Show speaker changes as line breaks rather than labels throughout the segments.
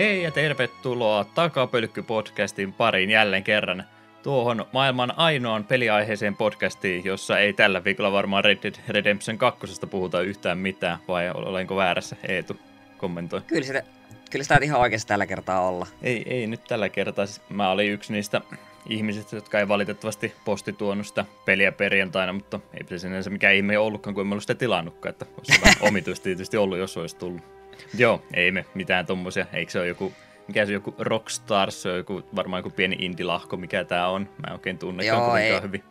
Hei ja tervetuloa Takapölkky-podcastin pariin jälleen kerran. Tuohon maailman ainoan peliaiheeseen podcastiin, jossa ei tällä viikolla varmaan Red Dead Redemption 2 puhuta yhtään mitään, vai olenko väärässä, Eetu? Kommentoi.
Kyllä sitä, kyllä sitä ihan oikeasti tällä kertaa olla.
Ei, ei nyt tällä kertaa. Siis mä olin yksi niistä ihmisistä, jotka ei valitettavasti posti tuonut sitä peliä perjantaina, mutta ei se sinänsä mikään ihme ollutkaan, kun en ollut sitä tilannutkaan, että olisi omituista tietysti ollut, jos olisi tullut. Joo, ei me mitään tommosia. Eikö se ole joku, mikä se on joku Rockstars, se on joku, varmaan joku pieni indilahko, mikä tää on. Mä en oikein tunne
Joo,
ei, hyvin.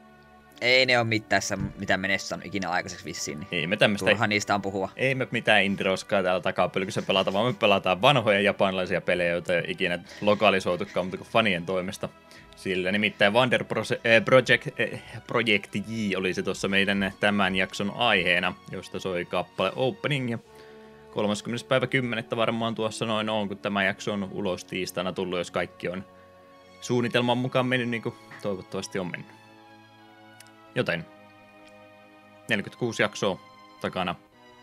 Ei ne ole mitään, mitä menessä on ikinä aikaiseksi vissiin. Niin
ei me tämmöistä...
Turhaan niistä on puhua.
Ei me mitään indiroskaa täällä takapölkyssä pelata, vaan me pelataan vanhoja japanilaisia pelejä, joita ei ikinä lokalisoitukaan, mutta kuin fanien toimesta. Sillä nimittäin Wonder eh, Project, eh, Project J oli se tuossa meidän tämän jakson aiheena, josta soi kappale Opening. Ja 30. päivä 10. varmaan tuossa noin on, kun tämä jakso on ulos tiistaina tullut, jos kaikki on suunnitelman mukaan mennyt niin kuin toivottavasti on mennyt. Joten 46 jaksoa takana.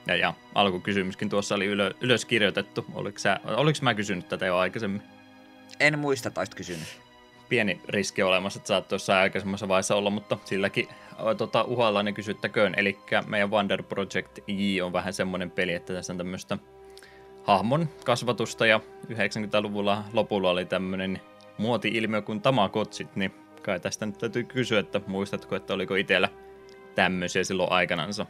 Ja, ja alkukysymyskin tuossa oli ylö, ylös kirjoitettu. Oliko, sä, oliko mä kysynyt tätä jo aikaisemmin?
En muista, että kysynyt.
Pieni riski olemassa, että saat tuossa aikaisemmassa vaiheessa olla, mutta silläkin tota, uhalla ne kysyttäköön. Eli meidän Wonder Project J on vähän semmoinen peli, että tässä on tämmöistä hahmon kasvatusta ja 90-luvulla lopulla oli tämmöinen muoti-ilmiö kuin tamakotsit, niin kai tästä nyt täytyy kysyä, että muistatko, että oliko itsellä tämmöisiä silloin aikanansa?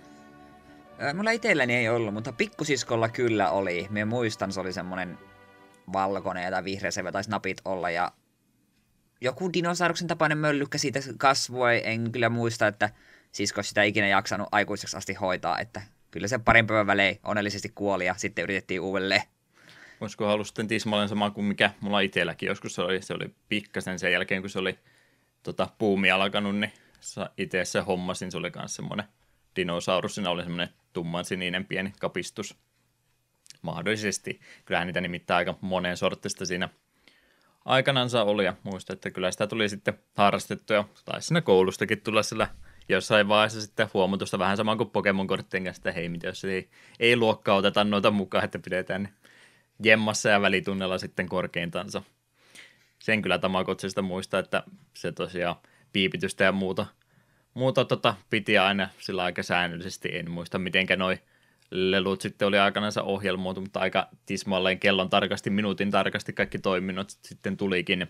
Mulla itselläni ei ollut, mutta pikkusiskolla kyllä oli. Mä muistan, se oli semmonen valkoinen tai vihreä, se taisi napit olla. Ja joku dinosauruksen tapainen möllykkä siitä kasvoi. En kyllä muista, että sisko sitä ikinä jaksanut aikuiseksi asti hoitaa. Että kyllä se parin päivän välein onnellisesti kuoli ja sitten yritettiin uudelleen.
Olisiko ollut sitten tismalleen sama kuin mikä mulla itselläkin joskus se oli. Se oli pikkasen sen jälkeen, kun se oli tota, puumi alkanut, niin itse se hommasin, se oli myös semmoinen dinosaurus, siinä oli semmoinen tumman sininen pieni kapistus. Mahdollisesti. Kyllähän niitä nimittäin aika monen sortista siinä aikanansa oli, ja muista, että kyllä sitä tuli sitten harrastettu, ja taisi siinä koulustakin tulla sillä jossain vaiheessa sitten huomatusta vähän sama kuin Pokemon-korttien kanssa, että hei, mitä jos ei, ei luokkaa oteta noita mukaan, että pidetään ne jemmassa ja välitunnella sitten korkeintansa. Sen kyllä Tamakotsista muista, että se tosiaan piipitystä ja muuta, muuta tota, piti aina sillä aika säännöllisesti. En muista, mitenkä noi lelut sitten oli aikanaan ohjelmoitu, mutta aika tismalleen kellon tarkasti, minuutin tarkasti kaikki toiminnot sitten tulikin.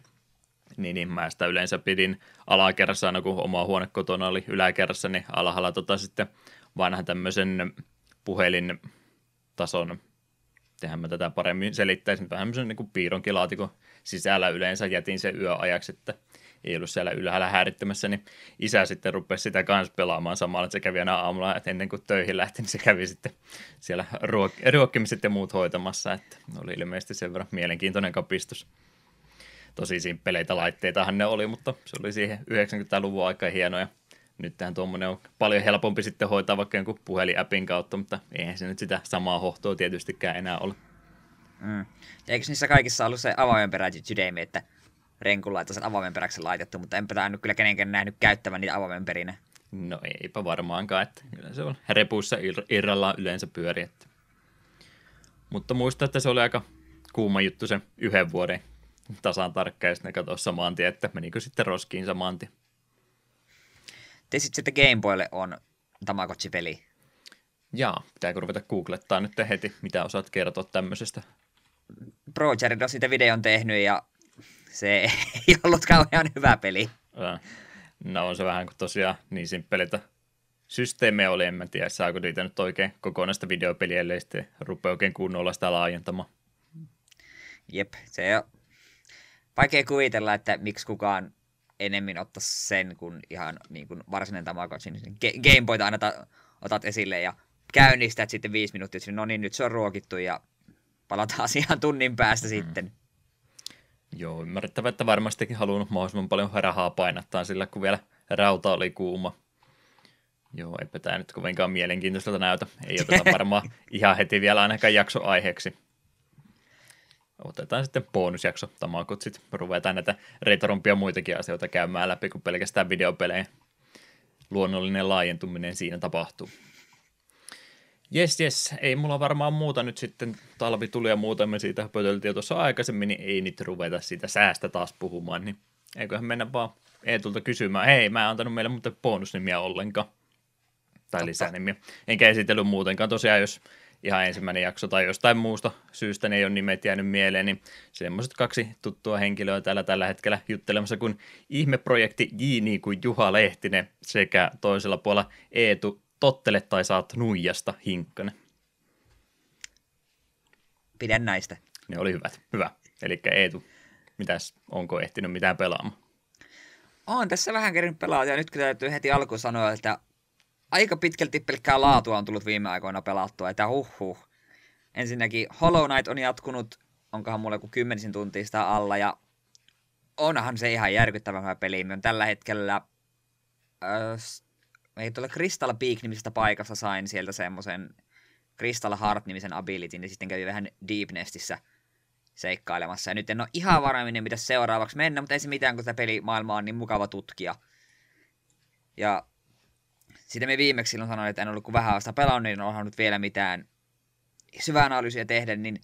Niin, niin mä sitä yleensä pidin alakerrassa kun oma huone kotona oli yläkerrassa, niin alhaalla tota sitten vanhan tämmöisen puhelin tason, tehän mä tätä paremmin selittäisin, vähän tämmöisen niin piironkilaatikon sisällä yleensä jätin sen yöajaksi, että ei ollut siellä ylhäällä häirittämässä, niin isä sitten rupesi sitä kanssa pelaamaan samalla, että se kävi aina aamulla, että ennen kuin töihin lähti, niin se kävi sitten siellä ruok- ruokkimiset ja muut hoitamassa, että oli ilmeisesti sen verran mielenkiintoinen kapistus. Tosi simppeleitä laitteitahan ne oli, mutta se oli siihen 90-luvun aika hienoja. Nyt tähän tuommoinen on paljon helpompi sitten hoitaa vaikka jonkun puhelinäpin kautta, mutta eihän se nyt sitä samaa hohtoa tietystikään enää ole.
Mm. eikö niissä kaikissa ollut se avaimenperäinen sydämi, että Renku laittoi sen avaimenperäksi laitettu, mutta enpä tämä nyt kyllä kenenkään nähnyt käyttävän niitä avaimenperinä.
No eipä varmaankaan, että kyllä se on repuissa irrallaan yleensä pyöri. Että. Mutta muista, että se oli aika kuuma juttu sen yhden vuoden tasan tarkkaan, ja sitten katsoa saman tien, että menikö sitten roskiin saman tien.
Te sitten että Game Boylle on Tamagotchi-peli.
Jaa, pitääkö ruveta googlettaa nyt heti, mitä osaat kertoa tämmöisestä
Jared on siitä videon tehnyt ja se ei ollut kauhean hyvä peli.
No on se vähän kuin tosiaan niin simppelitä systeemejä oli, en mä tiedä, saako niitä nyt oikein kokonaista videopeliä, ellei sitten rupea oikein kunnolla sitä laajentamaan.
Jep, se on vaikea kuvitella, että miksi kukaan enemmän ottaisi sen kuin ihan niin kuin varsinainen Tamagotchi. Niin Gameboyta aina ta- otat esille ja käynnistät sitten viisi minuuttia, no niin, nyt se on ruokittu ja palataan asiaan tunnin päästä mm. sitten.
Joo, ymmärrettävä, että varmastikin halunnut mahdollisimman paljon rahaa painattaa sillä, kun vielä rauta oli kuuma. Joo, eipä tämä nyt kovinkaan mielenkiintoiselta näytä. Ei oteta varmaan ihan heti vielä ainakaan jakso aiheeksi. Otetaan sitten bonusjakso tamakut sitten ruvetaan näitä retrompia muitakin asioita käymään läpi kuin pelkästään videopelejä. Luonnollinen laajentuminen siinä tapahtuu. Jes, jes. Ei mulla varmaan muuta nyt sitten. Talvi tuli ja muuta me siitä pötöltiin tuossa aikaisemmin, niin ei nyt ruveta siitä säästä taas puhumaan. Niin eiköhän mennä vaan Eetulta kysymään. Hei, mä en antanut meille muuten bonusnimiä ollenkaan. Tai Totta. lisänimiä. Enkä esitellyt muutenkaan. Tosiaan, jos ihan ensimmäinen jakso tai jostain muusta syystä ne ei ole nimet jäänyt mieleen, niin semmoiset kaksi tuttua henkilöä täällä tällä hetkellä juttelemassa kuin ihmeprojekti J. Niin kuin Juha Lehtinen sekä toisella puolella Eetu Tottele tai saat nuijasta hinkkanen.
Pidän näistä.
Ne oli hyvät. Hyvä. Eli Eetu, mitäs, onko ehtinyt mitään pelaamaan?
Olen tässä vähän kerran pelaa ja nyt täytyy heti alkuun sanoa, että aika pitkälti pelkkää laatua on tullut viime aikoina pelattua, että huh. Ensinnäkin Hollow Knight on jatkunut, onkohan mulla joku kymmenisin tuntia sitä alla, ja onhan se ihan järkyttävä peli. Me on tällä hetkellä, äh, ei tuolla Crystal Peak-nimisestä paikasta sain sieltä semmoisen Crystal Heart-nimisen abilityn, ja sitten kävi vähän Deepnestissä seikkailemassa. Ja nyt en ole ihan varminen, mitä seuraavaksi mennä, mutta ei se mitään, kun tämä pelimaailma on niin mukava tutkia. Ja sitten me viimeksi silloin sanoin, että en ollut kuin vähän vasta pelannut, niin en nyt vielä mitään syvää analyysiä tehdä, niin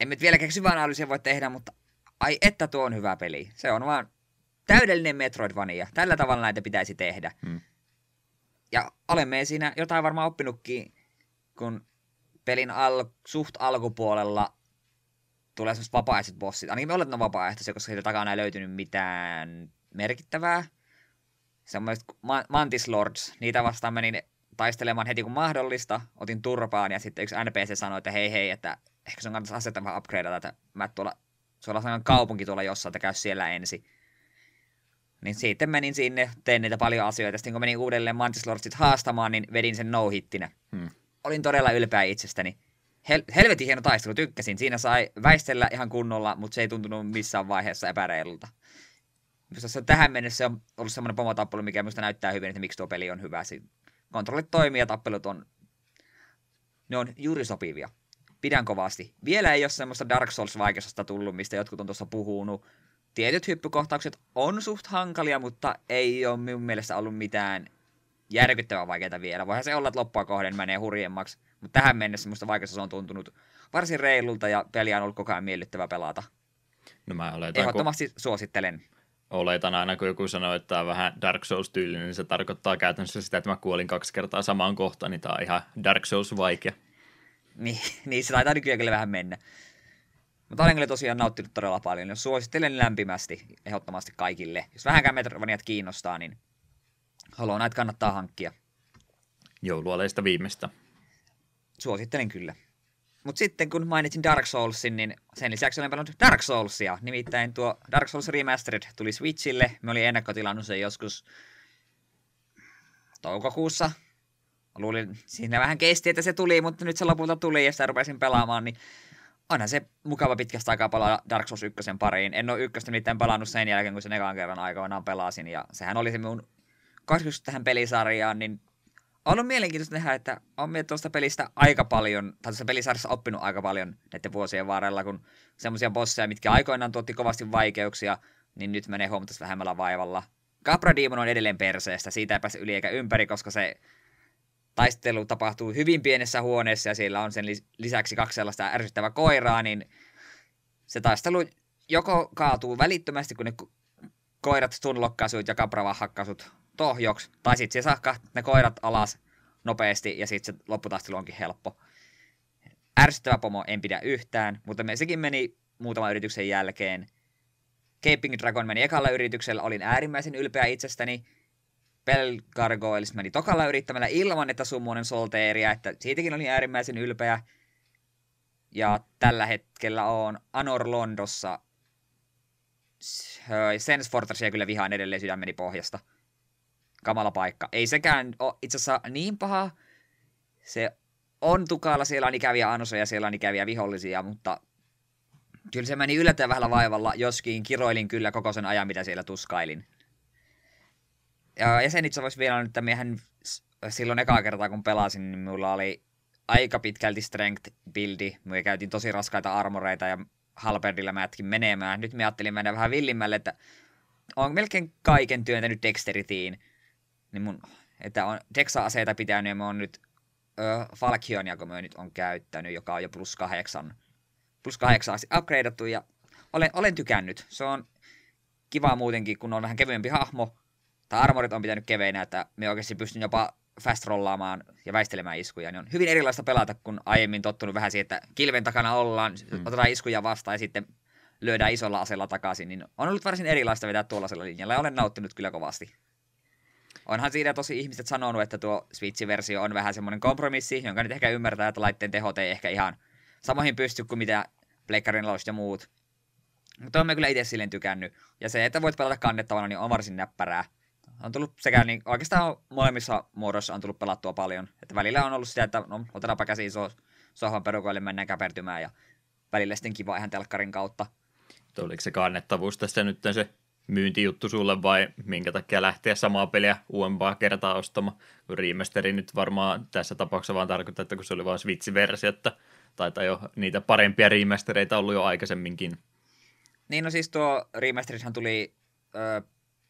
en nyt vieläkään syvää analyysiä voi tehdä, mutta ai että tuo on hyvä peli. Se on vaan täydellinen Metroidvania. Tällä tavalla näitä pitäisi tehdä. Hmm. Ja olemme siinä jotain varmaan oppinutkin, kun pelin al- suht alkupuolella tulee semmoiset vapaaehtoiset bossit. Ainakin me oletan vapaaehtoisia, koska siitä takana ei löytynyt mitään merkittävää semmoiset Mantis Lords, niitä vastaan menin taistelemaan heti kun mahdollista, otin turpaan ja sitten yksi NPC sanoi, että hei hei, että ehkä sun kannattaisi asetta vähän upgradeata, että mä tuolla, sulla on kaupunki tuolla jossain, että käy siellä ensin. Niin sitten menin sinne, tein niitä paljon asioita. Sitten kun menin uudelleen Mantis Lordsit haastamaan, niin vedin sen no hittinä. Hmm. Olin todella ylpeä itsestäni. Hel- helvetin hieno taistelu, tykkäsin. Siinä sai väistellä ihan kunnolla, mutta se ei tuntunut missään vaiheessa epäreilulta se tähän mennessä on ollut semmoinen pomotappelu, mikä minusta näyttää hyvin, että miksi tuo peli on hyvä. Kontrollit toimii ja tappelut on, ne on juuri sopivia. Pidän kovasti. Vielä ei ole semmoista Dark Souls-vaikeudesta tullut, mistä jotkut on tuossa puhunut. Tietyt hyppykohtaukset on suht hankalia, mutta ei ole minun mielestä ollut mitään järkyttävän vaikeita vielä. Voihan se olla, että loppua kohden menee hurjemmaksi, mutta tähän mennessä musta vaikeus on tuntunut varsin reilulta ja peliä on ollut koko ajan miellyttävä pelata.
No mä oletan,
Ehdottomasti kun... suosittelen
oletan aina, kun joku sanoo, että tämä on vähän Dark Souls-tyylinen, niin se tarkoittaa käytännössä sitä, että mä kuolin kaksi kertaa samaan kohtaan, niin tämä on ihan Dark Souls-vaikea.
Niin, niin se taitaa nykyään kyllä vähän mennä. Mutta olen kyllä tosiaan nauttinut todella paljon. Jos suosittelen lämpimästi, ehdottomasti kaikille. Jos vähänkään Metroidvaniat kiinnostaa, niin Hollow Knight kannattaa hankkia.
Joulualeista viimeistä.
Suosittelen kyllä. Mutta sitten kun mainitsin Dark Soulsin, niin sen lisäksi olen pelannut Dark Soulsia. Nimittäin tuo Dark Souls Remastered tuli Switchille. Me olin ennakkotilannut sen joskus toukokuussa. Luulin, siinä vähän kesti, että se tuli, mutta nyt se lopulta tuli ja sitä rupesin pelaamaan, niin onhan se mukava pitkästä aikaa palaa Dark Souls 1 pariin. En ole ykköstä mitään pelannut sen jälkeen, kun sen ekan kerran aikoinaan pelasin, ja sehän oli se mun kasvus tähän pelisarjaan, niin on ollut mielenkiintoista nähdä, että on me tuosta pelistä aika paljon, tai tuossa pelisarjassa oppinut aika paljon näiden vuosien varrella, kun semmoisia bosseja, mitkä aikoinaan tuotti kovasti vaikeuksia, niin nyt menee huomattavasti vähemmällä vaivalla. Capra Demon on edelleen perseestä, siitä ei pääse yli eikä ympäri, koska se taistelu tapahtuu hyvin pienessä huoneessa ja siellä on sen lisäksi kaksi sellaista ärsyttävää koiraa, niin se taistelu joko kaatuu välittömästi, kun ne koirat stunlokkaasut ja kapra hakkasut tohjoksi, tai sitten se saa ne koirat alas nopeasti, ja sitten se lopputaistelu onkin helppo. Ärsyttävä pomo en pidä yhtään, mutta me, sekin meni muutaman yrityksen jälkeen. Caping Dragon meni ekalla yrityksellä, olin äärimmäisen ylpeä itsestäni. Bell Gargoyles meni tokalla yrittämällä ilman, että summonen solteeria, että siitäkin olin äärimmäisen ylpeä. Ja tällä hetkellä on Anor Londossa. Sense Fortressia kyllä vihaan edelleen sydämeni pohjasta kamala paikka. Ei sekään ole itse asiassa niin paha. Se on tukalla, siellä on ikäviä ansoja, siellä on ikäviä vihollisia, mutta kyllä se meni yllättävän vähällä vaivalla, joskin kiroilin kyllä koko sen ajan, mitä siellä tuskailin. Ja, sen itse vielä että miehän silloin ekaa kertaa kun pelasin, niin mulla oli aika pitkälti strength buildi. Me käytiin tosi raskaita armoreita ja halberdilla mä jätkin menemään. Nyt me ajattelin mennä vähän villimmälle, että on melkein kaiken työntänyt dexteritiin niin mun, että on Dexa-aseita pitänyt ja mä oon nyt ö, Falkionia, kun mä nyt on käyttänyt, joka on jo plus kahdeksan, plus kahdeksan upgradeattu, ja olen, olen tykännyt. Se on kiva muutenkin, kun on vähän kevyempi hahmo, tai armorit on pitänyt keveinä, että me oikeasti pystyn jopa fast rollaamaan ja väistelemään iskuja, niin on hyvin erilaista pelata, kun aiemmin tottunut vähän siihen, että kilven takana ollaan, mm. otetaan iskuja vastaan ja sitten lyödään isolla aseella takaisin, niin on ollut varsin erilaista vetää tuollaisella linjalla ja olen nauttinut kyllä kovasti. Onhan siinä tosi ihmiset sanonut, että tuo Switch-versio on vähän semmoinen kompromissi, jonka nyt ehkä ymmärtää, että laitteen tehot ei ehkä ihan samoihin pysty kuin mitä Pleikkarin ja muut. Mutta on me kyllä itse silleen tykännyt. Ja se, että voit pelata kannettavana, niin on varsin näppärää. On tullut sekä niin, oikeastaan molemmissa muodoissa on tullut pelattua paljon. Että välillä on ollut sitä, että no, otetaanpa käsiin so, sohvan perukoille, mennään käpertymään ja välillä sitten kiva ihan telkkarin kautta.
Oliko se kannettavuus tässä nyt se myyntijuttu sulle vai minkä takia lähteä samaa peliä uudempaa kertaa ostamaan? Kun remasteri nyt varmaan tässä tapauksessa vaan tarkoittaa, että kun se oli vain Switch-versio, että taitaa jo niitä parempia remastereita ollut jo aikaisemminkin.
Niin no siis tuo remasterishan tuli ö,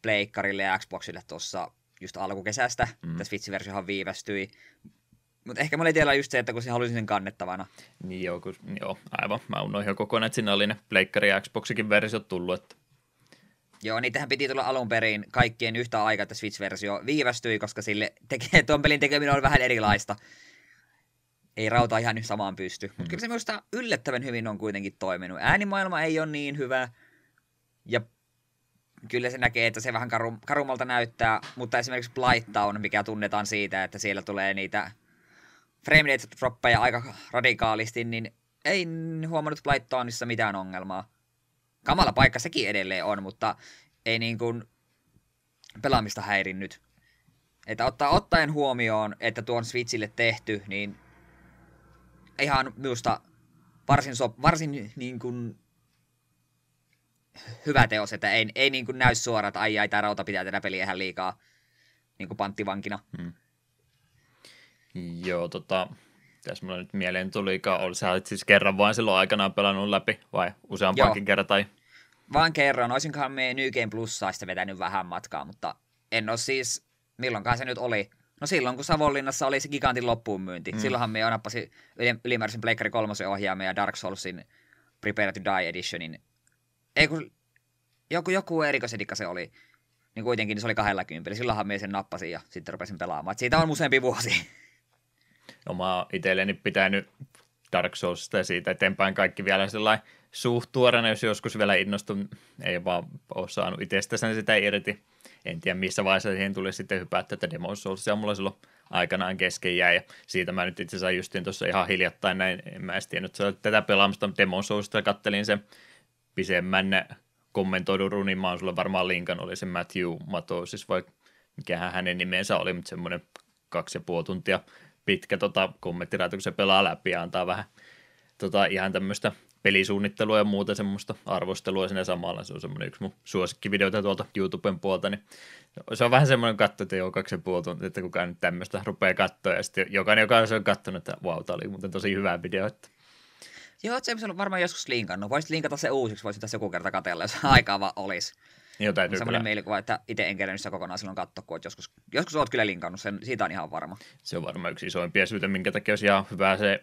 Pleikkarille ja Xboxille tuossa just alkukesästä. Mm. Tässä Switch-versiohan viivästyi. Mutta ehkä mä olin tiellä just se, että kun se halusin sen kannettavana.
Niin joo, kun, joo aivan. Mä unoin jo kokonaan, että siinä oli ne Pleikkari ja Xboxikin versiot tullut. Että...
Joo, niitähän piti tulla alun perin kaikkien yhtä aikaa, että Switch-versio viivästyi, koska sille tekee, tuon pelin tekeminen on vähän erilaista. Ei rauta ihan nyt samaan pysty. Mutta mm. kyllä se minusta yllättävän hyvin on kuitenkin toiminut. Äänimaailma ei ole niin hyvä. Ja kyllä se näkee, että se vähän karum, karummalta näyttää, mutta esimerkiksi Blighttown, mikä tunnetaan siitä, että siellä tulee niitä frame rate droppeja aika radikaalisti, niin ei huomannut Blighttownissa mitään ongelmaa. Kamala paikka sekin edelleen on, mutta ei niin kuin pelaamista häirinnyt. Että ottaa, ottaen huomioon, että tuon Switchille tehty, niin ihan minusta varsin, so, varsin niin kuin hyvä teos, että ei, ei niin kuin näy suoraan, että ai ai, tämä rauta pitää tehdä peliä ihan liikaa niin kuin panttivankina. Hmm.
Joo, tota, tässä mulla nyt mieleen tuli, oli sä olit siis kerran vain silloin aikanaan pelannut läpi, vai useampaankin kerran, tai?
Vaan kerran, olisinkohan me New Game Plusaista vetänyt vähän matkaa, mutta en ole siis, milloinkaan se nyt oli, No silloin, kun Savonlinnassa oli se gigantin loppuun myynti. Mm. Silloinhan me nappasin ylimääräisen Pleikkari 3 ohjaamme ja Dark Soulsin Prepare to Die Editionin ei kun, joku, joku erikoisedikka se oli, niin kuitenkin se oli kahdella kympillä. Silloinhan minä sen nappasin ja sitten rupesin pelaamaan. Et siitä on useampi vuosi.
No mä oon itselleni pitänyt Dark Soulsista ja siitä eteenpäin kaikki vielä sellainen suht jos joskus vielä innostun, ei vaan ole saanut itsestäni sitä irti. En tiedä missä vaiheessa siihen tuli sitten hypättä, että Demon Souls ja mulla silloin aikanaan kesken jäi, ja siitä mä nyt itse asiassa justiin tuossa ihan hiljattain näin, en mä edes tiennyt, tätä pelaamista, mutta Demon Soulsista kattelin sen pisemmän kommentoidun runin, mä oon sulle varmaan linkan, oli se Matthew Matosis, vai mikähän hänen nimensä oli, mutta semmoinen kaksi ja puoli tuntia pitkä tota, kommenttiraita, kun se pelaa läpi ja antaa vähän tota, ihan tämmöistä pelisuunnittelua ja muuta semmoista arvostelua sinne samalla. Se on semmoinen yksi mun suosikkivideoita tuolta YouTuben puolta, niin se on vähän semmoinen katto, että joo, kaksi ja puoli tuntia, että kukaan nyt tämmöistä rupeaa katsoa, ja sitten jokainen, joka on katsonut, että vau, wow, tämä oli muuten tosi hyvä video, että
Joo, se on varmaan joskus linkannut. Voisit linkata se uusiksi, voisin tässä joku kerta katella, jos aikaa vaan olisi.
Joo, täytyy
Semmoinen mielikuva, että itse en kerännyt sitä kokonaan silloin katsoa, kun joskus, joskus olet kyllä linkannut, sen, siitä on ihan varma.
Se on varmaan yksi isoimpia syitä, minkä takia olisi ihan hyvä se,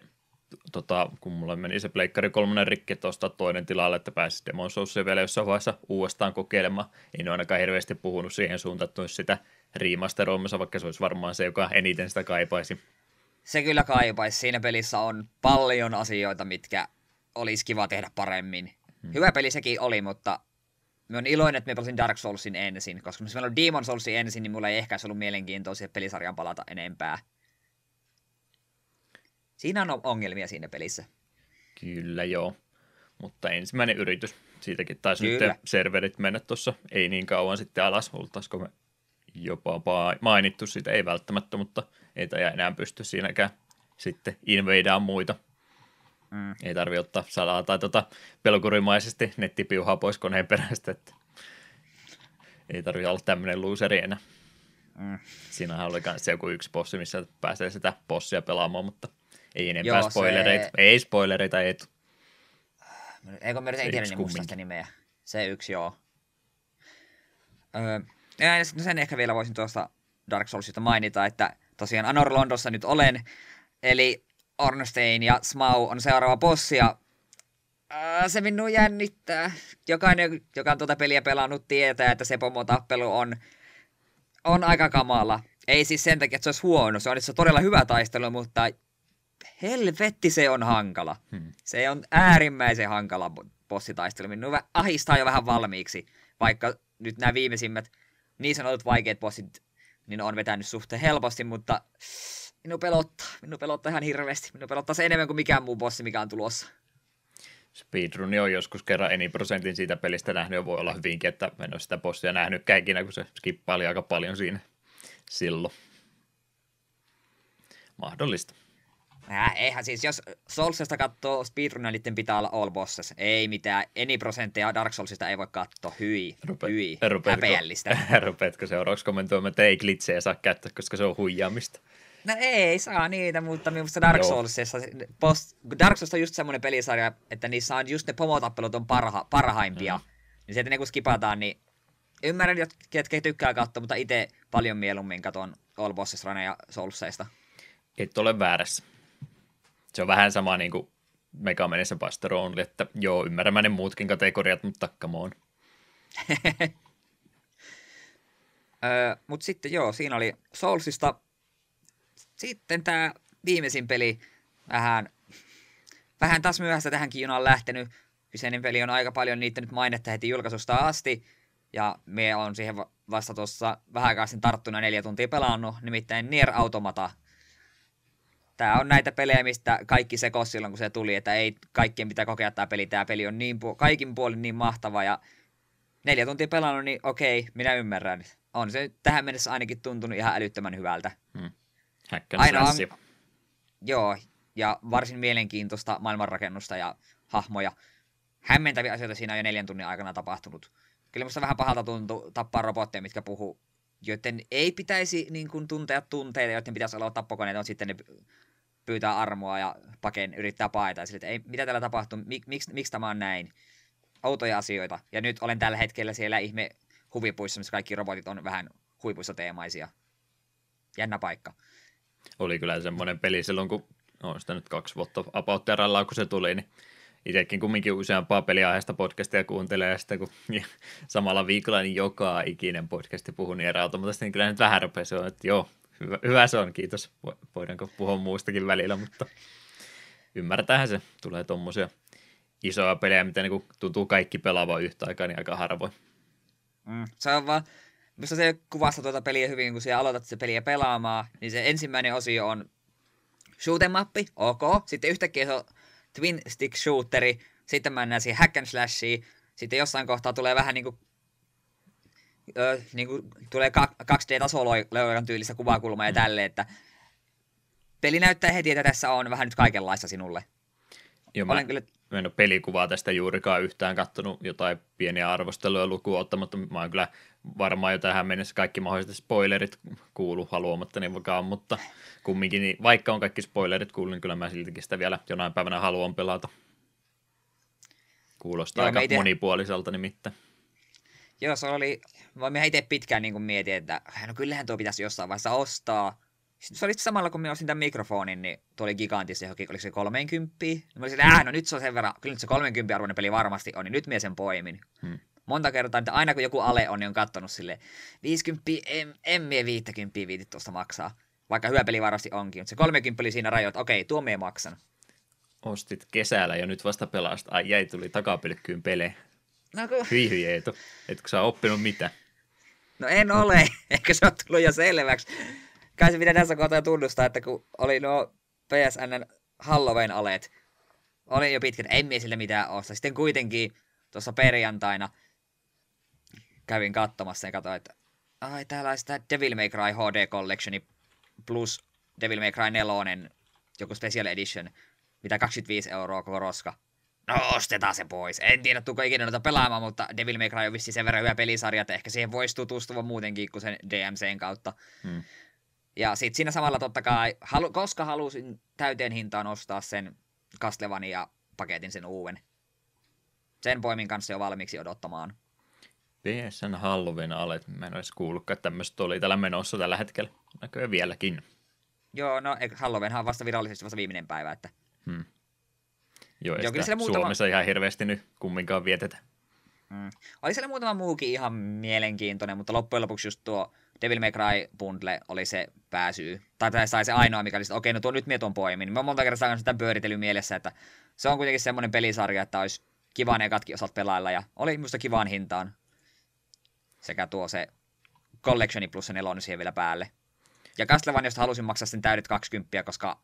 tota, kun mulla meni se Pleikkari kolmonen rikki, että ostaa toinen tilalle, että pääsisi Demon Soulsia vielä jossain vaiheessa uudestaan kokeilemaan. Ei ne ainakaan hirveästi puhunut siihen suuntaan, että olisi sitä remasteroimassa, vaikka se olisi varmaan se, joka eniten sitä kaipaisi
se kyllä kaipaisi. Siinä pelissä on paljon asioita, mitkä olisi kiva tehdä paremmin. Hmm. Hyvä peli sekin oli, mutta mä oon iloinen, että mä pelasin Dark Soulsin ensin, koska jos meillä on Demon Soulsin ensin, niin mulla ei ehkä ollut mielenkiintoisia pelisarjan palata enempää. Siinä on ongelmia siinä pelissä.
Kyllä joo, mutta ensimmäinen yritys. Siitäkin taisi Kyllä. nyt serverit mennä tuossa ei niin kauan sitten alas. Oltaisiko me jopa mainittu siitä, ei välttämättä, mutta ei tämä enää pysty siinäkään sitten invadaan muita. Mm. Ei tarvi ottaa salaa tai tota pelkurimaisesti nettipiuhaa pois koneen perästä, että ei tarvi olla tämmöinen looseri enää. Mm. Siinähän oli myös joku yksi bossi, missä pääsee sitä bossia pelaamaan, mutta ei enempää Joo, spoilereita. Se... Ei spoilereita, ei.
Eikö me ei tiedä sitä nimeä. Se yksi, joo. Öö, ja sen ehkä vielä voisin tuosta Dark Soulsista mainita, että tosiaan Anor Londossa nyt olen. Eli Ornstein ja Smau on seuraava bossi ja ää, se minua jännittää. Jokainen, joka on tuota peliä pelannut, tietää, että se pomotappelu on, on aika kamala. Ei siis sen takia, että se olisi huono, se on itse todella hyvä taistelu, mutta helvetti se on hankala. Hmm. Se on äärimmäisen hankala bossitaistelu. Minua ahistaa jo vähän valmiiksi, vaikka nyt nämä viimeisimmät niin sanotut vaikeat bossit niin on vetänyt suhteen helposti, mutta minua pelottaa. Minua pelottaa ihan hirveästi. Minua pelottaa se enemmän kuin mikään muu bossi, mikä on tulossa.
Speedruni on joskus kerran eni prosentin siitä pelistä nähnyt ja voi olla hyvinkin, että en ole sitä bossia nähnyt ikinä, kun se skippaili aika paljon siinä silloin. Mahdollista.
Äh, eihän siis, jos Soulsista katsoo speedrunia, niiden pitää olla all bosses. Ei mitään, eni prosentteja Dark Soulsista ei voi katsoa. Hyi, Rupe, hyi, rupeatko, häpeällistä.
Rupeatko seuraavaksi kommentoimaan, että ei glitsejä saa käyttää, koska se on huijaamista?
No ei saa niitä, mutta minusta Dark Soulsissa, post, Dark Souls on just semmoinen pelisarja, että niissä on just ne pomotappelut on parha, parhaimpia. Mm. Niin sieltä ne kun skipataan, niin ymmärrän, ketkä tykkää katsoa, mutta itse paljon mieluummin katon All Bosses ja Soulseista.
Et ole väärässä. Se on vähän sama niin kuin Megamenissa Buster Only, että joo, ymmärrän ne muutkin kategoriat, mutta come on.
öö, mutta sitten joo, siinä oli Soulsista. Sitten tämä viimeisin peli, vähän, vähän taas myöhässä tähänkin junaan lähtenyt. Kyseinen peli on aika paljon niittänyt mainetta heti julkaisusta asti. Ja me on siihen vasta tuossa vähän aikaa tarttuna neljä tuntia pelannut, nimittäin Nier Automata tämä on näitä pelejä, mistä kaikki sekosi silloin, kun se tuli, että ei kaikkien pitää kokea tämä peli. Tämä peli on niin, kaikin puolin niin mahtava ja neljä tuntia pelannut, niin okei, minä ymmärrän. On se tähän mennessä ainakin tuntunut ihan älyttömän hyvältä. Hmm.
Aina on,
Joo, ja varsin mielenkiintoista maailmanrakennusta ja hahmoja. Hämmentäviä asioita siinä on jo neljän tunnin aikana tapahtunut. Kyllä musta vähän pahalta tuntuu tappaa robotteja, mitkä puhuu, joten ei pitäisi niin kuin, tuntea tunteita, joiden pitäisi olla tappokoneita, on sitten ne pyytää armoa ja paken yrittää paeta. Sille, että ei, mitä täällä tapahtuu, Mik, miksi, miksi tämä on näin? Outoja asioita. Ja nyt olen tällä hetkellä siellä ihme huvipuissa, missä kaikki robotit on vähän huipuissa teemaisia. Jännä paikka.
Oli kyllä semmoinen peli silloin, kun on sitä nyt kaksi vuotta about kun se tuli, niin itsekin kumminkin useampaa peliaiheesta podcastia kuuntelee, ja sitten kun ja samalla viikolla niin joka ikinen podcasti puhuu niin mutta niin kyllä nyt vähän rupesi että joo, hyvä, hyvä se on, kiitos. Voidaanko puhua muustakin välillä, mutta ymmärtähän se. Tulee tuommoisia isoja pelejä, mitä niin tuntuu kaikki pelaava yhtä aikaa, niin aika harvoin.
Mm, se on vaan, minusta se kuvasta tuota peliä hyvin, kun sinä aloitat se peliä pelaamaan, niin se ensimmäinen osio on shoot mappi, ok. Sitten yhtäkkiä se on twin stick shooteri, sitten mennään siihen hack and slashiin, sitten jossain kohtaa tulee vähän niin kuin ö, niin kuin, tulee 2D-tasoloikan tyylistä kuvakulmaa ja mm. tälleen, että peli näyttää heti, että tässä on vähän nyt kaikenlaista sinulle.
Joo, mä, kyllä... mä en ole pelikuvaa tästä juurikaan yhtään kattonut jotain pieniä arvosteluja lukuun ottamatta. Mä oon kyllä varmaan jo tähän mennessä kaikki mahdolliset spoilerit kuulu haluamatta niin vaikka, mutta kumminkin, niin vaikka on kaikki spoilerit kuullut, niin kyllä mä siltikin sitä vielä jonain päivänä haluan pelata. Kuulostaa Joo, aika ite... monipuoliselta nimittäin.
Joo, se oli, mä itse pitkään niin mietin, että no kyllähän tuo pitäisi jossain vaiheessa ostaa. Sitten se oli samalla, kun minä ostin tämän mikrofonin, niin tuo oli gigantissa johonkin, oliko se 30? Niin mä olisin, äh, no nyt se on sen verran, kyllä nyt se 30 arvoinen peli varmasti on, niin nyt minä sen poimin. Hmm. Monta kertaa, että aina kun joku ale on, niin on kattonut sille 50, en, en mie 50 viitit tuosta maksaa. Vaikka hyvä peli varmasti onkin, mutta se 30 oli siinä rajoilla, okei, tuo mie maksan.
Ostit kesällä ja nyt vasta pelasta. Ai jäi, tuli takapelkkyyn pelejä. No kun... Hyi hyi Eetu, etkö sä oppinut mitä?
No en ole, ehkä se on tullut jo selväksi. Kai se pitää tässä kohtaa tunnustaa, että kun oli nuo PSN Halloween-aleet, oli jo pitkät, en mie sille mitään osta. Sitten kuitenkin tuossa perjantaina kävin katsomassa ja katsoin, että ai täällä on sitä Devil May Cry HD Collection plus Devil May Cry 4, joku Special Edition, mitä 25 euroa koko roska no ostetaan se pois. En tiedä, tuko ikinä noita pelaamaan, mutta Devil May Cry on vissiin sen verran hyvä pelisarja, että ehkä siihen voisi tutustua muutenkin kuin sen DMCn kautta. Hmm. Ja sitten siinä samalla totta kai, halu, koska halusin täyteen hintaan ostaa sen Castlevania paketin sen uuden. Sen poimin kanssa jo valmiiksi odottamaan.
PSN Halloween alet, mä en olisi kuullutkaan, että tämmöistä oli täällä menossa tällä hetkellä. Näköjään vieläkin.
Joo, no Halloweenhan on vasta virallisesti vasta viimeinen päivä, että...
Hmm. Joo,
Joo, kyllä muutama-
Suomessa ihan hirveästi nyt kumminkaan vietetä.
Mm. Oli siellä muutama muukin ihan mielenkiintoinen, mutta loppujen lopuksi just tuo Devil May Cry bundle oli se pääsyy. Tai, tai sai se ainoa, mikä oli että okei, no tuo nyt mie tuon poimin. Mä oon monta kertaa sitä pyöritellyt mielessä, että se on kuitenkin semmoinen pelisarja, että olisi kiva ne katkin osat pelailla, ja oli musta kivaan hintaan. Sekä tuo se Collectioni plus se nelonen siihen vielä päälle. Ja Castlevaniasta halusin maksaa sen täydet 20, koska...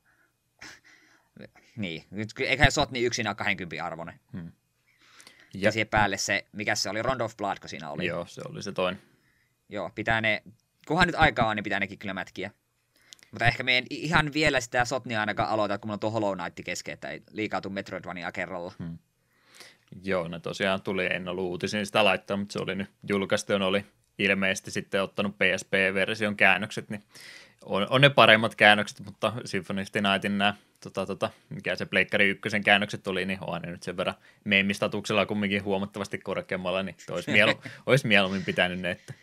niin, eiköhän sot niin yksin ole 20 arvoinen. Ja,
Ja,
siihen päälle se, mikä se oli, Round of Blood, kun siinä oli.
joo, se oli se toinen.
Joo, pitää ne, kunhan nyt aikaa on, niin pitää nekin kyllä mätkiä. Mutta ehkä me en ihan vielä sitä Sotnia ainakaan aloita, kun mulla on tuo Hollow Knight kesken, että ei liikaa tuu Metroidvania kerralla. Hmm.
Joo, ne tosiaan tuli, en ollut uutisiin sitä laittaa, mutta se oli nyt julkaistu, oli ilmeisesti sitten ottanut PSP-version käännökset, niin on, on ne paremmat käännökset, mutta Symphony of the Nightin nämä, tota, tota, mikä se Pleikkari ykkösen käännökset oli, niin on ne nyt sen verran meemistatuksella kumminkin huomattavasti korkeammalla, niin olisi, mielu, olisi mieluummin pitänyt ne, että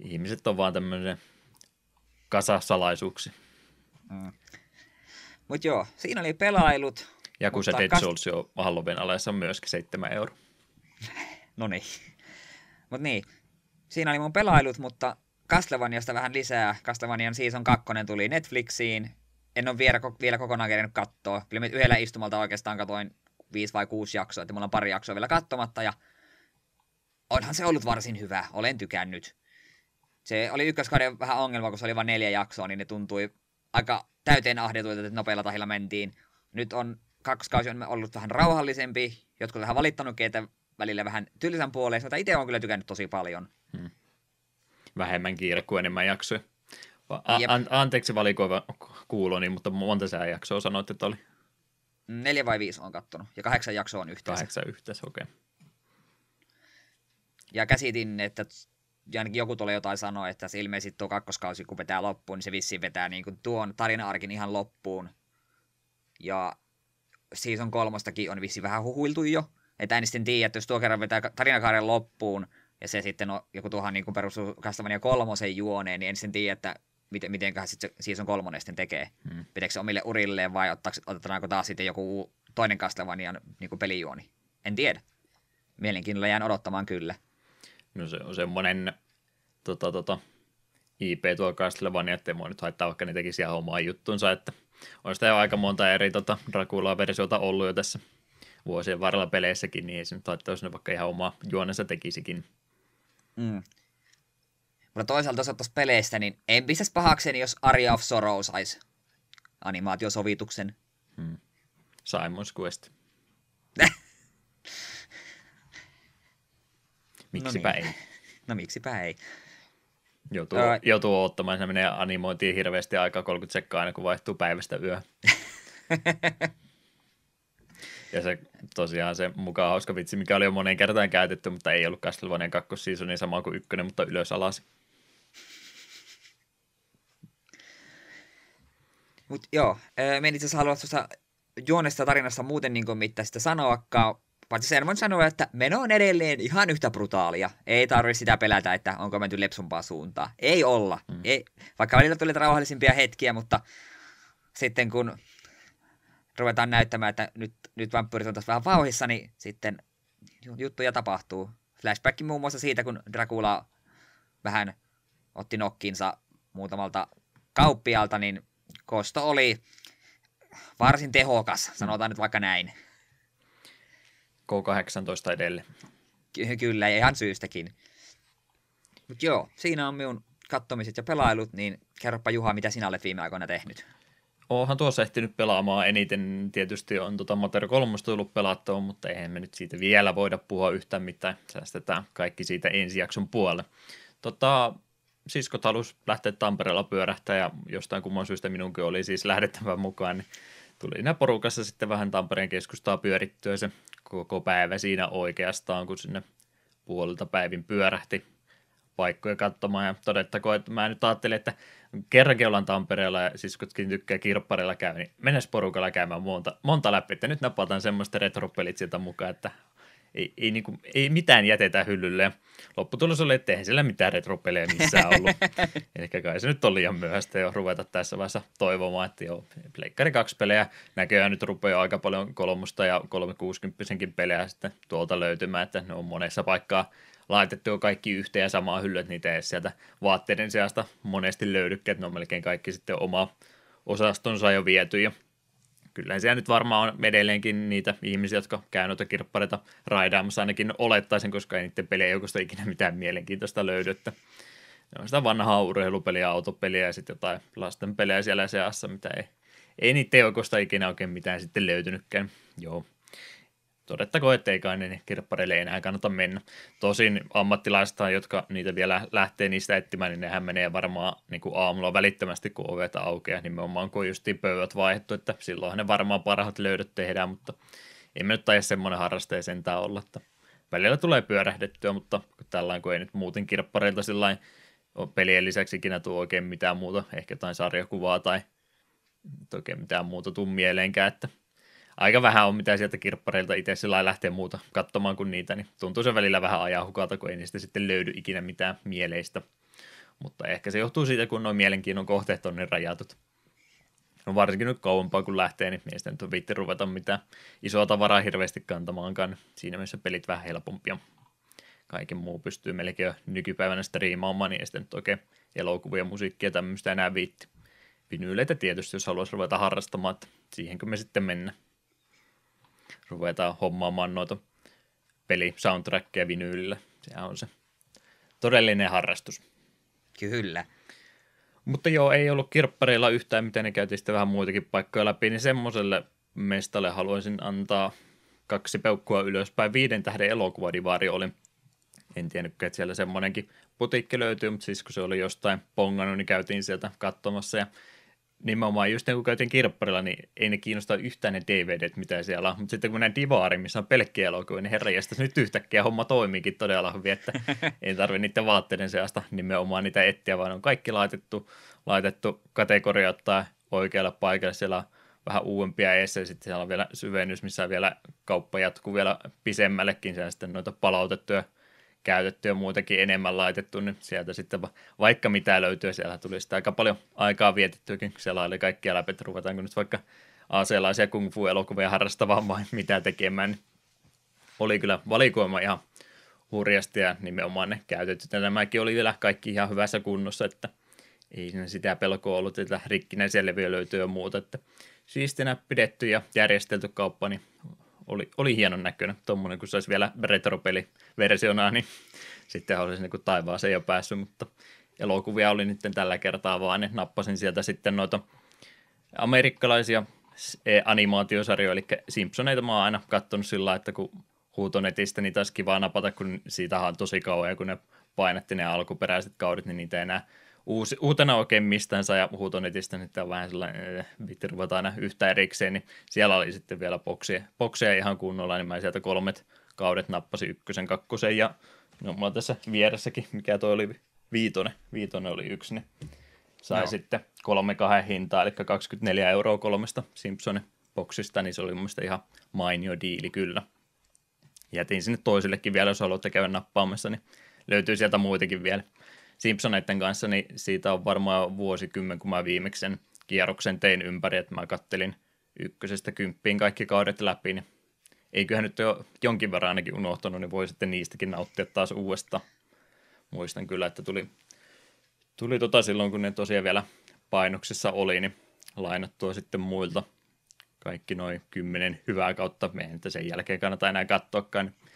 ihmiset on vaan tämmöinen kasa salaisuuksia.
Mutta joo, siinä oli pelailut.
Ja kun se
Mutta
Dead
kas-
Souls jo Halloween alessa on myöskin 7 euroa.
No niin. Mut niin, siinä oli mun pelailut, mutta Castlevaniasta vähän lisää. Castlevanian Season 2 tuli Netflixiin. En ole vielä, vielä kokonaan kerennyt katsoa. Kyllä yhdellä istumalta oikeastaan katoin viisi vai kuusi jaksoa, että mulla on pari jaksoa vielä katsomatta. Ja onhan se ollut varsin hyvä. Olen tykännyt. Se oli ykköskauden vähän ongelma, kun se oli vain neljä jaksoa, niin ne tuntui aika täyteen ahdetuilta, että nopealla tahilla mentiin. Nyt on kakkoskausi on ollut vähän rauhallisempi. Jotkut vähän valittanutkin, että välillä vähän tylsän puoleen, mutta itse on kyllä tykännyt tosi paljon.
Vähemmän kiire kuin enemmän jaksoja. A-
Jep.
an- anteeksi valikoiva kuuloni, mutta monta sää jaksoa sanoit, että oli
Neljä vai viisi on kattonut, ja kahdeksan jaksoa on yhteensä.
kahdeksan yhteensä, okei. Okay.
Ja käsitin, että ja ainakin joku tulee jotain sanoa, että se ilmeisesti tuo kakkoskausi, kun vetää loppuun, niin se vissiin vetää niin kuin tuon tarina-arkin ihan loppuun. Ja season kolmostakin on vissiin vähän huhuiltu jo. Että en sitten tiedä, että jos tuo kerran vetää ka- tarinakaaren loppuun, ja se sitten on joku tuohon niin perustuu Castlevania kolmosen juoneen, niin en sitten tiedä, että miten, mitenköhän sitten se season kolmonen sitten tekee.
Hmm.
Pitäekö se omille urilleen vai otetaanko taas sitten joku toinen Castlevanian niin kuin pelijuoni? En tiedä. Mielenkiinnolla jään odottamaan kyllä.
No se on semmoinen tota, tota, IP tuo Castlevania, että mua nyt haittaa, vaikka ne tekisi ihan omaa juttunsa, että on sitä jo aika monta eri tota, Dracula-versiota ollut jo tässä vuosien varrella peleissäkin, niin ei se nyt haittaa, jos ne vaikka ihan omaa juonensa tekisikin.
Mm. Mutta toisaalta jos ottaisi peleistä, niin en pistäisi pahakseni, jos Aria of Sorrow saisi animaatiosovituksen.
Simon's Quest. Miksipä
niin.
ei.
No miksipä ei.
Joutuu,
Ää-
joutuu ottamaan, se menee animointiin hirveästi aikaa 30 sekkaa aina, kun vaihtuu päivästä yö. ja se tosiaan se mukaan hauska vitsi, mikä oli jo moneen kertaan käytetty, mutta ei ollut Castlevania kakkosseasonin niin sama kuin ykkönen, mutta ylös alas.
Mut joo, me en itse asiassa halua tuosta juonesta tarinasta muuten niin kuin mitään sitä sanoakaan. Paitsi sen voin sanoa, että meno on edelleen ihan yhtä brutaalia. Ei tarvitse sitä pelätä, että onko menty lepsumpaa suuntaan. Ei olla. Mm. Ei, vaikka välillä tuli rauhallisimpia hetkiä, mutta sitten kun ruvetaan näyttämään, että nyt, nyt vampyyrit on taas vähän vauhissa, niin sitten ju- juttuja tapahtuu. Flashback muun muassa siitä, kun Dracula vähän otti nokkinsa muutamalta kauppialta, niin kosto oli varsin tehokas, sanotaan nyt vaikka näin.
K18 edelleen.
Ky- kyllä, ja ihan syystäkin. Mutta joo, siinä on minun kattomiset ja pelailut, niin kerropa Juha, mitä sinä olet viime aikoina tehnyt.
Oonhan tuossa ehtinyt pelaamaan eniten. Tietysti on tota Mater 3 tullut pelattua, mutta eihän me nyt siitä vielä voida puhua yhtään mitään. Säästetään kaikki siitä ensi jakson puolelle. Tota, siskot halus lähteä Tampereella pyörähtää ja jostain kumman syystä minunkin oli siis lähdettävä mukaan. Niin tuli nämä porukassa sitten vähän Tampereen keskustaa pyörittyä se koko päivä siinä oikeastaan, kun sinne puolilta päivin pyörähti paikkoja katsomaan ja todettakoon, että mä nyt ajattelin, että kerrankin ollaan Tampereella ja siskotkin tykkää kirpparilla käy, niin mennäs porukalla käymään monta, monta läpi, että nyt napataan semmoista retropelit sieltä mukaan, että ei, ei, niin kuin, ei mitään jätetä hyllylle. Ja lopputulos oli, että eihän siellä mitään retropelejä missään ollut. Eli kai se nyt on liian myöhäistä jo ruveta tässä vaiheessa toivomaan, että joo, Pleikkari 2 pelejä näköjään nyt rupeaa aika paljon kolmosta ja 360 pelejä sitten tuolta löytymään, että ne on monessa paikkaa laitettu jo kaikki yhteen ja samaa hyllyä, että niitä ei sieltä vaatteiden sijasta monesti löydykään, että ne on melkein kaikki sitten oma osastonsa jo viety ja kyllä siellä nyt varmaan on edelleenkin niitä ihmisiä, jotka käy noita kirppareita raidaamassa ainakin olettaisin, koska ei niiden pelejä joukosta ikinä mitään mielenkiintoista löydy, että ne on sitä vanhaa urheilupeliä, autopeliä ja sitten jotain lasten pelejä siellä seassa, mitä ei, ei niiden joukosta ikinä oikein mitään sitten löytynytkään. Joo, todettakoon, ettei kai ne kirppareille enää kannata mennä. Tosin ammattilaista, jotka niitä vielä lähtee niistä etsimään, niin nehän menee varmaan niin kuin aamulla välittömästi, kun ovet aukeaa, nimenomaan kun justiin pöydät vaihdettu, että silloinhan ne varmaan parhaat löydöt tehdään, mutta ei me nyt taida semmoinen harraste sentään olla, että välillä tulee pyörähdettyä, mutta tällainen kun ei nyt muuten kirppareilta sillä pelien lisäksi ikinä tule oikein mitään muuta, ehkä jotain sarjakuvaa tai oikein mitään muuta tuu mieleenkään, että aika vähän on mitä sieltä kirppareilta itse sillä lähtee muuta katsomaan kuin niitä, niin tuntuu se välillä vähän ajahukalta, kun ei niistä sitten löydy ikinä mitään mieleistä. Mutta ehkä se johtuu siitä, kun nuo mielenkiinnon kohteet on niin rajatut. No varsinkin nyt kauempaa kun lähtee, niin miestä nyt on viitti ruveta mitään isoa tavaraa hirveästi kantamaankaan. Siinä mielessä pelit vähän helpompia. Kaiken muu pystyy melkein jo nykypäivänä striimaamaan, niin ei sitten nyt oikein elokuvia, musiikkia tämmöistä enää viitti. Vinyyleitä tietysti, jos haluaisi ruveta harrastamaan, että siihenkö me sitten mennään ruvetaan hommaamaan noita peli soundtrackia vinyylillä. Sehän on se todellinen harrastus.
Kyllä.
Mutta joo, ei ollut kirppareilla yhtään, miten ne käytiin sitten vähän muitakin paikkoja läpi, niin semmoiselle mestalle haluaisin antaa kaksi peukkua ylöspäin. Viiden tähden elokuvadivari oli. En tiennytkään, että siellä semmoinenkin putiikki löytyy, mutta siis kun se oli jostain pongannut, niin käytiin sieltä katsomassa ja nimenomaan just kun käytiin kirpparilla, niin ei ne kiinnosta yhtään ne DVDt, mitä siellä on. Mutta sitten kun näin divaari, missä on pelkkiä elokuvia, niin herra nyt yhtäkkiä homma toimiikin todella hyvin, että ei tarvitse niiden vaatteiden seasta nimenomaan niitä etsiä, vaan on kaikki laitettu, laitettu kategoria tai oikealle paikalle. Siellä on vähän uudempia eessä, sitten siellä on vielä syvennys, missä vielä kauppa jatkuu vielä pisemmällekin, siellä sitten noita palautettuja käytetty ja muutenkin enemmän laitettu, niin sieltä sitten vaikka mitä löytyy, siellä tuli sitä aika paljon aikaa vietettyäkin, siellä oli kaikkia läpi, että ruvetaanko nyt vaikka aseelaisia kung fu-elokuvia harrastamaan vai mitä tekemään, niin oli kyllä valikoima ihan hurjasti ja nimenomaan ne käytetty. Nämäkin oli vielä kaikki ihan hyvässä kunnossa, että ei siinä sitä pelkoa ollut, että rikkinäisiä levyjä löytyy ja muuta, että siistinä pidetty ja järjestelty kauppa, niin oli, oli hienon näköinen. Tuommoinen, kun se olisi vielä retropeli-versiona, niin sitten olisi niin taivaaseen jo päässyt, mutta elokuvia oli nyt tällä kertaa vaan, niin nappasin sieltä sitten noita amerikkalaisia e, animaatiosarjoja, eli Simpsoneita mä oon aina katsonut sillä että kun huutonetistä niitä olisi kiva napata, kun siitä on tosi kauan, ja kun ne painatti ne alkuperäiset kaudet, niin niitä ei enää uusi, uutena oikein mistään saa ja huutonetistä, niin tämä on vähän sellainen, eh, ruveta aina yhtä erikseen, niin siellä oli sitten vielä bokseja, bokseja ihan kunnolla, niin mä sieltä kolmet kaudet nappasin ykkösen, kakkosen ja no mulla tässä vieressäkin, mikä toi oli viitonen, viitonen oli yksi, niin sai no. sitten kolme kahden hintaa, eli 24 euroa kolmesta Simpsonin boksista, niin se oli mun mielestä ihan mainio diili kyllä. Jätin sinne toisillekin vielä, jos haluatte käydä nappaamassa, niin löytyy sieltä muitakin vielä. Simpsoneiden kanssa, niin siitä on varmaan vuosikymmen, kun mä viimeksi sen kierroksen tein ympäri, että mä kattelin ykkösestä kymppiin kaikki kaudet läpi, niin eiköhän nyt jo jonkin verran ainakin unohtanut, niin voi sitten niistäkin nauttia taas uudestaan. Muistan kyllä, että tuli, tuli tota silloin, kun ne tosiaan vielä painoksissa oli, niin lainattua sitten muilta kaikki noin kymmenen hyvää kautta. Meidän sen jälkeen kannata enää katsoakaan, niin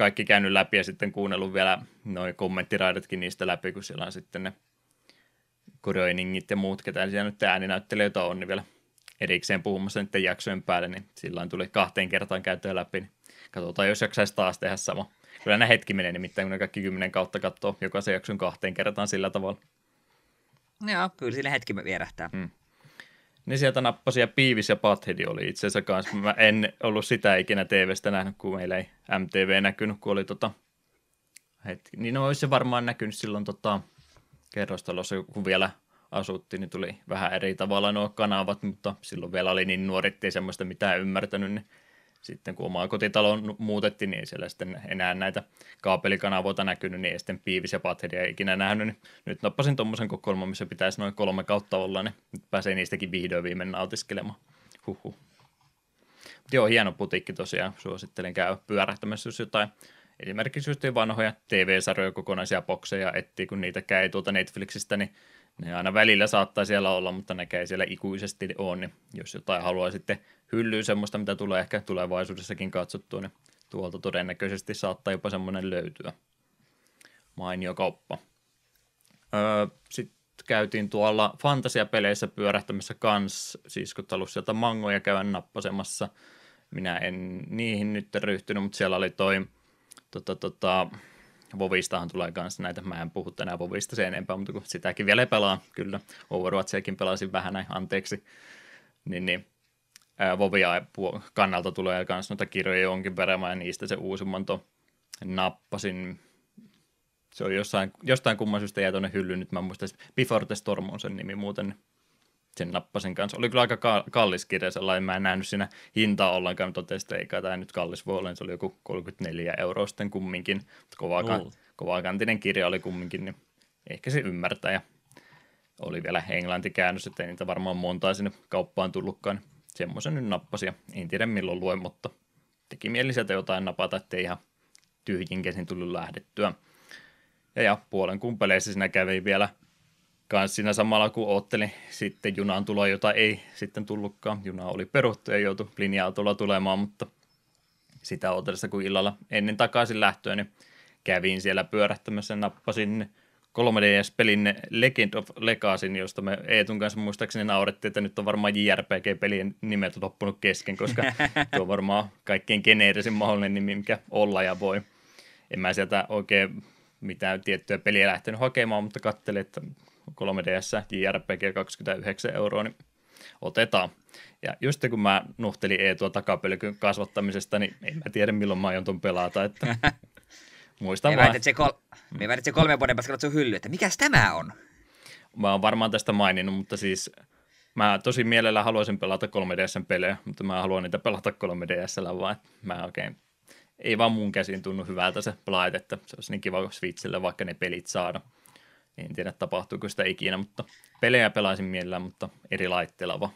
kaikki käynyt läpi ja sitten kuunnellut vielä noin kommenttiraidetkin niistä läpi, kun siellä on sitten ne Gröningit ja muut, ketä siellä nyt ääninäyttelijöitä on, niin vielä erikseen puhumassa niiden jaksojen päälle, niin silloin tuli kahteen kertaan käytyä läpi. Niin katsotaan, jos jaksaisi taas tehdä sama. Kyllä ne hetki menee nimittäin, kun ne kaikki kymmenen kautta katsoo jokaisen jakson kahteen kertaan sillä tavalla.
Joo, kyllä sille hetki vierähtää. Hmm.
Niin sieltä nappasi ja Piivis ja Pathedi oli itse asiassa kanssa. Mä en ollut sitä ikinä TVstä nähnyt, kun meillä ei MTV näkynyt, kun oli tota... Hetki. Niin no, olisi se varmaan näkynyt silloin tota, kerrostalossa, kun vielä asuttiin, niin tuli vähän eri tavalla nuo kanavat, mutta silloin vielä oli niin nuori, ettei semmoista mitään ymmärtänyt, niin sitten kun omaa kotitaloon muutettiin, niin ei siellä sitten enää näitä kaapelikanavoita näkynyt, niin ei sitten piivis ja patheria ikinä nähnyt. Niin nyt nappasin tuommoisen kokoelman, missä pitäisi noin kolme kautta olla, niin nyt pääsee niistäkin vihdoin viimein nautiskelemaan. Huhhuh. Joo, hieno putiikki tosiaan. Suosittelen käydä pyörähtämässä, jos jotain esimerkiksi just vanhoja TV-sarjoja kokonaisia bokseja etsii, kun niitä käy tuolta Netflixistä, niin ne aina välillä saattaa siellä olla, mutta ne käy siellä ikuisesti on, niin jos jotain haluaa sitten hyllyä semmoista, mitä tulee ehkä tulevaisuudessakin katsottua, niin tuolta todennäköisesti saattaa jopa semmoinen löytyä. Mainio kauppa. Öö, sitten käytiin tuolla fantasiapeleissä pyörähtämässä kans, kun talus sieltä mangoja käydä nappasemassa. Minä en niihin nyt ryhtynyt, mutta siellä oli toi tota, tota, Vovistahan tulee kanssa näitä, mä en puhu tänään Vovista sen enempää, mutta kun sitäkin vielä pelaa, kyllä, Overwatchiakin pelasin vähän näin, anteeksi, niin, niin. Vovia kannalta tulee myös noita kirjoja jonkin verran, ja niistä se uusimman to nappasin, se on jossain, jostain kumman syystä jäi tuonne hyllyyn, nyt. Mä muistan, Before the Storm on sen nimi muuten, sen nappasin kanssa. Oli kyllä aika kallis kirja sellainen, mä en nähnyt siinä hintaa ollenkaan, mutta totesin, että eikä tämä nyt kallis voi olla, se oli joku 34 euroa sitten kumminkin, kovaa, mm. kovaa kantinen kirja oli kumminkin, niin ehkä se ymmärtää ja oli vielä englantikäännös, että ei niitä varmaan montaa sinne kauppaan tullutkaan, niin semmoisen nyt nappasin ja en tiedä milloin luen, mutta teki mieli sieltä jotain napata, ettei ihan tyhjin käsin tullut lähdettyä. Ja, ja puolen kumpeleissa siinä kävi vielä kanssa siinä samalla kun oottelin sitten junaan tuloa, jota ei sitten tullutkaan. Juna oli peruttu ja joutui linja-autolla tulemaan, mutta sitä ootellessa kun illalla ennen takaisin lähtöä, niin kävin siellä pyörähtämässä nappasin 3DS-pelin Legend of Legacyn, josta me Eetun kanssa muistaakseni naurettiin, että nyt on varmaan JRPG-pelien nimet loppunut kesken, koska tuo on varmaan kaikkein geneerisin mahdollinen nimi, mikä olla ja voi. En mä sieltä oikein mitään tiettyä peliä lähtenyt hakemaan, mutta katselin, että 3DS JRPG 29 euroa, niin otetaan. Ja just kun mä nuhtelin Eetua takapelkyn kasvattamisesta, niin en mä tiedä milloin mä aion ton pelata, että muistan
vaan. Väitit, se kol- me väitit se kolme vuoden päästä sun hylly, että mikäs tämä on?
Mä oon varmaan tästä maininnut, mutta siis mä tosi mielellä haluaisin pelata 3DSn pelejä, mutta mä haluan niitä pelata 3DSllä vaan, että mä oikein ei vaan mun käsiin tunnu hyvältä se Blight, että se olisi niin kiva Switchille vaikka ne pelit saada. En tiedä tapahtuuko sitä ikinä, mutta pelejä pelaisin mielellään, mutta eri laitteella vaan.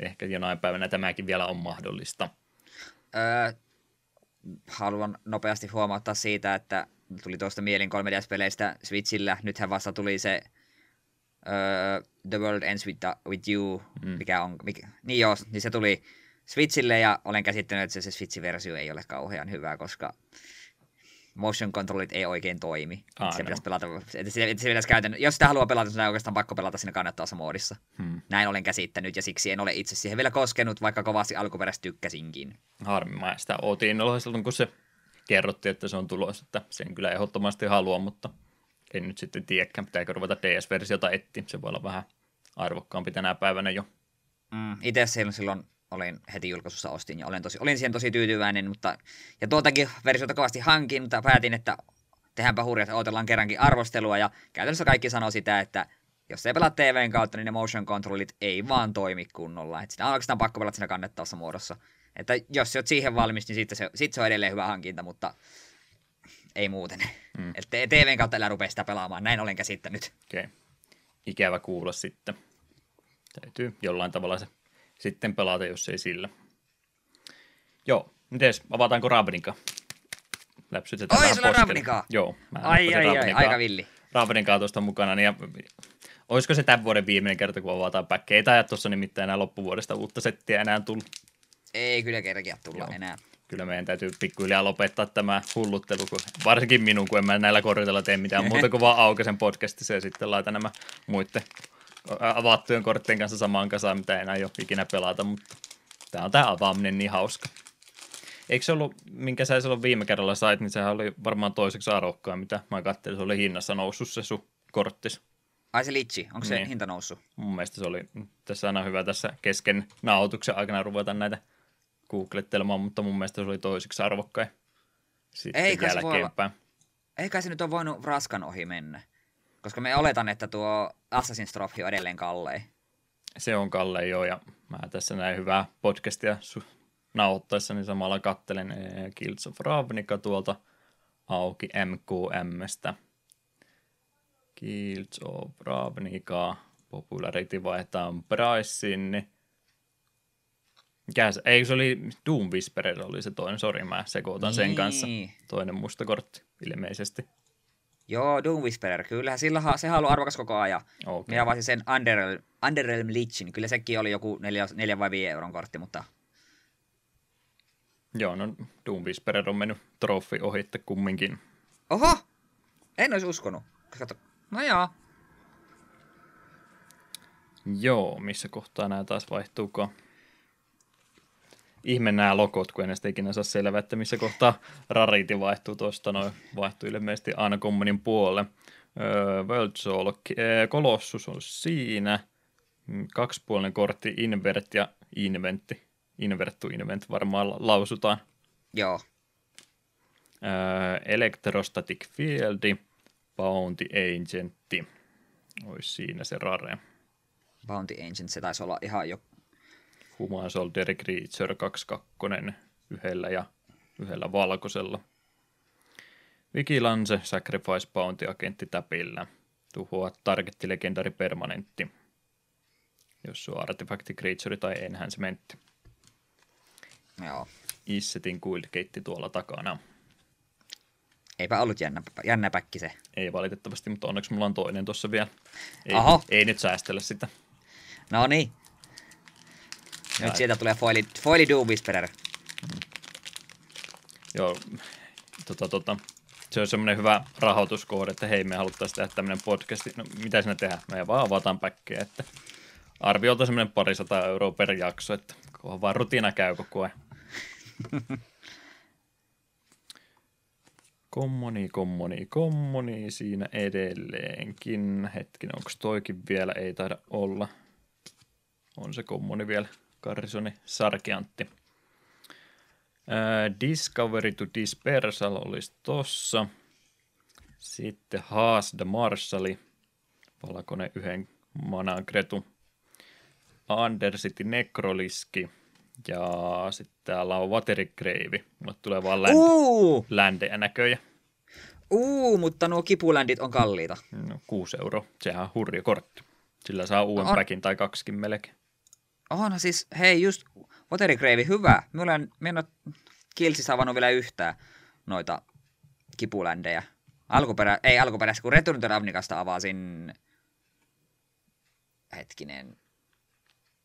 Ehkä jonain päivänä tämäkin vielä on mahdollista.
Öö, haluan nopeasti huomauttaa siitä, että tuli tuosta mielin 3DS-peleistä Switchillä. Nythän vasta tuli se uh, The World Ends with, the, with You, mm. mikä on... Mikä, niin joo, niin se tuli Switchille ja olen käsittänyt, että se, se Switch-versio ei ole kauhean hyvä, koska motion controlit ei oikein toimi. Aa, se no. pitäisi pelata, että se, että se pitäisi käytän, jos sitä haluaa pelata, niin on oikeastaan pakko pelata siinä kannattavassa moodissa. Hmm. Näin olen käsittänyt ja siksi en ole itse siihen vielä koskenut, vaikka kovasti alkuperäistä tykkäsinkin.
Harmi, mä sitä ootin silloin, kun se kerrottiin, että se on tulossa, että sen kyllä ehdottomasti haluan, mutta en nyt sitten tiedäkään, pitääkö ruveta DS-versiota etsiä, se voi olla vähän arvokkaampi tänä päivänä jo.
Mm, itse silloin olin heti julkaisussa ostin ja olen, tosi, olin siihen tosi tyytyväinen, mutta ja tuotakin versiota kovasti hankin, mutta päätin, että tehdäänpä hurjat, odotellaan kerrankin arvostelua ja käytännössä kaikki sanoo sitä, että jos ei pelaa TVn kautta, niin ne motion controlit ei vaan toimi kunnolla. Että sitä on oikeastaan pakko pelata siinä kannettavassa muodossa. Että jos oot siihen valmis, niin sitten se, sit se on edelleen hyvä hankinta, mutta ei muuten. Mm. Että TVn kautta älä rupea sitä pelaamaan, näin olen käsittänyt.
Okei. Okay. Ikävä kuulla sitten. Täytyy jollain tavalla se sitten pelata, jos ei sillä. Joo, mites, avataanko Ravnika?
Läpsytetään Oi, sulla Ravnika!
Joo.
Mä ai, ai, ai, aika villi.
Ravnikaa tuosta mukana, niin ja, olisiko se tämän vuoden viimeinen kerta, kun avataan päkkejä? Ei tämä tuossa nimittäin enää loppuvuodesta uutta settiä enää tullut.
Ei kyllä kerkeä tulla Joo. enää.
Kyllä meidän täytyy pikkuhiljaa lopettaa tämä hulluttelu, kun, varsinkin minun, kun en mä näillä korjatella tee mitään muuta kuin vaan aukaisen podcastissa ja sitten laitan nämä muiden avattujen korttien kanssa samaan kasaan, mitä enää ei ole ikinä pelata, mutta tämä on tämä avaaminen niin hauska. Eikö se ollut, minkä sä silloin viime kerralla sait, niin sehän oli varmaan toiseksi arvokkaa, mitä mä katselin, se oli hinnassa noussut se sun korttis.
Ai se litsi, onko se niin. hinta noussut?
Mun mielestä se oli, tässä aina hyvä tässä kesken nauhoituksen aikana ruveta näitä googlettelemaan, mutta mun mielestä se oli toiseksi arvokkain sitten Eikä jälkeenpäin. Se voi...
Eikä se nyt ole voinut raskan ohi mennä. Koska me oletan, että tuo Assassin's Trophy on edelleen kallein.
Se on kallein joo, ja mä tässä näin hyvää podcastia su- nauhoittaessa, niin samalla kattelen eh, Guilds of Ravnica tuolta auki MQMstä. Guilds of Ravnica, popularity vaihtaa Pricein, niin mikä se, ei se oli Doom Whisperer oli se toinen, sori mä sekoitan sen kanssa.
Niin.
Toinen musta kortti ilmeisesti.
Joo, Doom Whisperer, kyllähän sillä ha- on ollut arvokas koko ajan.
Okei.
Minä avasin sen Underrealm, Underrealm Lichin, kyllä sekin oli joku 4, vai 5 euron kortti, mutta
Joo, no Doom Whisperer on mennyt trofi ohitte kumminkin.
oho, en olisi uskonut. Kato, no joo,
Joo, missä kohtaa nämä taas vaihtuuko? Ihme nämä lokot, kun en näistä ikinä saa selvää, että missä kohtaa rariti vaihtuu tuosta, noin vaihtuu ilmeisesti aina kommunin puolelle. Öö, World Soul, Kolossus on siinä, Mm, kaksipuolinen kortti, Invert ja Inventti. Invert to Invent varmaan la- lausutaan.
joo.
Öö, Electrostatic Fieldi, Bounty Agentti. Olisi siinä se rare.
Bounty Ancient, se taisi olla ihan jo...
Human Soldier Creature 22 yhdellä ja yhdellä valkoisella. Vigilance Sacrifice Bounty agentti täpillä. Tuhoa target legendari permanentti. Jos se on artefakti creature tai enhancementti.
Joo.
Issetin kuilkeitti tuolla takana.
Eipä ollut jännä, jännä päkki se.
Ei valitettavasti, mutta onneksi mulla on toinen tuossa vielä. Ei,
Oho.
ei nyt säästellä sitä.
No niin. Nyt sieltä tulee foili, foili Doom Whisperer.
Joo, tota, tota, se on semmoinen hyvä rahoituskohde, että hei, me haluttaisiin tehdä tämmöinen podcast. No, mitä sinä tehdään? Me vaan avataan päkkejä, että arviolta semmoinen parisata euroa per jakso, että kunhan vaan rutiina käy koko ajan. Kommoni, kommoni, kommoni siinä edelleenkin. Hetkinen, onko toikin vielä? Ei taida olla. On se kommoni vielä. Carrisoni Sarkeantti. Ää, Discovery to Dispersal olisi tossa. Sitten Haas the Marshalli. Valkoinen yhden manan kretu. Undercity Necroliski. Ja sitten täällä on Waterigrave. Mulle tulee vaan lände,
Uu,
ländejä näköjä.
uu, mutta nuo kipuländit on kalliita.
No, 6 euroa. Sehän on hurja kortti. Sillä saa uuden
On.
päkin tai kaksikin melkein.
Onhan siis, hei just, Waterigrave, hyvä. Minulla en, minä en ole Kilsissä avannut vielä yhtään noita kipuländejä. Alkuperä, ei alkuperäistä, kun Return to Ravnicasta avasin, hetkinen,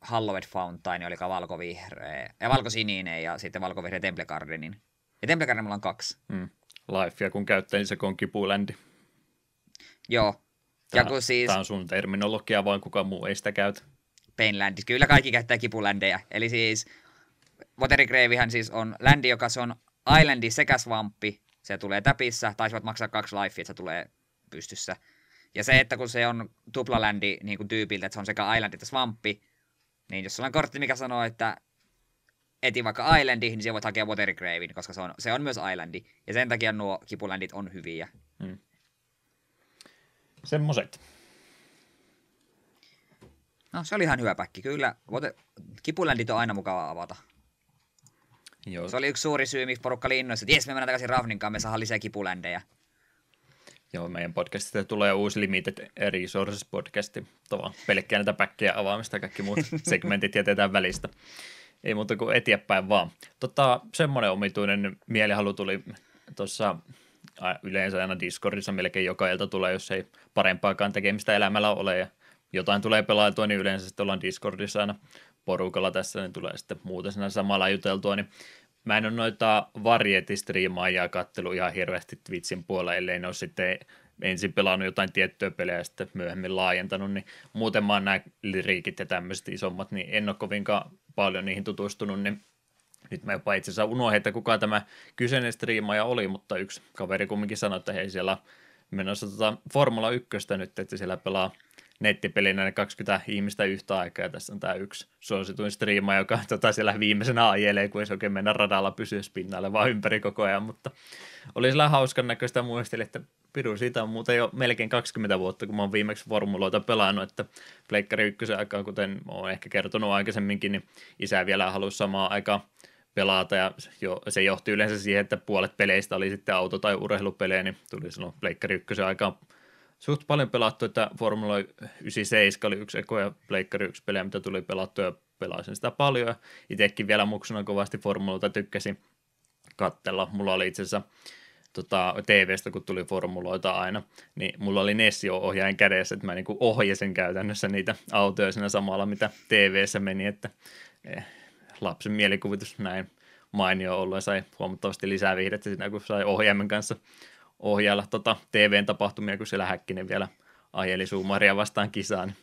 Hallowed Fountain, oli valkovihreä, ja valkosininen ja sitten valkovihreä Temple Gardenin. Ja Temple Garden mulla on kaksi.
Mm. Lifea kun käyttää, niin se on kipuländi.
Joo. Ja kun siis
Tämä on sun terminologia, vaan kukaan muu ei sitä käytä.
Painlandis, kyllä kaikki käyttää kipuländejä. Eli siis Waterigravehan siis on ländi, joka se on islandi sekä swamppi, se tulee täpissä, taisivat maksaa kaksi lifea, että se tulee pystyssä. Ja se, että kun se on tuplaländi niin kuin tyypiltä, että se on sekä island että swamppi, niin jos sulla on kortti, mikä sanoo, että eti vaikka islandi, niin se voit hakea Watergravein, koska se on, se on myös islandi. Ja sen takia nuo kipuländit on hyviä.
Semmoset.
No, se oli ihan hyvä päkki. Kyllä, kipuländit on aina mukava avata.
Joo,
Se oli yksi suuri syy, miksi porukka oli innoissa, että jes, me mennään takaisin Ravninkaan, me saadaan lisää kipuländejä.
joo, meidän podcastista tulee uusi Limited Resources podcasti. Tuo pelkkää näitä päkkejä avaamista ja kaikki muut segmentit jätetään välistä. Ei muuta kuin eteenpäin vaan. Tota, semmoinen omituinen mielihalu tuli tuossa yleensä aina Discordissa melkein joka ilta tulee, jos ei parempaakaan tekemistä elämällä ole ja jotain tulee pelailtua, niin yleensä sitten ollaan Discordissa aina porukalla tässä, niin tulee sitten muuten siinä samalla juteltua, niin mä en ole noita varietistriimaajia kattelu ihan hirveästi Twitchin puolella, ellei ne ole sitten ensin pelannut jotain tiettyä pelejä ja sitten myöhemmin laajentanut, niin muuten mä oon nämä liriikit ja tämmöiset isommat, niin en ole kovinkaan paljon niihin tutustunut, niin nyt mä jopa itse asiassa unohdin, että kuka tämä kyseinen striimaaja oli, mutta yksi kaveri kumminkin sanoi, että hei siellä menossa tota Formula 1 nyt, että siellä pelaa nettipelinä ne 20 ihmistä yhtä aikaa, ja tässä on tämä yksi suosituin striima, joka tota, siellä viimeisenä ajelee, kun ei se oikein mennä radalla pysyä spinnalle vaan ympäri koko ajan, mutta oli sillä hauskan näköistä muistelin, että piru siitä on muuten jo melkein 20 vuotta, kun mä oon viimeksi formuloita pelannut, että Pleikkari ykkösen aikaa, kuten oon ehkä kertonut aikaisemminkin, niin isä vielä halusi samaan aikaan pelata. Ja jo, se johti yleensä siihen, että puolet peleistä oli sitten auto- tai urheilupelejä, niin tuli silloin Pleikkari 1 aikaan suht paljon pelattu, että Formula 97 oli yksi ekoja Pleikkari 1 pelejä, mitä tuli pelattu ja pelasin sitä paljon itsekin vielä muksuna kovasti Formuloita tykkäsin kattella. Mulla oli itse asiassa tota, TV-stä, kun tuli formuloita aina, niin mulla oli Nessio ohjaajan kädessä, että mä niin ohjasin käytännössä niitä autoja siinä samalla, mitä TV-ssä meni, että eh, lapsen mielikuvitus näin mainio ollut ja sai huomattavasti lisää viihdettä siinä, kun sai ohjaimen kanssa ohjailla tota TVn tapahtumia, kun siellä Häkkinen vielä ajeli Suumaria vastaan kisaan.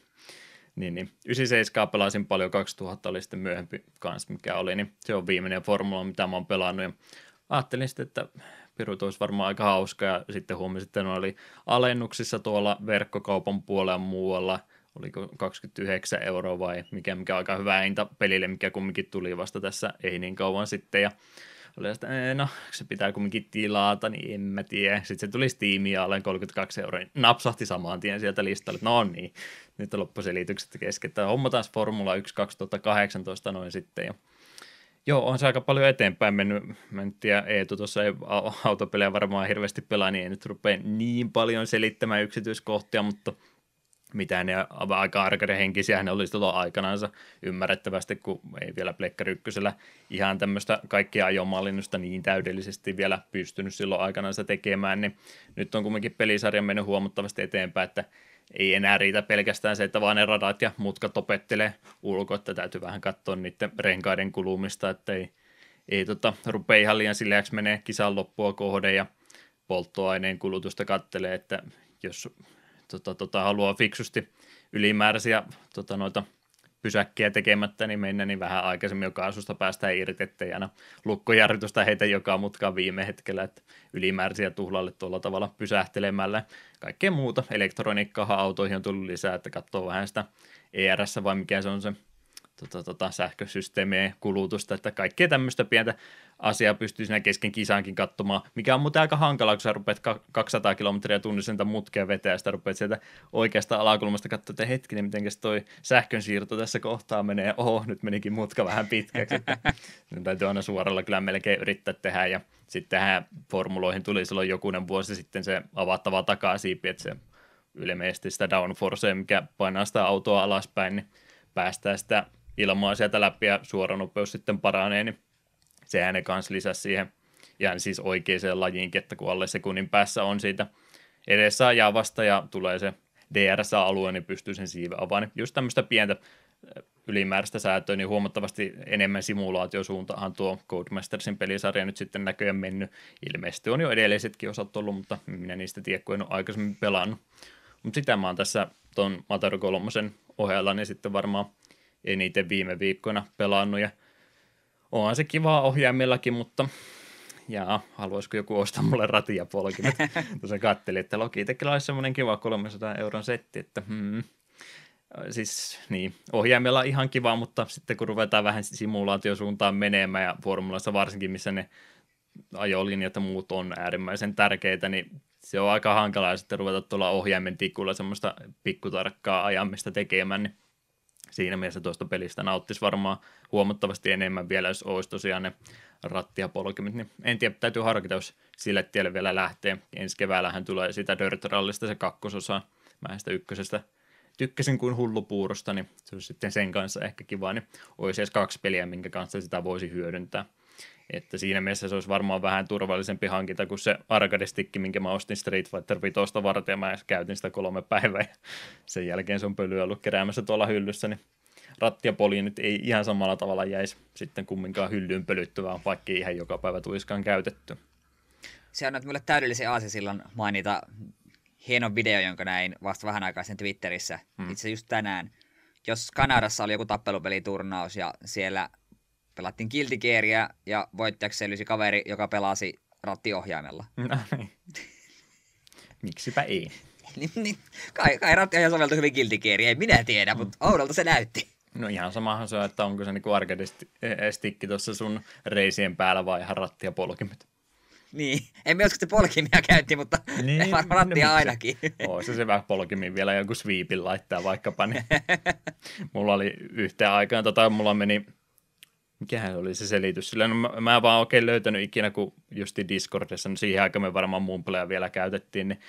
Niin, niin. 97 pelasin paljon, 2000 oli sitten myöhempi kanssa, mikä oli, niin se on viimeinen formula, mitä mä oon pelannut. Ja ajattelin sitten, että pirut olisi varmaan aika hauska ja sitten huomasin, että ne oli alennuksissa tuolla verkkokaupan puolella muualla, oliko 29 euroa vai mikä, mikä aika hyvä hinta pelille, mikä kumminkin tuli vasta tässä ei niin kauan sitten ja oli sitä, no se pitää kumminkin tilata, niin en mä tiedä. Sitten se tuli Steamia alle 32 euroa, niin napsahti samaan tien sieltä listalle, no niin, nyt on loppuselitykset kesken. Että homma taas Formula 1 2018 noin sitten ja Joo, on se aika paljon eteenpäin mennyt. Mä en tiedä, Eetu tuossa ei autopelejä varmaan hirveästi pelaa, niin ei nyt rupea niin paljon selittämään yksityiskohtia, mutta mitä ne aika arcade henkisiä ne oli silloin aikanaansa ymmärrettävästi, kun ei vielä Plekkari ykkösellä ihan tämmöistä kaikkia ajomallinnusta niin täydellisesti vielä pystynyt silloin aikanaansa tekemään, niin nyt on kumminkin pelisarja mennyt huomattavasti eteenpäin, että ei enää riitä pelkästään se, että vaan ne radat ja mutkat opettelee ulkoa, että täytyy vähän katsoa niiden renkaiden kulumista, että ei, ei tota, rupea ihan liian sileäksi menee kisan loppua kohde ja polttoaineen kulutusta kattelee, että jos tota, tota, haluaa fiksusti ylimääräisiä tota, noita pysäkkiä tekemättä, niin mennä niin vähän aikaisemmin joka asusta päästään irti, ettei aina lukkojarritusta heitä joka mutkaan viime hetkellä, että ylimääräisiä tuhlalle tuolla tavalla pysähtelemällä. Kaikkea muuta elektroniikkaa autoihin on tullut lisää, että katsoo vähän sitä ERS vai mikä se on se tota, tota, sähkösysteemien kulutusta, että kaikkea tämmöistä pientä asiaa pystyy siinä kesken kisaankin katsomaan, mikä on muuten aika hankalaa, kun sä rupeat 200 kilometriä tunnissa niitä mutkia vetää, ja sitä rupeat sieltä oikeasta alakulmasta katsoa, että hetkinen, miten toi sähkön siirto tässä kohtaa menee, oho, nyt menikin mutka vähän pitkäksi, että täytyy aina suoralla kyllä melkein yrittää tehdä, ja sitten tähän formuloihin. Tuli silloin jokunen vuosi sitten se avattava takasiipi, että se ilmeisesti sitä downforcea, mikä painaa sitä autoa alaspäin, niin päästään sitä ilmaa sieltä läpi ja suoranopeus sitten paranee, niin sehän ne kanssa lisäsi siihen ihan siis oikeaan lajiin, että kun alle sekunnin päässä on siitä edessä ajaa vasta ja tulee se DRS-alue, niin pystyy sen siiven avaamaan. Niin just tämmöistä pientä ylimääräistä säätöä, niin huomattavasti enemmän simulaatiosuuntaan tuo Codemastersin pelisarja nyt sitten näköjään mennyt. Ilmeisesti on jo edellisetkin osat ollut, mutta minä niistä tiedä, kun en ole aikaisemmin pelannut. Mutta sitä mä oon tässä tuon Mataro 3 ohella, niin sitten varmaan eniten viime viikkoina pelannut ja onhan se kivaa ohjaimillakin, mutta ja haluaisiko joku ostaa mulle ratia polkimet. Tuossa kattelin, että Logitechilla olisi semmoinen kiva 300 euron setti, että hmm. Siis niin, ohjaimella ihan kiva, mutta sitten kun ruvetaan vähän simulaatiosuuntaan menemään ja formulassa varsinkin, missä ne ajolinjat ja muut on äärimmäisen tärkeitä, niin se on aika hankalaa sitten ruveta tuolla ohjaimen tikulla semmoista pikkutarkkaa ajamista tekemään, niin siinä mielessä tuosta pelistä nauttisi varmaan huomattavasti enemmän vielä, jos olisi tosiaan ne rattia polkimet, niin en tiedä, täytyy harkita, jos sille tielle vielä lähtee. Ensi keväällähän tulee sitä Dirt Rallista se kakkososa, mä sitä ykkösestä tykkäsin kuin hullupuurosta, niin se olisi sitten sen kanssa ehkä kiva, niin olisi edes kaksi peliä, minkä kanssa sitä voisi hyödyntää. Että siinä mielessä se olisi varmaan vähän turvallisempi hankinta kuin se arcade minkä mä ostin Street Fighter 5 varten ja mä käytin sitä kolme päivää ja sen jälkeen se on pölyä ollut keräämässä tuolla hyllyssä, niin ratti ja poli nyt ei ihan samalla tavalla jäisi sitten kumminkaan hyllyyn pölyttävää, vaikka ihan joka päivä tuiskaan käytetty.
Se on mulle täydellisen aasisillan mainita hieno video, jonka näin vasta vähän aikaa sen Twitterissä, hmm. itse just tänään. Jos Kanadassa oli joku tappelupeliturnaus ja siellä pelattiin kiltikeeriä ja voittajaksi selvisi kaveri, joka pelasi rattiohjaimella. No niin.
Miksipä ei?
niin, niin, kai, kai rattiohjain soveltu hyvin kiltikeeriä, ei minä tiedä, mutta mm. oudolta se näytti.
No ihan samahan se on, että onko se niinku arcade-stikki tuossa sun reisien päällä vai ihan rattia polkimet.
Niin, en me joskus polkimia käytti, mutta niin, varmaan rattia no, ainakin.
Se se vähän polkimin vielä joku sweepin laittaa vaikkapa. Niin. mulla oli yhteen aikaan, tota, mulla meni mikähän oli se selitys? Sillä no, mä, mä en vaan oikein löytänyt ikinä, kun justi Discordissa, no siihen aikaan me varmaan Mumblea vielä käytettiin, niin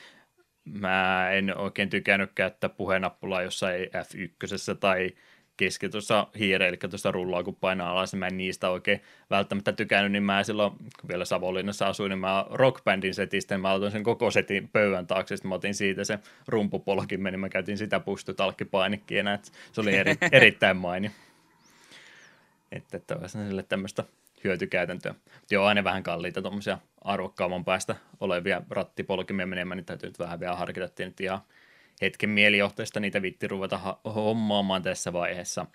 mä en oikein tykännyt käyttää puheenappulaa jossain F1 tai keski tuossa hiire, eli tuosta rullaa, kun painaa alas, niin mä en niistä oikein välttämättä tykännyt, niin mä silloin, kun vielä Savonlinnassa asuin, niin mä rockbandin setistä, niin mä otin sen koko setin pöydän taakse, sitten mä otin siitä se rumpupolkimme, niin mä käytin sitä pustutalkkipainikkiena, että se oli eri, erittäin mainio. Että, että olisi sille tämmöistä hyötykäytäntöä. Mutta joo, aina vähän kalliita tuommoisia arvokkaamman päästä olevia rattipolkimia menemään, niin täytyy nyt vähän vielä harkita, että nyt ihan hetken mielijohteesta niitä vitti ruveta hommaamaan tässä vaiheessa.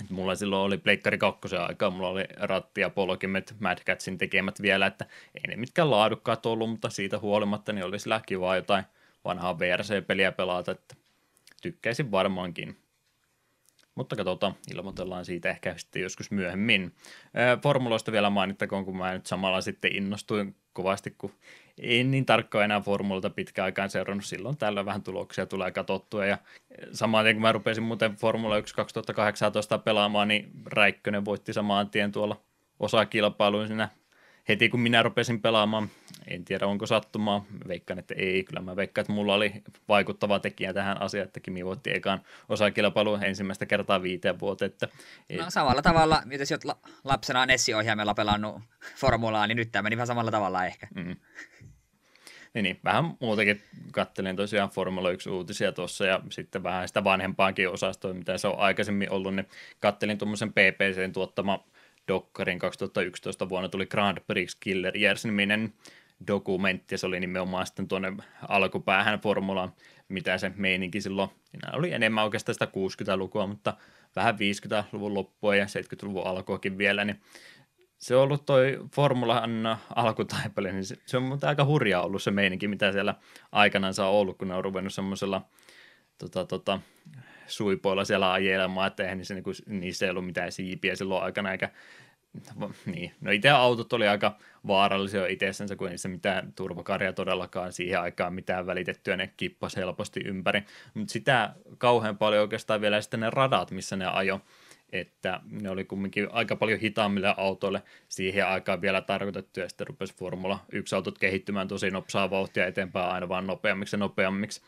Et mulla silloin oli Pleikkari 2 aikaa, mulla oli ratti ja polkimet Mad Catsin tekemät vielä, että ei ne mitkään laadukkaat ollut, mutta siitä huolimatta niin olisi kivaa jotain vanhaa VRC-peliä pelata, että tykkäisin varmaankin. Mutta katsotaan, ilmoitellaan siitä ehkä sitten joskus myöhemmin. Formuloista vielä mainittakoon, kun mä nyt samalla sitten innostuin kovasti, kun en niin tarkkaan enää formulta pitkään aikaan seurannut. Silloin tällöin vähän tuloksia tulee katsottua. Ja samaan kun mä rupesin muuten Formula 1 2018 pelaamaan, niin Räikkönen voitti samaan tien tuolla osakilpailuun siinä heti kun minä rupesin pelaamaan, en tiedä onko sattumaa, veikkaan, että ei, kyllä mä veikkaan, että mulla oli vaikuttava tekijä tähän asiaan, että Kimi voitti ekaan osakilpailu ensimmäistä kertaa viiteen vuoteen. Että.
No samalla tavalla, jos olet lapsena Nessi-ohjaimella pelannut formulaa, niin nyt tämä meni vähän samalla tavalla ehkä. Mm.
Niin, niin, vähän muutakin kattelin tosiaan Formula 1-uutisia tuossa ja sitten vähän sitä vanhempaankin osastoa, mitä se on aikaisemmin ollut, niin kattelin tuommoisen PPCn tuottama Dokkarin 2011 vuonna tuli Grand Prix Killer Years-niminen dokumentti, ja se oli nimenomaan sitten tuonne alkupäähän formula, mitä se meininki silloin, siinä oli enemmän oikeastaan sitä 60-lukua, mutta vähän 50-luvun loppua ja 70-luvun alkuakin vielä, niin se on ollut toi Formulan alkutaipale, niin se, se on aika hurjaa ollut se meininki, mitä siellä aikanaan saa ollut, kun ne on ruvennut semmoisella tota, tota, suipoilla siellä ajelemaan, että eihän niissä, niin niissä ei ollut mitään siipiä silloin aikana, eikä niin. No itse autot oli aika vaarallisia itsessensä, kun ei niissä mitään turvakarja todellakaan siihen aikaan mitään välitettyä, ne kippas helposti ympäri. Mutta sitä kauhean paljon oikeastaan vielä sitten ne radat, missä ne ajo, että ne oli kumminkin aika paljon hitaammille autoille siihen aikaan vielä tarkoitettu, ja sitten rupesi Formula 1-autot kehittymään tosi nopsaa vauhtia eteenpäin aina vaan nopeammiksi ja nopeammiksi.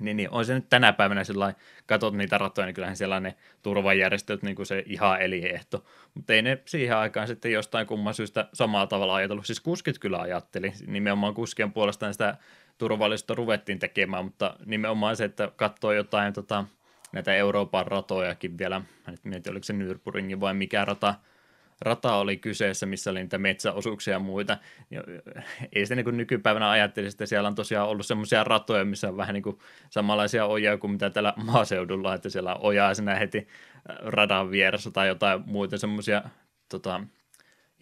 Niin, niin on se nyt tänä päivänä sillä katsot niitä ratoja, niin kyllähän siellä ne turvajärjestöt niin kuin se ihan eliehto. Mutta ei ne siihen aikaan sitten jostain kumman syystä samalla tavalla ajatellut. Siis kuskit kyllä ajatteli, nimenomaan kuskien puolestaan sitä turvallisuutta ruvettiin tekemään, mutta nimenomaan se, että katsoo jotain tota, näitä Euroopan ratojakin vielä, mietin, oliko se Nürburgring vai mikä rata, rata oli kyseessä, missä oli niitä metsäosuuksia ja muita. Ei sitä niin kuin nykypäivänä ajattelisi, että siellä on tosiaan ollut semmoisia ratoja, missä on vähän niin kuin samanlaisia ojia kuin mitä täällä maaseudulla, että siellä ojaa sinä heti radan vieressä tai jotain muita semmoisia tota,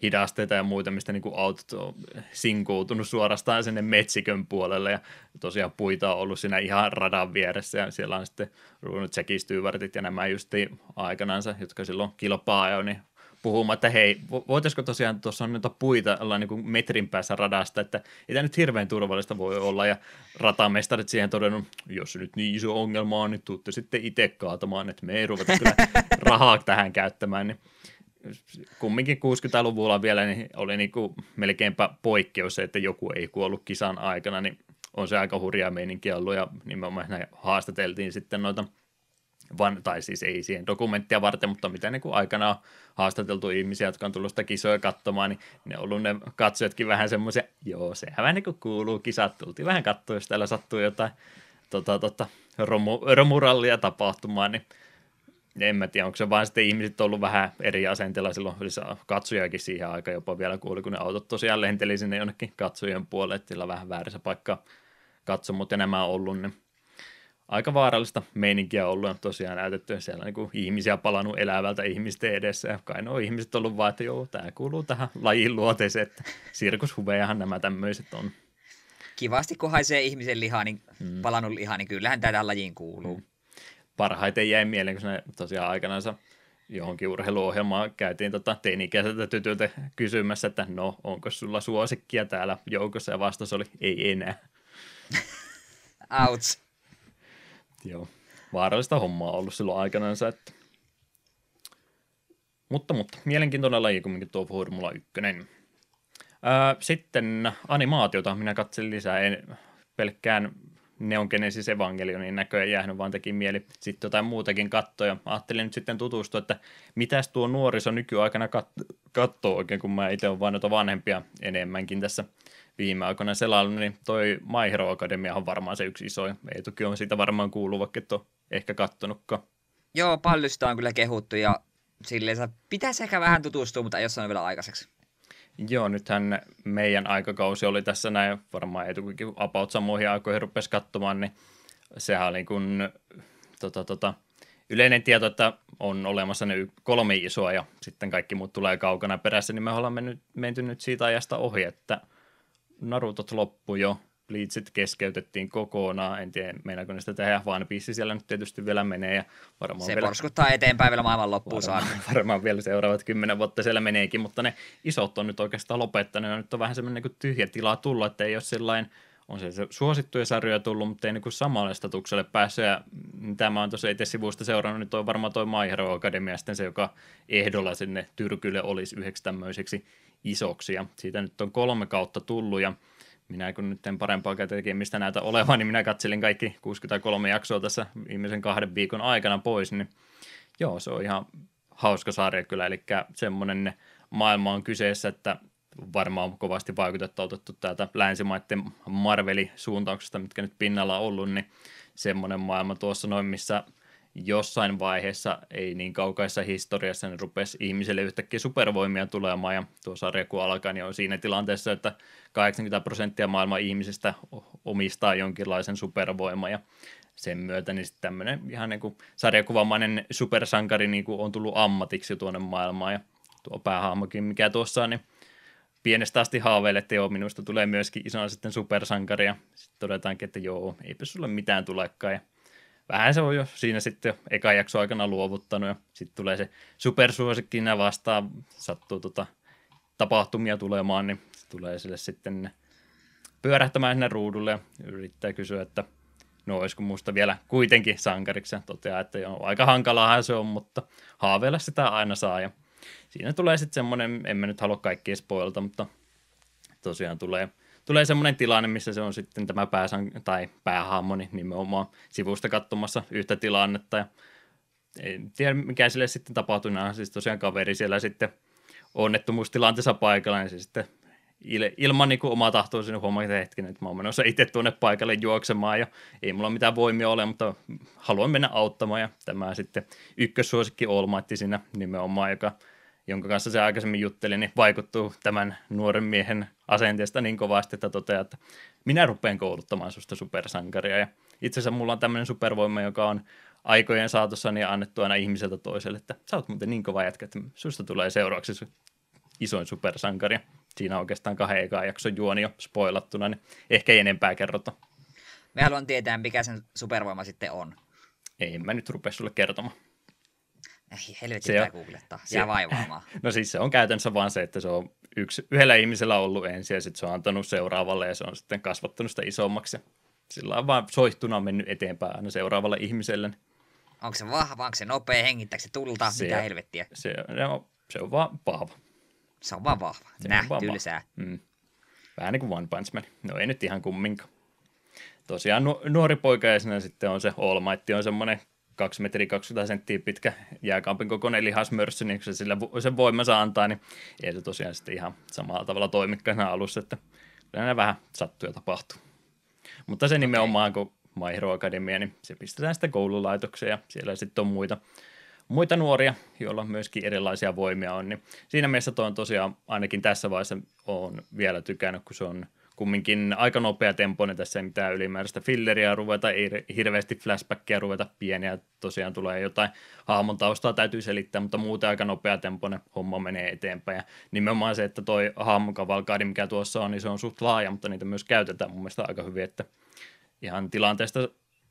hidasteita ja muita, mistä niin kuin autot on sinkoutunut suorastaan sinne metsikön puolelle ja tosiaan puita on ollut siinä ihan radan vieressä ja siellä on sitten ruvennut Jackie Stewartit ja nämä just aikanaansa, jotka silloin kilpaa ajoin, niin puhumaan, että hei, voitaisiko tosiaan tuossa on noita puita olla niin kuin metrin päässä radasta, että ei tämä nyt hirveän turvallista voi olla, ja ratamestarit siihen todennut, jos nyt niin iso ongelma on, niin tuutte sitten itse kaatamaan, että me ei ruveta kyllä rahaa tähän käyttämään, niin kumminkin 60-luvulla vielä niin oli niin kuin melkeinpä poikkeus se, että joku ei kuollut kisan aikana, niin on se aika hurjaa meininkiä ollut, ja nimenomaan haastateltiin sitten noita – van, tai siis ei siihen dokumenttia varten, mutta mitä niin kuin aikanaan haastateltu ihmisiä, jotka on tullut sitä kisoja katsomaan, niin ne on ollut ne katsojatkin vähän semmoisia, joo, sehän vähän niin kuin kuuluu kisat, tultiin vähän katsoa, jos täällä sattuu jotain tota, tota, romu, romurallia tapahtumaan, niin en mä tiedä, onko se vaan sitten ihmiset ollut vähän eri asenteella silloin, siis katsojakin siihen aika jopa vielä kuuli, kun ne autot tosiaan lenteli sinne jonnekin katsojien puolelle, että sillä vähän väärässä paikkaa katsomut enemmän ollut, niin aika vaarallista meininkiä ollut ja tosiaan näytetty siellä niin ihmisiä palannut elävältä ihmisten edessä ja kai nuo ihmiset ollut vaan, että joo, tämä kuuluu tähän lajin luoteeseen, että sirkushuvejahan nämä tämmöiset on.
Kivasti kun haisee ihmisen lihaa, niin hmm. palannut lihaa, niin kyllähän tätä lajiin kuuluu. Hmm.
Parhaiten jäi mieleen, kun ne tosiaan aikanaan johonkin urheiluohjelmaan käytiin tota teini-ikäiseltä tytöltä kysymässä, että no, onko sulla suosikkia täällä joukossa, ja vastaus oli, ei enää.
Outs.
Joo, vaarallista hommaa ollut silloin aikanaan, että Mutta, mutta mielenkiintoinen laji kumminkin tuo Formula 1. sitten animaatiota minä katselin lisää, en pelkkään Neon Genesis Evangelionin näköjään jäänyt, vaan teki mieli sitten jotain muutakin katsoa. Ajattelin nyt sitten tutustua, että mitäs tuo nuoriso nykyaikana kat- katsoo oikein, kun mä itse olen vain noita vanhempia enemmänkin tässä viime aikoina selailu, niin toi My Hero Academia on varmaan se yksi iso. Ei toki on siitä varmaan kuullut, vaikka et ole ehkä kattonutkaan.
Joo, paljon sitä on kyllä kehuttu ja silleen pitäisi ehkä vähän tutustua, mutta ei ole vielä aikaiseksi.
Joo, nythän meidän aikakausi oli tässä näin, varmaan etukukin about samoihin aikoihin rupesi katsomaan, niin sehän oli kun tota, tota, yleinen tieto, että on olemassa ne kolme isoa ja sitten kaikki muut tulee kaukana perässä, niin me ollaan mennyt, menty nyt siitä ajasta ohi, että Narutot loppu jo, Bleachit keskeytettiin kokonaan, en tiedä meinaako ne sitä tehdä, vaan biisi siellä nyt tietysti vielä menee. Ja varmaan
se
vielä,
porskuttaa eteenpäin vielä maailman loppuun
varmaan,
saakka.
Varmaan vielä seuraavat kymmenen vuotta siellä meneekin, mutta ne isot on nyt oikeastaan lopettanut, ja nyt on vähän semmoinen niin tyhjä tila tulla, että ei ole sellainen on se suosittuja sarjoja tullut, mutta ei niin samalle statukselle päässyt. Ja tämä on tosiaan itse sivuista seurannut, niin toi varmaan toi My Hero Academia sitten se, joka ehdolla sinne Tyrkylle olisi yhdeksi tämmöiseksi isoksi. Ja siitä nyt on kolme kautta tullut ja minä kun nyt en parempaa tekemistä näitä olevan, niin minä katselin kaikki 63 jaksoa tässä viimeisen kahden viikon aikana pois, niin joo, se on ihan hauska sarja kyllä, eli semmoinen maailma on kyseessä, että varmaan kovasti vaikutetta otettu täältä länsimaiden Marveli-suuntauksesta, mitkä nyt pinnalla on ollut, niin semmoinen maailma tuossa noin, missä jossain vaiheessa, ei niin kaukaisessa historiassa, niin rupesi ihmiselle yhtäkkiä supervoimia tulemaan, ja tuo sarja kun alkaa, niin on siinä tilanteessa, että 80 prosenttia maailman ihmisistä omistaa jonkinlaisen supervoiman, ja sen myötä niin sitten tämmöinen ihan niin kuin sarjakuvamainen supersankari niin kuin on tullut ammatiksi tuonne maailmaan, ja tuo päähahmokin, mikä tuossa on, niin pienestä asti haaveille, että joo, minusta tulee myöskin isona sitten supersankari, ja sitten todetaankin, että joo, eipä sulle mitään tulekaan, ja vähän se on jo siinä sitten eka jakso aikana luovuttanut ja sitten tulee se supersuosikkiina vastaan, sattuu tota, tapahtumia tulemaan, niin tulee sille sitten pyörähtämään sinne ruudulle ja yrittää kysyä, että no olisiko musta vielä kuitenkin sankariksi ja toteaa, että joo, aika hankalaa se on, mutta haaveilla sitä aina saa ja siinä tulee sitten semmoinen, en mä nyt halua kaikkia spoilta, mutta tosiaan tulee tulee semmoinen tilanne, missä se on sitten tämä pääsan, tai päähahmoni nimenomaan sivusta katsomassa yhtä tilannetta. Ja en tiedä mikä sille sitten tapahtui, nämä siis tosiaan kaveri siellä sitten onnettomuustilanteessa paikalla, niin se sitten il, ilman niin kuin omaa tahtoa sinne huomaa, että hetken, että mä oon menossa itse tuonne paikalle juoksemaan ja ei mulla mitään voimia ole, mutta haluan mennä auttamaan. Ja tämä sitten ykkössuosikki Olmaitti siinä nimenomaan, joka jonka kanssa se aikaisemmin jutteli, niin vaikuttuu tämän nuoren miehen asenteesta niin kovasti, että toteaa, että minä rupean kouluttamaan susta supersankaria. Ja itse asiassa mulla on tämmöinen supervoima, joka on aikojen saatossa niin annettu aina ihmiseltä toiselle, että sä oot muuten niin kova jätkä, että susta tulee seuraavaksi isoin supersankari. Siinä on oikeastaan kahden ekaan jakson juoni jo spoilattuna, niin ehkä ei enempää kerrota.
Me haluan tietää, mikä sen supervoima sitten on.
Ei mä nyt rupea sulle kertomaan.
Ei, helvetti se pitää googlettaa. Jää vaivaamaan.
No siis se on käytännössä vaan se, että se on yksi, yhdellä ihmisellä ollut ensin ja sitten se on antanut seuraavalle ja se on sitten kasvattanut sitä isommaksi. Sillä on vaan soihtuna mennyt eteenpäin aina seuraavalle ihmiselle.
Onko se vahva, onko se nopea, hengittääkö se tulta, se, mitä helvettiä?
Se, on, se on vaan vahva.
Se on vaan vahva. Se Näh, tylsää.
Mm. Vähän niin kuin One Punch Man. No ei nyt ihan kumminkaan. Tosiaan nuori poika ja sitten on se All Might, on semmoinen 2 metriä 20 senttiä pitkä jääkaapin kokoinen lihasmörssy, niin kun se sillä sen voimansa antaa, niin ei se tosiaan sitten ihan samalla tavalla toimikaan alussa, että kyllä vähän sattuu ja tapahtuu. Mutta se okay. nimenomaan, kun My Hero Academia, niin se pistetään sitten koululaitokseen ja siellä sitten on muita, muita nuoria, joilla myöskin erilaisia voimia on, niin siinä mielessä toi on tosiaan ainakin tässä vaiheessa on vielä tykännyt, kun se on – kumminkin aika nopea tempoinen. Tässä ei mitään ylimääräistä filleriä ruveta, ei hirveästi flashbackia ruveta. Pieniä, tosiaan tulee jotain hahmon taustaa täytyy selittää, mutta muuten aika nopea tempoinen homma menee eteenpäin. Ja nimenomaan se, että toi hahmon kavalkaadi, mikä tuossa on, niin se on suht laaja, mutta niitä myös käytetään. Mun mielestä aika hyvin, että ihan tilanteesta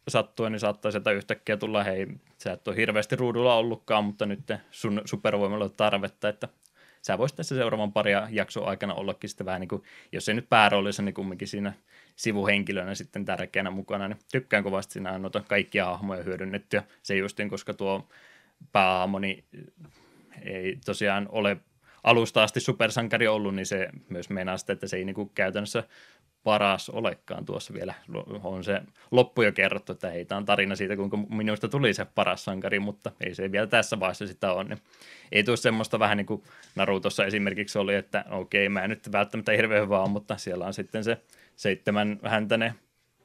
sattuen, niin saattaa sieltä yhtäkkiä tulla, hei, sä et ole hirveästi ruudulla ollutkaan, mutta nyt sun supervoimalla on tarvetta, että sä voisit tässä seuraavan paria jakson aikana ollakin sitten vähän niin kuin, jos ei nyt pääroolissa, niin kumminkin siinä sivuhenkilönä sitten tärkeänä mukana, niin tykkään kovasti siinä noita kaikkia hahmoja hyödynnettyä. Se justin, koska tuo päähahmo, niin ei tosiaan ole alusta asti supersankari ollut, niin se myös meinaa sitä, että se ei niin kuin käytännössä paras olekaan tuossa vielä. On se loppu jo kerrottu, että hei, tämä on tarina siitä, kuinka minusta tuli se paras sankari, mutta ei se vielä tässä vaiheessa sitä ole. Niin ei tule semmoista vähän niin kuin Narutossa esimerkiksi oli, että okei, mä en nyt välttämättä hirveän hyvä on, mutta siellä on sitten se seitsemän häntäne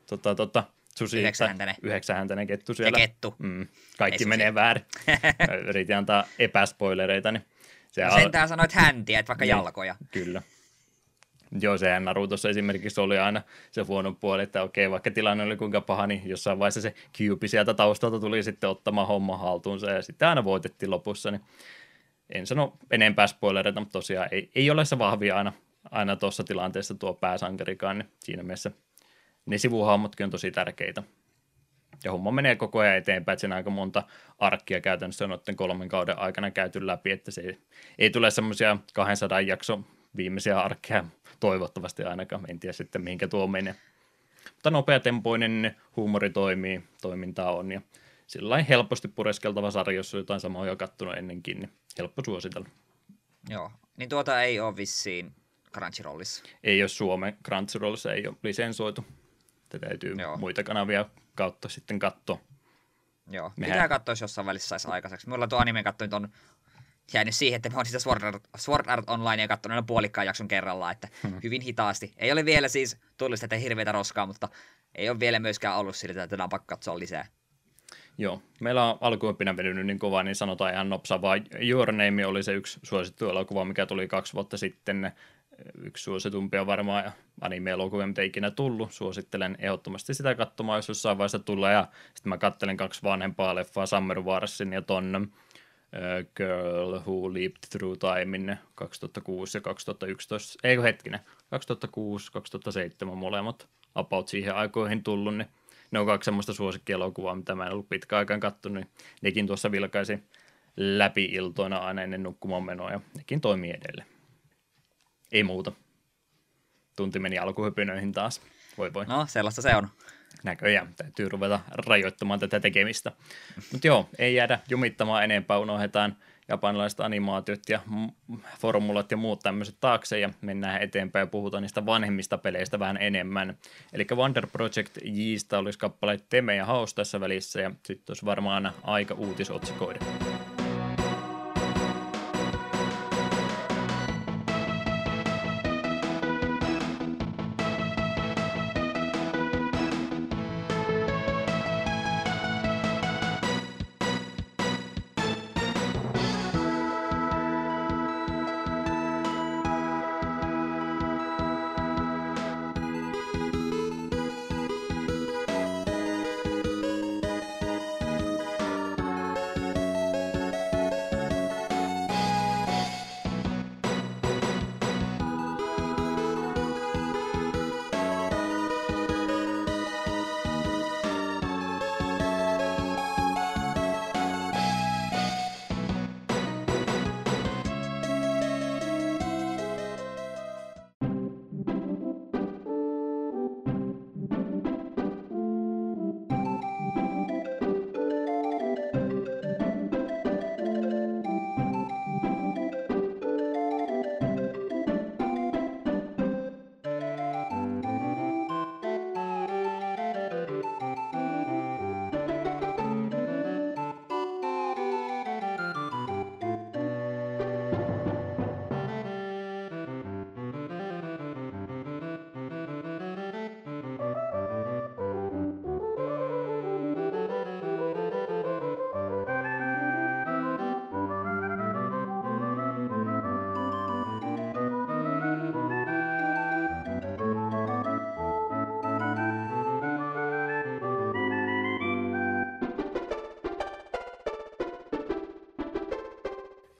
tota, tota, susi,
Yhdeksänhäntäinen.
yhdeksänhäntäinen kettu siellä.
Ja kettu.
Mm, kaikki
Ei
menee väärin. Yritin antaa epäspoilereita, niin se
No
al-
sentään sanoit häntiä, et vaikka
Niin.
jalkoja.
Kyllä. Joo, sehän Narutossa esimerkiksi oli aina se huono puoli, että okei, vaikka tilanne oli kuinka paha, niin jossain vaiheessa se Kyubi sieltä taustalta tuli sitten ottamaan homma haltuunsa ja sitten aina voitettiin lopussa, niin en sano enempää spoilereita, mutta tosiaan ei, ei ole se vahvia aina, aina tuossa tilanteessa tuo pääsankarikaan, niin siinä mielessä ne sivuhahmotkin on tosi tärkeitä. Ja homma menee koko ajan eteenpäin, että siinä aika monta arkkia käytännössä on noiden kolmen kauden aikana käyty läpi, että se ei, ei tule semmoisia 200 jakso viimeisiä arkkeja toivottavasti ainakaan, en tiedä sitten mihinkä tuo menee. Mutta nopeatempoinen huumori toimii, toimintaa on ja sillä helposti pureskeltava sarja, jos on jotain samaa jo kattonut ennenkin, niin helppo suositella.
Joo. Niin tuota ei ole vissiin Crunchyrollissa.
Ei ole Suomen Crunchyrollissa, ei ole lisensoitu. Tätä täytyy
Joo.
Joo. muita kanavia kautta sitten katsoa.
Joo,
Mehän-
pitää katsoa, jos jossain välissä saisi aikaiseksi. Mulla tuo anime katsoin on jäänyt siihen, että mä oon sitä Sword Art, Sword Art Onlinea katsonut puolikkaan jakson kerrallaan, että
Hmm.
hyvin hitaasti. Ei ole vielä siis tullut sitä hirveätä roskaa, mutta ei ole vielä myöskään ollut sillä, että tätä on pakko katsoa lisää.
Joo, meillä on alkuoppina venynyt niin kovaa, niin sanotaan ihan nopsa vaan. Your Name oli se yksi suosittu elokuva, mikä tuli kaksi vuotta sitten. Yksi suositumpia varmaan ja anime-elokuvia, mitä ikinä tullut. Suosittelen ehdottomasti sitä katsomaan, jos jossain vaiheessa tulee. Ja sitten mä kattelen kaksi vanhempaa leffaa, Summer Warsin ja ton Girl Who Leaped Through Time 2006 ja 2011. Eikö hetkinen, 2006, 2007 molemmat about siihen aikoihin tullut, niin ne on kaksi semmoista suosikkielokuvaa, mitä mä en ollut pitkään aikaan kattonut, niin nekin tuossa vilkaisi läpi iltoina aina ennen nukkumaan menoa, ja nekin toimii edelleen. Ei muuta. Tunti meni alkuhypinöihin taas. Voi voi.
No, sellaista se on.
Näköjään täytyy ruveta rajoittamaan tätä tekemistä. Mutta joo, ei jäädä jumittamaan enempää, unohdetaan japanilaiset animaatiot ja formulat ja muut tämmöiset taakse ja mennään eteenpäin ja puhutaan niistä vanhemmista peleistä vähän enemmän. Eli Wonder Project Jistä olisi kappaleet Teme ja Haus tässä välissä ja sitten olisi varmaan aika uutisotsikoida.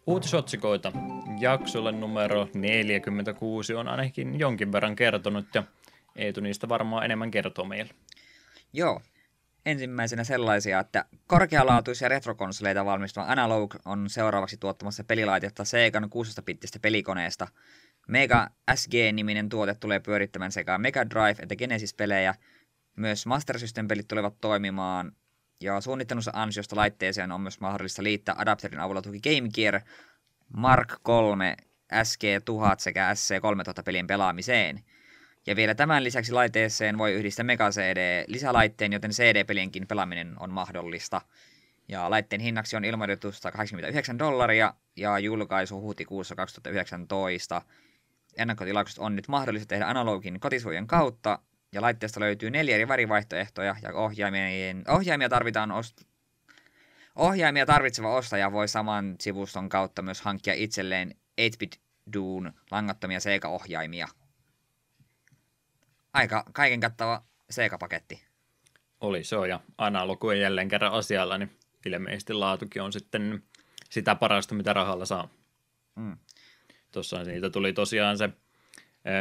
Uutisotsikoita. Jaksolle numero 46 on ainakin jonkin verran kertonut ja Eetu niistä varmaan enemmän kertoo meille.
Joo. Ensimmäisenä sellaisia, että korkealaatuisia retrokonsoleita valmistava Analog on seuraavaksi tuottamassa pelilaitetta Segan 16-bittistä pelikoneesta. Mega SG-niminen tuote tulee pyörittämään sekä Mega Drive että Genesis-pelejä. Myös Master System-pelit tulevat toimimaan. Ja suunnittelunsa ansiosta laitteeseen on myös mahdollista liittää adapterin avulla tuki Game Gear, Mark 3, SG1000 sekä SC3000 pelien pelaamiseen. Ja vielä tämän lisäksi laitteeseen voi yhdistää Mega CD lisälaitteen, joten CD-pelienkin pelaaminen on mahdollista. Ja laitteen hinnaksi on ilmoitettu 189 dollaria ja julkaisu huhtikuussa 2019. Ennakkotilaukset on nyt mahdollista tehdä analogin kotisuojen kautta, ja laitteesta löytyy neljä eri värivaihtoehtoja, ja ohjaimien, ohjaimia tarvitaan ost- Ohjaimia tarvitseva ostaja voi saman sivuston kautta myös hankkia itselleen 8-bit Doon langattomia Sega-ohjaimia. Aika kaiken kattava Sega-paketti.
Oli se on, ja analogu on jälleen kerran asialla, niin ilmeisesti laatukin on sitten sitä parasta, mitä rahalla saa. Mm. Tuossa niitä tuli tosiaan se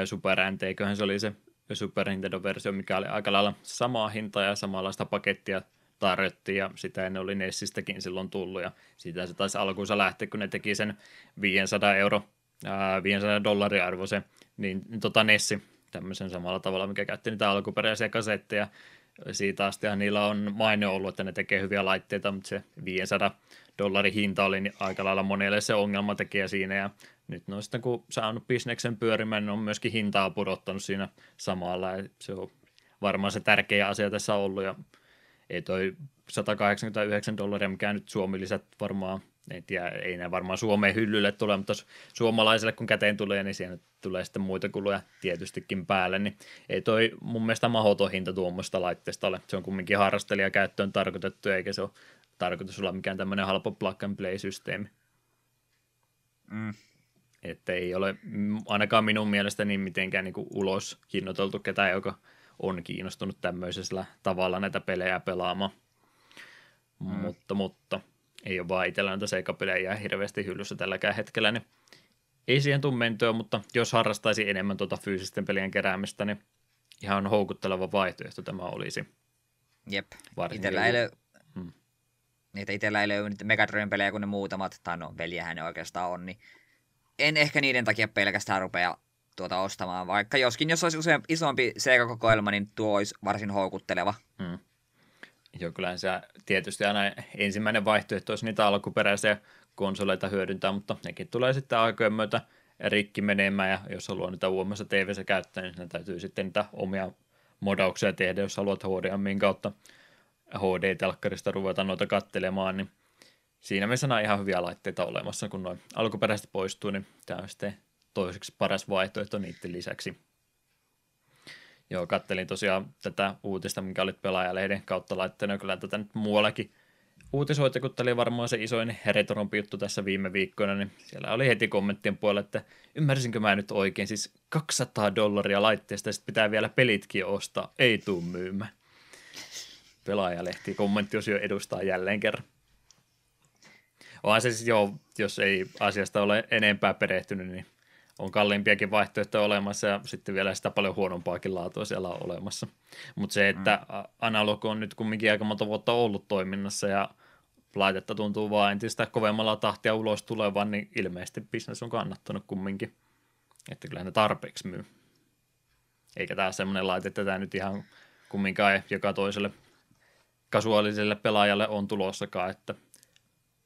Super NT, se oli se Super Nintendo-versio, mikä oli aika lailla samaa hintaa ja samanlaista pakettia tarjottiin ja sitä ennen oli Nessistäkin silloin tullut ja siitä se taisi alkuunsa lähteä, kun ne teki sen 500 euro, ää, 500 dollaria arvoisen, niin, niin tota Nessi tämmöisen samalla tavalla, mikä käytti niitä alkuperäisiä kasetteja. Siitä asti niillä on maine ollut, että ne tekee hyviä laitteita, mutta se 500 dollarin hinta oli niin aika lailla monelle se ongelmatekijä siinä ja nyt no sitten kun saanut bisneksen pyörimään, niin on myöskin hintaa pudottanut siinä samalla ja se on varmaan se tärkeä asia tässä ollut ja ei toi 189 dollaria, mikä nyt Suomi lisät varmaan, en tiedä, ei ne varmaan Suomeen hyllylle tule, mutta suomalaiselle kun käteen tulee, niin siinä tulee sitten muita kuluja tietystikin päälle, niin ei toi mun mielestä mahdoton hinta tuommoista laitteesta ole. Se on kumminkin harrastelijakäyttöön tarkoitettu, eikä se ole tarkoitus olla mikään tämmöinen halpa plug and play-systeemi. Mm. Että ei ole ainakaan minun mielestäni mitenkään niin kuin ulos hinnoiteltu ketään, joka on kiinnostunut tämmöisellä tavalla näitä pelejä pelaamaan. Mm. Mutta, mutta ei ole vaan itsellä näitä seikapelejä hirveästi hyllyssä tälläkään hetkellä, niin ei siihen tule mentyä, mutta jos harrastaisi enemmän tuota fyysisten pelien keräämistä, niin ihan houkutteleva vaihtoehto tämä olisi.
Jep, itsellä ei ole, hmm. niitä itsellä ei löydy niitä Megadriven pelejä kuin ne muutamat, tai no veljähän ne oikeastaan on, niin en ehkä niiden takia pelkästään rupea tuota ostamaan, vaikka joskin jos olisi usein isompi Sega-kokoelma, niin tuo olisi varsin houkutteleva. Hmm.
Joo, kyllähän se tietysti aina ensimmäinen vaihtoehto olisi niitä alkuperäisiä konsoleita hyödyntää, mutta nekin tulee sitten aikojen myötä rikki menemään, ja jos haluaa niitä uudemmassa tv käyttää, niin ne täytyy sitten niitä omia modauksia tehdä, jos haluat HDMIin kautta HD-telkkarista ruveta noita kattelemaan, niin siinä mielessä on ihan hyviä laitteita olemassa, kun noin alkuperäisesti poistuu, niin tämä on sitten toiseksi paras vaihtoehto niiden lisäksi. Joo, kattelin tosiaan tätä uutista, mikä oli pelaajalehden kautta laittanut kyllä tätä nyt muuallakin uutisoita, kun tämä oli varmaan se isoin retrompi juttu tässä viime viikkoina, niin siellä oli heti kommenttien puolella, että ymmärsinkö mä nyt oikein, siis 200 dollaria laitteesta, sitten pitää vielä pelitkin ostaa, ei tuu myymään. Pelaajalehti jo edustaa jälleen kerran. Onhan se siis joo, jos ei asiasta ole enempää perehtynyt, niin on kalliimpiakin vaihtoehtoja olemassa ja sitten vielä sitä paljon huonompaakin laatua siellä on olemassa. Mutta se, että mm. analog on nyt kumminkin aika monta vuotta ollut toiminnassa ja laitetta tuntuu vaan entistä kovemmalla tahtia ulos tulevan, niin ilmeisesti bisnes on kannattanut kumminkin. Että kyllä ne tarpeeksi myy. Eikä tämä semmoinen laite, että tämä nyt ihan kumminkaan joka toiselle kasuaaliselle pelaajalle on tulossakaan, että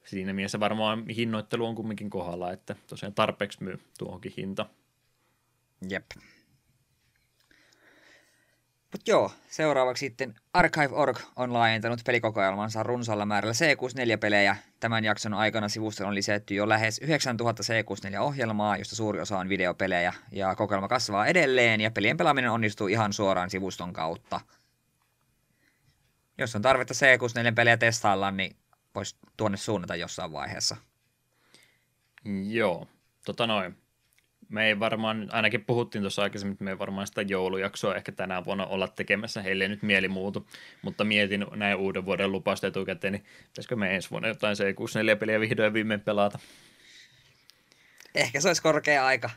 siinä mielessä varmaan hinnoittelu on kumminkin kohdalla, että tosiaan tarpeeksi myy tuohonkin hinta.
Jep. Mutta joo, seuraavaksi sitten Archive.org on laajentanut pelikokoelmansa runsaalla määrällä C64-pelejä. Tämän jakson aikana sivustoon on lisätty jo lähes 9000 C64-ohjelmaa, josta suuri osa on videopelejä, ja kokoelma kasvaa edelleen, ja pelien pelaaminen onnistuu ihan suoraan sivuston kautta. Jos on tarvetta C64-pelejä testailla, niin voisi tuonne suunnata jossain vaiheessa.
Joo, tota noin. Me ei varmaan, ainakin puhuttiin tuossa aikaisemmin, että me ei varmaan sitä joulujaksoa ehkä tänä vuonna olla tekemässä, heille ei nyt mieli muutu, mutta mietin näin uuden vuoden lupausta etukäteen, niin pitäisikö me ensi vuonna jotain C64-peliä vihdoin viimein pelata?
Ehkä se olisi korkea aika.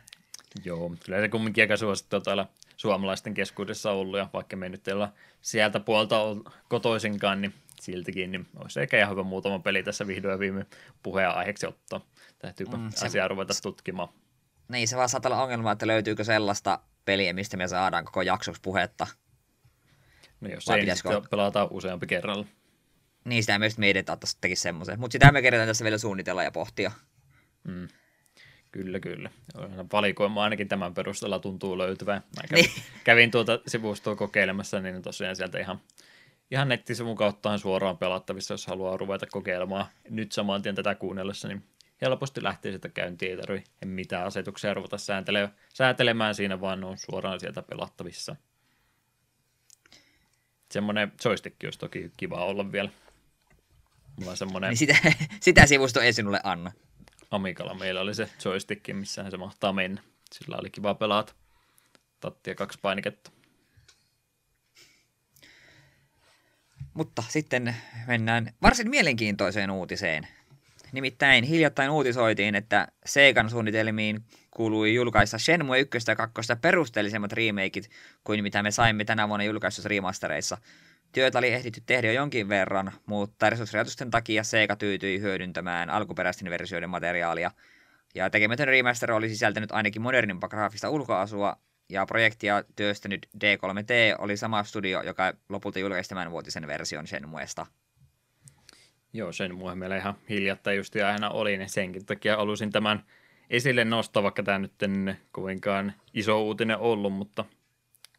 Joo, kyllä se kumminkin aika suosittu täällä suomalaisten keskuudessa ollut, ja vaikka me nyt ei olla sieltä puolta kotoisinkaan, niin siltikin, niin olisi ehkä ihan hyvä muutama peli tässä vihdoin viime puheen aiheeksi ottaa. Täytyypä mm, se, asiaa ruveta tutkimaan.
Niin, se vaan saattaa olla ongelma, että löytyykö sellaista peliä, mistä me saadaan koko jaksoksi puhetta.
No jos Vai ei, niin sitten pelataan useampi kerralla.
Niin, sitä myös mietitään, että tekisi semmoisen. Mutta sitä me kerätään tässä vielä suunnitella ja pohtia. Mm.
Kyllä, kyllä. Valikoima ainakin tämän perusteella tuntuu löytyvän. Mä kävin, niin. kävin tuota sivustoa kokeilemassa, niin tosiaan sieltä ihan, ihan nettisivun kautta suoraan pelattavissa, jos haluaa ruveta kokeilemaan nyt saman tien tätä kuunnellessa, niin helposti lähtee sieltä käyntiin, ei tarvitse mitään asetuksia ruveta sääntelemään, säätelemään siinä, vaan ne on suoraan sieltä pelattavissa. Semmoinen joystick olisi toki kiva olla vielä. Mulla on semmoinen...
Niin sitä, sitä sivusto ei sinulle anna.
Amikalla meillä oli se joystick, missä se mahtaa mennä. Sillä oli kiva pelata. Tattia kaksi painiketta.
Mutta sitten mennään varsin mielenkiintoiseen uutiseen. Nimittäin hiljattain uutisoitiin, että Seikan suunnitelmiin kuului julkaista Shenmue 1 ja 2 perusteellisemmat remakeit kuin mitä me saimme tänä vuonna julkaisussa remastereissa. Työtä oli ehditty tehdä jo jonkin verran, mutta resurssirajoitusten takia Sega tyytyi hyödyntämään alkuperäisten versioiden materiaalia. Ja tekemätön remaster oli sisältänyt ainakin modernimpaa graafista ulkoasua, ja projektia työstänyt D3T oli sama studio, joka lopulta julkaisi tämän vuotisen version Shenmuesta.
Joo, Shenmue meillä ihan hiljattain just aina oli, niin senkin takia halusin tämän esille nostaa, vaikka tämä nyt en kovinkaan iso uutinen ollut, mutta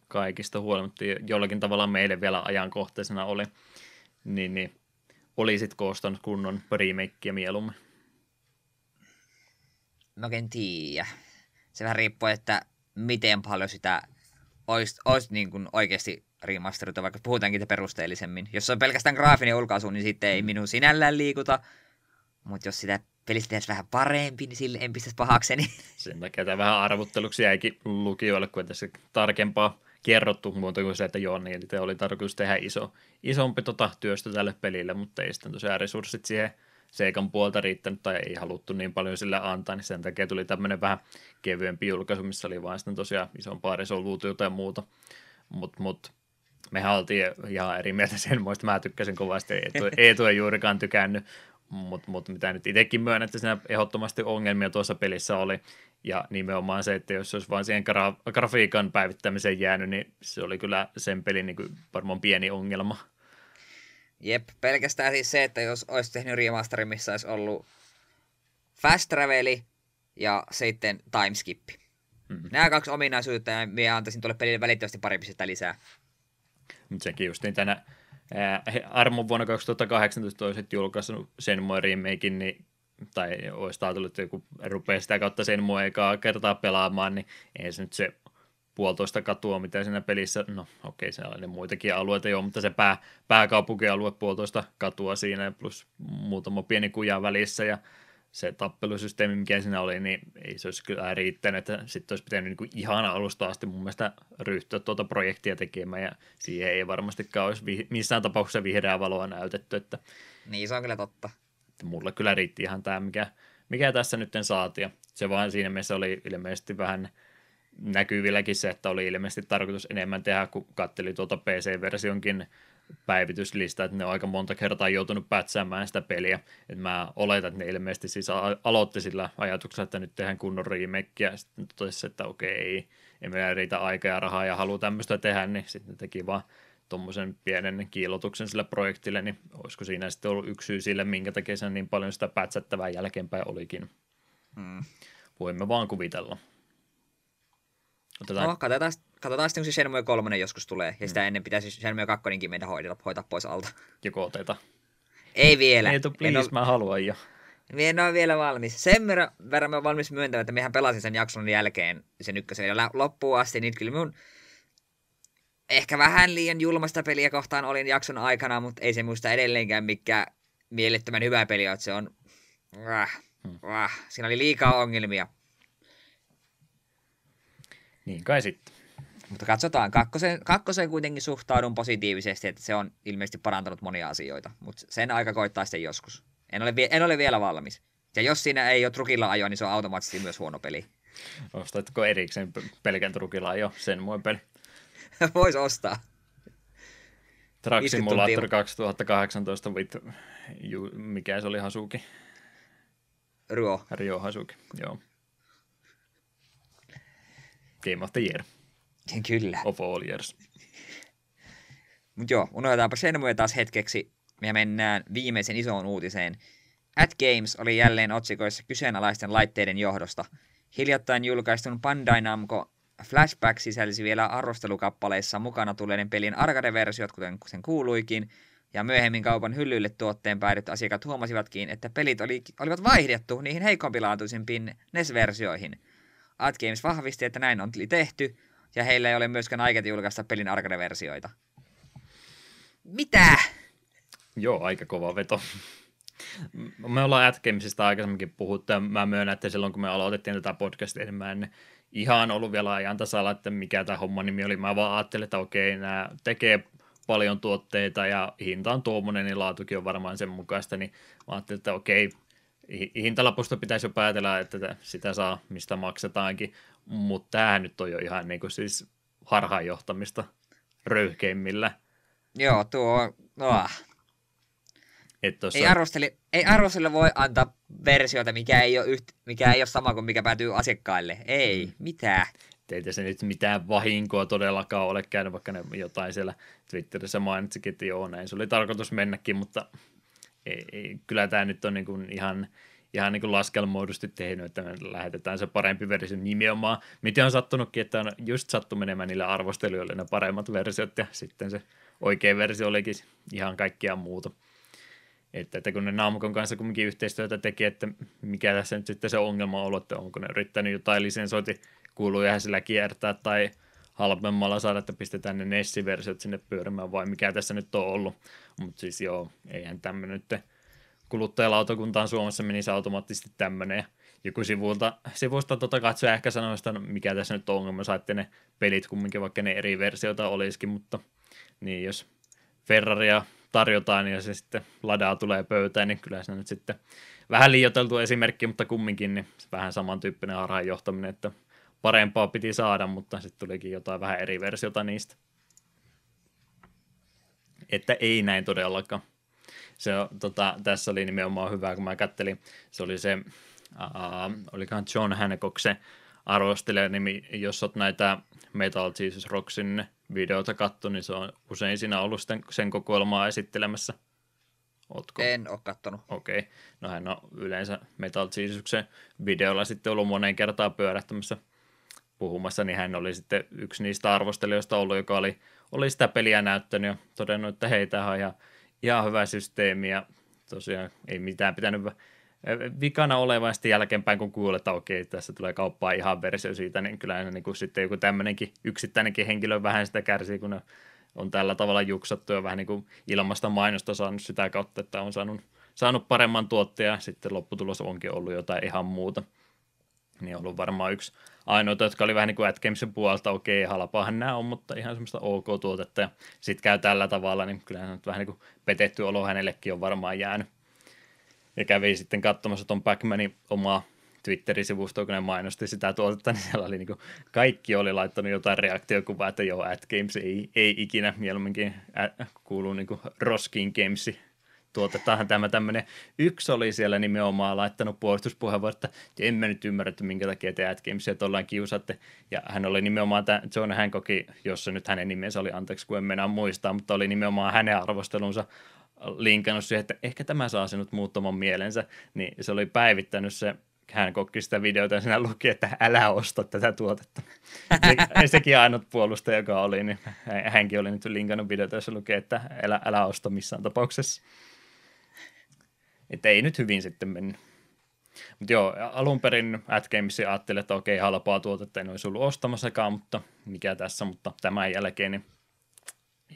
kaikista huolimatta jollakin tavalla meille vielä ajankohtaisena oli, niin, niin olisit koostanut kunnon remakeä mieluummin?
Mä en tiedä. Se vähän riippuu, että miten paljon sitä olisi, olisi niin kuin oikeasti remasteroita, vaikka puhutaankin perusteellisemmin. Jos se on pelkästään graafinen ulkaisu, niin sitten ei minun sinällään liikuta. Mutta jos sitä pelistä tehdään vähän parempi, niin sille en pistäisi pahakseni.
Sen takia tämä vähän arvotteluksi jäikin lukijoille, kun tässä tarkempaa kerrottu muuta kuin se, että joo, niin oli tarkoitus tehdä iso, isompi tota työstä tälle pelille, mutta ei sitten tosiaan resurssit siihen seikan puolta riittänyt tai ei haluttu niin paljon sille antaa, niin sen takia tuli tämmöinen vähän kevyempi julkaisu, missä oli vain sitten tosiaan isompaa resoluutiota ja muuta, mutta mut, me oltiin ihan eri mieltä sen muista, mä tykkäsin kovasti, Eetu, Eetu ei juurikaan tykännyt, mutta mut, mitä nyt itsekin myönnän, että siinä ehdottomasti ongelmia tuossa pelissä oli, ja nimenomaan se, että jos olisi vain siihen gra- grafiikan päivittämiseen jäänyt, niin se oli kyllä sen pelin niin varmaan pieni ongelma.
Jep, pelkästään siis se, että jos olisi tehnyt remasterin, missä olisi ollut fast traveli ja sitten timeskip. Mm-hmm. Nämä kaksi ominaisuutta, ja minä antaisin tuolle pelille välittömästi pari pistettä lisää.
Mutta sekin just niin tänä Armon vuonna 2018 olisit julkaissut sen remakein, niin tai olisi ajatellut, että joku rupeaa sitä kautta sen mua ekaa kertaa pelaamaan, niin ei se nyt se puolitoista katua, mitä siinä pelissä, no okei, okay, se on muitakin alueita jo, mutta se pää, pääkaupunkialue puolitoista katua siinä, plus muutama pieni kuja välissä, ja se tappelusysteemi, mikä siinä oli, niin ei se olisi kyllä riittänyt, että sitten olisi pitänyt niin ihan alusta asti mun mielestä ryhtyä tuota projektia tekemään, ja siihen ei varmastikaan olisi vi- missään tapauksessa vihreää valoa näytetty. Että,
niin, se on kyllä totta.
Että mulle kyllä riitti ihan tämä, mikä, mikä tässä nyt saatiin, se vaan siinä mielessä oli ilmeisesti vähän näkyvilläkin se, että oli ilmeisesti tarkoitus enemmän tehdä, kun katteli tuota PC-versionkin päivityslista, että ne on aika monta kertaa joutunut pätsäämään sitä peliä. Et mä oletan, että ne ilmeisesti siis aloitti sillä ajatuksella, että nyt tehdään kunnon remake, ja sitten totesi, että okei, ei, ei meillä riitä aikaa ja rahaa ja halu tämmöistä tehdä, niin sitten teki vaan tuommoisen pienen kiilotuksen sille projektille, niin olisiko siinä sitten ollut yksi syy sille, minkä takia se niin paljon sitä pätsättävää jälkeenpäin olikin. Hmm. Voimme vaan kuvitella.
Otetaan... No, katsotaan, katsotaan sitten, kun se Shenmue 3 joskus tulee, ja sitä mm. ennen pitäisi Shenmue 2 meidän hoidella, hoitaa pois alta.
Joko oteta.
Ei vielä.
Ei, please, ole... mä haluan jo.
Minä en ole vielä valmis. Sen verran, mä valmis myöntämään, että mehän pelasin sen jakson jälkeen sen ykkösen ja loppuun asti, niin kyllä minun ehkä vähän liian julmasta peliä kohtaan olin jakson aikana, mutta ei se muista edelleenkään mikä mielettömän hyvä peli että se on... Äh, äh, siinä oli liikaa ongelmia.
Niin kai sitten.
Mutta katsotaan, kakkoseen, kakkoseen kuitenkin suhtaudun positiivisesti, että se on ilmeisesti parantanut monia asioita, mutta sen aika koittaa sitten joskus. En ole, en ole vielä valmis. Ja jos siinä ei ole trukilla ajoa, niin se on automaattisesti myös huono peli.
Ostatko erikseen pelkän trukilla ajo sen muun peli?
Voisi ostaa.
Truck Simulator 2018 with, ju, mikä se oli Hasuki?
Rio.
Rio Hasuki, joo. Game of the Year.
Kyllä.
Of all years.
Mutta joo, unohdetaanpa Shenmue taas hetkeksi ja mennään viimeisen isoon uutiseen. At Games oli jälleen otsikoissa kyseenalaisten laitteiden johdosta. Hiljattain julkaistun Bandai Namco Flashback sisälsi vielä arvostelukappaleissa mukana tulleiden pelin arcade-versiot, kuten sen kuuluikin, ja myöhemmin kaupan hyllyille tuotteen päädyt asiakkaat huomasivatkin, että pelit oli, olivat vaihdettu niihin heikompilaatuisimpiin NES-versioihin. At Games vahvisti, että näin on tehty, ja heillä ei ole myöskään aikaa julkaista pelin arcade-versioita. Mitä?
Joo, aika kova veto. Me ollaan Atgamesista aikaisemminkin puhuttu, ja mä myönnän, että silloin kun me aloitettiin tätä podcastia, niin mä en ihan ollut vielä ajan tasalla, että mikä tämä homman nimi oli. Mä vaan ajattelin, että okei, nämä tekee paljon tuotteita ja hinta on tuommoinen, niin laatukin on varmaan sen mukaista, niin mä ajattelin, että okei, hintalapusta pitäisi jo päätellä, että sitä saa, mistä maksetaankin, mutta tämä nyt on jo ihan niin kuin siis harhaanjohtamista röyhkeimmillä.
Joo, tuo, oh. Et tossa... ei, arvosteli, ei arvostelijalle voi antaa versioita, mikä ei, ole yht, mikä ei ole sama kuin mikä päätyy asiakkaille. Ei, mm. mitään.
Teitä se nyt mitään vahinkoa todellakaan ole käynyt, vaikka ne jotain siellä Twitterissä mainitsikin, että joo, näin se oli tarkoitus mennäkin, mutta kyllä tämä nyt on niin kuin ihan, ihan niin kuin laskelmoidusti tehnyt, että me lähetetään se parempi versio nimenomaan. Miten on sattunutkin, että on just sattu menemään niille arvostelijoille ne paremmat versiot ja sitten se oikea versio olikin ihan kaikkia muuta. Että, että kun ne Namcon kanssa kumminkin yhteistyötä teki, että mikä tässä nyt sitten se ongelma on ollut, että onko ne yrittänyt jotain lisensointi kuuluja sillä kiertää tai halvemmalla saada, että pistetään ne Nessi-versiot sinne pyörimään vai mikä tässä nyt on ollut. Mutta siis joo, eihän tämmöinen nyt kuluttajalautakuntaan Suomessa menisi automaattisesti tämmöinen. Joku sivulta, sivusta tota katsoja ehkä sanoo, että no, mikä tässä nyt on ongelma, saitte ne pelit kumminkin, vaikka ne eri versioita olisikin, mutta niin jos Ferraria tarjotaan ja se sitten ladaa tulee pöytään, niin kyllä se nyt sitten vähän liioteltu esimerkki, mutta kumminkin niin vähän samantyyppinen harhaanjohtaminen, että parempaa piti saada, mutta sitten tulikin jotain vähän eri versiota niistä. Että ei näin todellakaan. Se, tota, tässä oli nimenomaan hyvä, kun mä kattelin, se oli se, uh, olikohan John Hancock se arvostelija nimi, jos olet näitä Metal Jesus Rocksin videota kattu, niin se on usein siinä ollut sen, sen kokoelmaa esittelemässä.
Ootko? En ole kattonut.
Okei. Okay. No hän on yleensä Metal Jesusuksen videolla sitten ollut monen kertaa pyörähtämässä puhumassa, niin hän oli sitten yksi niistä arvostelijoista ollut, joka oli, oli sitä peliä näyttänyt ja todennut, että hei, tämä on ihan, ihan hyvä systeemi ja tosiaan ei mitään pitänyt vikana oleva sitten jälkeenpäin, kun kuulet, että okei, tässä tulee kauppaa ihan versio siitä, niin kyllä niin kuin sitten joku tämmöinenkin yksittäinenkin henkilö vähän sitä kärsii, kun on tällä tavalla juksattu ja vähän niin kuin ilmasta mainosta saanut sitä kautta, että on saanut, saanut paremman tuotteen ja sitten lopputulos onkin ollut jotain ihan muuta. Niin on ollut varmaan yksi ainoita, jotka oli vähän niin kuin Atgamesin puolelta, okei, halpaahan nämä on, mutta ihan semmoista ok-tuotetta ja sitten käy tällä tavalla, niin kyllä vähän niin kuin petetty olo hänellekin on varmaan jäänyt. Ja kävi sitten katsomassa tuon Backmanin omaa Twitterin sivustoa, kun ne mainosti sitä tuotetta, niin siellä oli niin kuin, kaikki oli laittanut jotain reaktiokuvaa, että joo, at Games ei, ei ikinä mieluummin kuuluu niin Roskin Gamesi tuotetaan tämä tämmöinen. Yksi oli siellä nimenomaan laittanut puolustuspuheenvuoro, että en mä nyt ymmärrä, että minkä takia te at Gamesia tuollain kiusatte. Ja hän oli nimenomaan tämä John Hancock, jossa nyt hänen nimensä oli, anteeksi kun en mennä muistaa, mutta oli nimenomaan hänen arvostelunsa linkannut siihen, että ehkä tämä saa sinut muuttamaan mielensä, niin se oli päivittänyt se hän kokki sitä videota ja siinä luki, että älä osta tätä tuotetta. Se, sekin ainut puolustaja, joka oli, niin hänkin oli nyt linkannut videota, jossa lukee, että älä, älä osta missään tapauksessa. Että ei nyt hyvin sitten mennyt. Mutta joo, alun perin Games ajatteli, että okei, halpaa tuotetta en olisi ollut ostamassakaan, mutta mikä tässä, mutta tämän jälkeen niin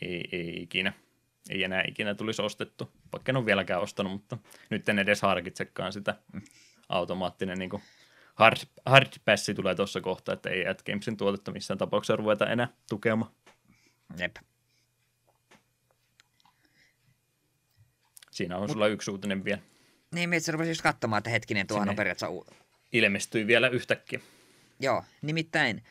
ei, ei ikinä ei enää ikinä tulisi ostettu, vaikka en ole vieläkään ostanut, mutta nyt en edes harkitsekaan sitä automaattinen niin hard, hard passi tulee tuossa kohtaa, että ei Gamesin tuotetta missään tapauksessa ruveta enää tukemaan.
Jep.
Siinä on Mut, sulla yksi uutinen vielä.
Niin, itse rupesin just katsomaan, että hetkinen, tuohan on periaatteessa... U-
ilmestyi vielä yhtäkkiä.
Joo, nimittäin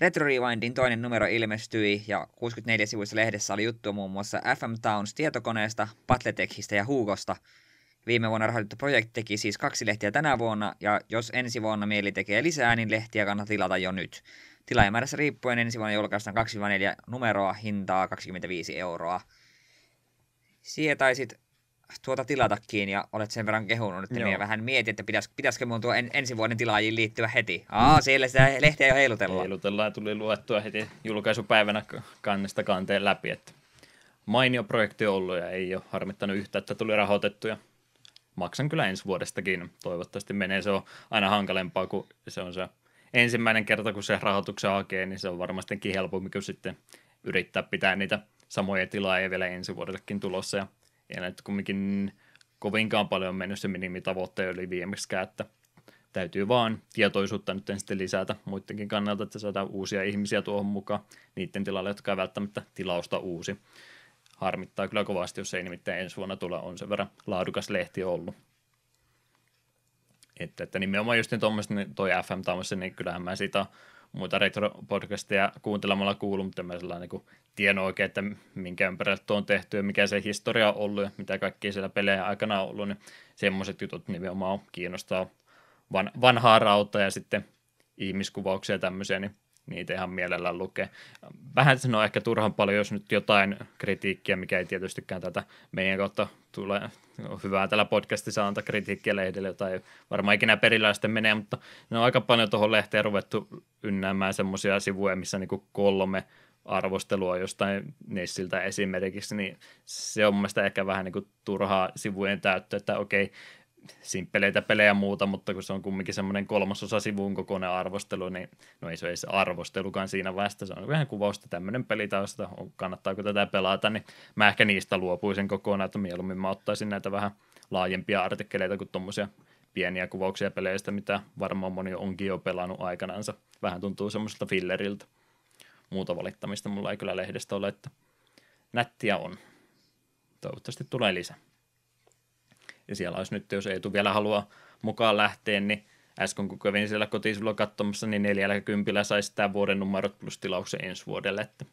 Retro Rewindin toinen numero ilmestyi ja 64 sivuissa lehdessä oli juttu muun muassa FM Towns tietokoneesta, Patletechistä ja Hugosta. Viime vuonna rahoitettu projekti teki siis kaksi lehtiä tänä vuonna ja jos ensi vuonna mieli tekee lisää, niin lehtiä kannattaa tilata jo nyt. Tilaajamäärässä riippuen ensi vuonna julkaistaan 2-4 numeroa, hintaa 25 euroa. Sietaisit tuota tilatakin ja olet sen verran kehunut, että
Joo.
minä vähän mietin, että pitäis, pitäisikö mun tuo en, ensi vuoden tilaajiin liittyä heti. Aa, siellä sitä lehteä jo heilutellaan.
Heilutellaan tuli luettua heti julkaisupäivänä kannesta kanteen läpi, että mainio projekti on ollut ja ei ole harmittanut yhtä, että tuli rahoitettu ja maksan kyllä ensi vuodestakin. Toivottavasti menee, se on aina hankalempaa, kun se on se ensimmäinen kerta, kun se rahoituksen hakee, niin se on varmastikin helpompi kuin sitten yrittää pitää niitä samoja tilaajia vielä ensi vuodellekin tulossa ja ei näitä kumminkin kovinkaan paljon mennyt se minimitavoitteen yli viimeksikään, että täytyy vaan tietoisuutta nyt sitten lisätä muidenkin kannalta, että saadaan uusia ihmisiä tuohon mukaan niiden tilalle, jotka ei välttämättä tilausta uusi. Harmittaa kyllä kovasti, jos ei nimittäin ensi vuonna tule, on sen verran laadukas lehti ollut. Että, että nimenomaan just niin tuommoista, niin toi FM tämmöistä, niin kyllähän mä sitä muita retro-podcasteja kuuntelemalla kuulun, mutta mä sellainen niin tiedän oikein, että minkä ympärillä tuo on tehty ja mikä se historia on ollut ja mitä kaikkia siellä pelejä aikana on ollut, niin semmoiset jutut nimenomaan kiinnostaa van, vanhaa rautaa ja sitten ihmiskuvauksia ja tämmöisiä, niin niitä ihan mielellään lukee. Vähän se on ehkä turhan paljon, jos nyt jotain kritiikkiä, mikä ei tietystikään tätä meidän kautta tule hyvää tällä podcastissa antaa kritiikkiä lehdelle, jota ei varmaan ikinä perillä sitten menee, mutta ne on aika paljon tuohon lehteen ruvettu ynnäämään semmoisia sivuja, missä niinku kolme arvostelua jostain Nessiltä esimerkiksi, niin se on mun mielestä ehkä vähän niin kuin turhaa sivujen täyttö, että okei, simppeleitä pelejä ja muuta, mutta kun se on kumminkin semmoinen kolmasosa sivun kokoinen arvostelu, niin no ei se ole arvostelukaan siinä vasta, se on vähän kuvausta tämmöinen pelitausta, kannattaako tätä pelata, niin mä ehkä niistä luopuisin kokonaan, että mieluummin mä ottaisin näitä vähän laajempia artikkeleita kuin tuommoisia pieniä kuvauksia peleistä, mitä varmaan moni onkin jo pelannut aikanansa. Vähän tuntuu semmoiselta filleriltä. Muuta valittamista mulla ei kyllä lehdestä ole, että nättiä on. Toivottavasti tulee lisää. Ja siellä olisi nyt, jos Eetu vielä haluaa mukaan lähteä, niin äsken kun kävin siellä kotisivulla katsomassa, niin 40 saisi tämä vuoden numerot plus tilauksen ensi vuodelle, että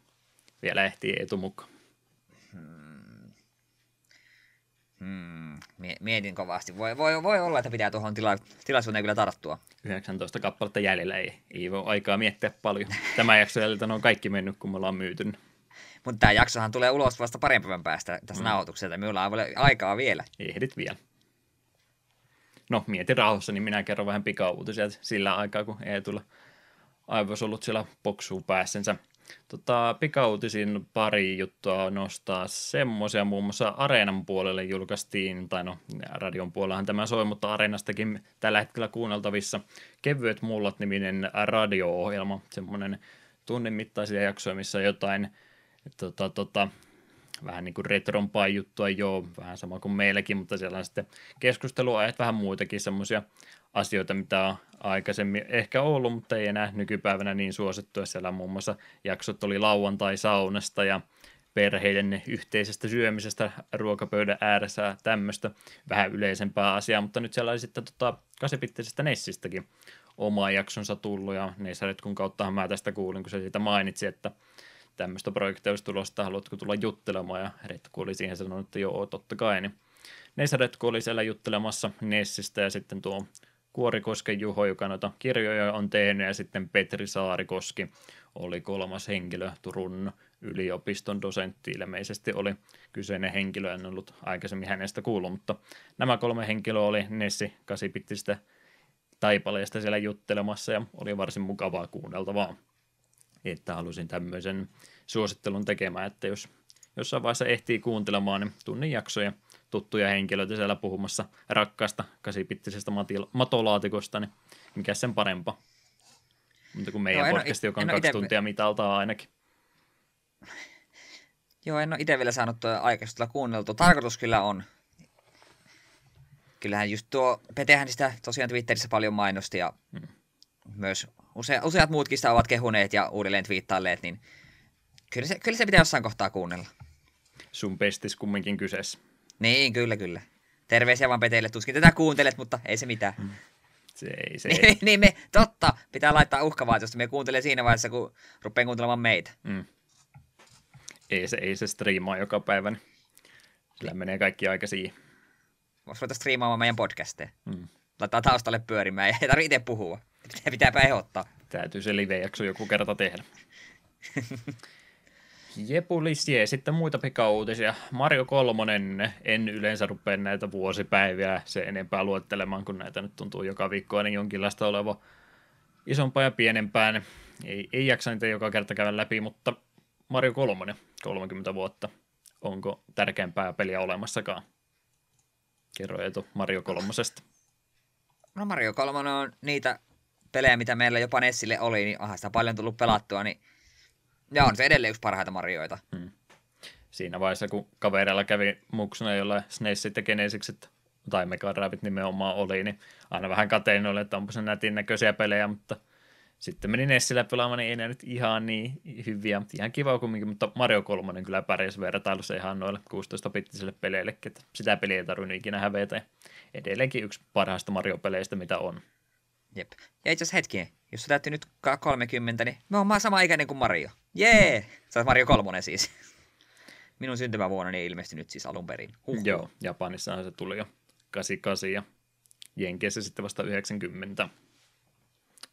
vielä ehtii Eetu mukaan.
Hmm, mie- mietin kovasti. Voi, voi, voi olla, että pitää tuohon tila- tilaisuuteen kyllä tarttua.
19 kappaletta jäljellä ei, ei voi aikaa miettiä paljon. Tämä jakso jäljiltä on kaikki mennyt, kun me ollaan myyty.
Mutta tämä jaksohan tulee ulos vasta parin päivän päästä tästä mm. nauhoitukselta. Minulla on aikaa vielä.
Ehdit vielä. No, mieti rauhassa, niin minä kerron vähän pikauutisia sillä aikaa, kun ei tule aivosolut siellä poksuu päässensä. Tota, pikauutisiin pari juttua nostaa semmoisia, muun muassa Areenan puolelle julkaistiin, tai no radion puolellahan tämä soi, mutta Areenastakin tällä hetkellä kuunneltavissa Kevyet mullat niminen radio-ohjelma, semmoinen tunnin mittaisia jaksoja, missä jotain tota, tota, vähän niin kuin retrompaa juttua, joo, vähän sama kuin meilläkin, mutta siellä on sitten keskusteluajat vähän muitakin semmoisia asioita, mitä on aikaisemmin ehkä ollut, mutta ei enää nykypäivänä niin suosittua. Siellä muun muassa jaksot oli lauantai-saunasta ja perheiden yhteisestä syömisestä ruokapöydän ääressä tämmöistä vähän yleisempää asiaa, mutta nyt siellä oli sitten tota, kasipittisestä Nessistäkin oma jaksonsa tullut ja Nesaretkun kauttahan mä tästä kuulin, kun se siitä mainitsi, että tämmöistä projektia olisi tulossa, haluatko tulla juttelemaan, ja Retku oli siihen sanonut, että joo, totta kai, niin Nessa Retku oli siellä juttelemassa Nessistä, ja sitten tuo Kuorikosken Juho, joka noita kirjoja on tehnyt, ja sitten Petri Saarikoski oli kolmas henkilö, Turun yliopiston dosentti. Ilmeisesti oli kyseinen henkilö, en ollut aikaisemmin hänestä kuullut, mutta nämä kolme henkilöä oli. Nessi kasipittisistä taipaleesta siellä juttelemassa, ja oli varsin mukavaa kuunneltavaa että halusin tämmöisen suosittelun tekemään, että jos jossain vaiheessa ehtii kuuntelemaan, niin tunnin jaksoja tuttuja henkilöitä siellä puhumassa rakkaasta kasipittisestä matil- matolaatikosta, niin mikä sen parempaa. Mutta kuin meidän
Joo, oo
podcast, joka on kaksi
ite-
tuntia mitaltaa ainakin.
Joo, en ole itse vielä saanut tuo aikaisella kuunneltu. Tarkoitus kyllä on. Kyllähän just tuo, Petehän sitä tosiaan Twitterissä paljon mainosti ja
Hmm.
Myös use, useat muutkin sitä ovat kehuneet ja uudelleen twiittailleet, niin kyllä se, kyllä se pitää jossain kohtaa kuunnella.
Sun pestis kumminkin kyseessä.
Niin, kyllä, kyllä. Terveisiä vaan Peteille, tuskin tätä kuuntelet, mutta ei se mitään.
Se ei, se ei.
niin, niin me, totta, pitää laittaa uhkavaatimusta. Me kuuntelee siinä vaiheessa, kun rupeaa kuuntelemaan meitä.
Mm. Ei se, ei se striimaa joka päivä, niin sillä menee kaikki aika siihen.
Voisi ruveta striimaamaan meidän podcasteja.
Mm.
Laittaa taustalle pyörimään ja ei tarvitse itse puhua. Pitää, pitääpä ehdottaa.
Täytyy se live-jakso joku kerta tehdä. Jepulisje, sitten muita pikauutisia. Mario Kolmonen, en yleensä rupea näitä vuosipäiviä se enempää luettelemaan, kun näitä nyt tuntuu joka viikko aina jonkinlaista oleva isompaa ja pienempään. Ei, ei jaksa niitä joka kerta käydä läpi, mutta Mario Kolmonen, 30 vuotta. Onko tärkeämpää peliä olemassakaan? Kerro Eetu Mario Kolmosesta.
No Mario 3 on niitä pelejä, mitä meillä jopa Nessille oli, niin onhan sitä paljon tullut pelattua, niin ja on se edelleen yksi parhaita Marioita. Hmm.
Siinä vaiheessa, kun kavereilla kävi muksuna jolla SNESit ja Genesikset tai Mega Driveit nimenomaan oli, niin aina vähän katein oli, että onpa se nätin näköisiä pelejä, mutta sitten meni Nessillä pelaamaan, niin ei ne nyt ihan niin hyviä. Ihan kiva kumminkin, mutta Mario 3 kyllä pärjäsi vertailussa ihan noille 16-pittisille peleille, että sitä peliä ei tarvinnut ikinä hävetä. Edelleenkin yksi parhaista Mario-peleistä, mitä on.
Jep. Ja itse asiassa hetki, jos sä täytyy nyt 30, niin me on sama ikäinen kuin Mario. Jee! Sä oot Mario 3 siis. Minun syntymävuonna niin ilmestyi nyt siis alun perin.
Huh. Joo, Japanissahan se tuli jo 88 ja Jenkeissä sitten vasta 90.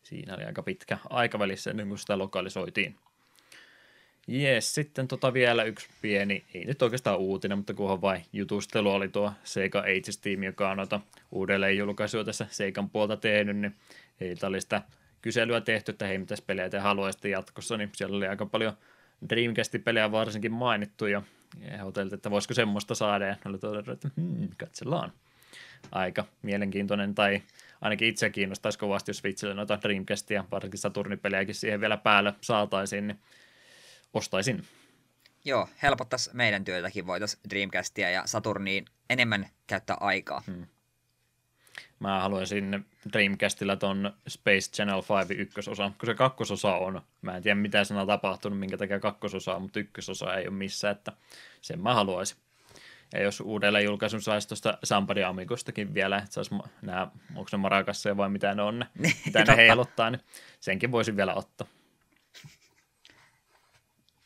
Siinä oli aika pitkä aikavälissä ennen kuin sitä lokalisoitiin. Jees, sitten tota vielä yksi pieni, ei nyt oikeastaan uutinen, mutta kunhan vain jutustelu oli tuo Sega Ages-tiimi, joka on noita uudelleen julkaisuja tässä Seikan puolta tehnyt, niin heiltä oli sitä kyselyä tehty, että hei, mitäs pelejä te haluaisitte jatkossa, niin siellä oli aika paljon Dreamcast-pelejä varsinkin mainittu, ja ehdoteltiin, että voisiko semmoista saada, ja oli todennut, että hmm, katsellaan. Aika mielenkiintoinen, tai ainakin itse kiinnostaisi kovasti, jos Switchille noita Dreamcastia, varsinkin Saturnipelejäkin siihen vielä päälle saataisiin, niin ostaisin.
Joo, helpottaisi meidän työtäkin, voitaisiin Dreamcastia ja Saturniin enemmän käyttää aikaa. Hmm.
Mä haluaisin Dreamcastilla ton Space Channel 5 ykkösosa, kun se kakkososa on. Mä en tiedä mitä siinä on tapahtunut, minkä takia kakkososa on, mutta ykkösosa ei ole missään, että sen mä haluaisin. Ja jos uudelleen julkaisun saisi tuosta Sampari Amikostakin vielä, että saisi nämä, onko ne marakasseja vai mitä ne on ne, mitä ne heiluttaa, niin senkin voisin vielä ottaa.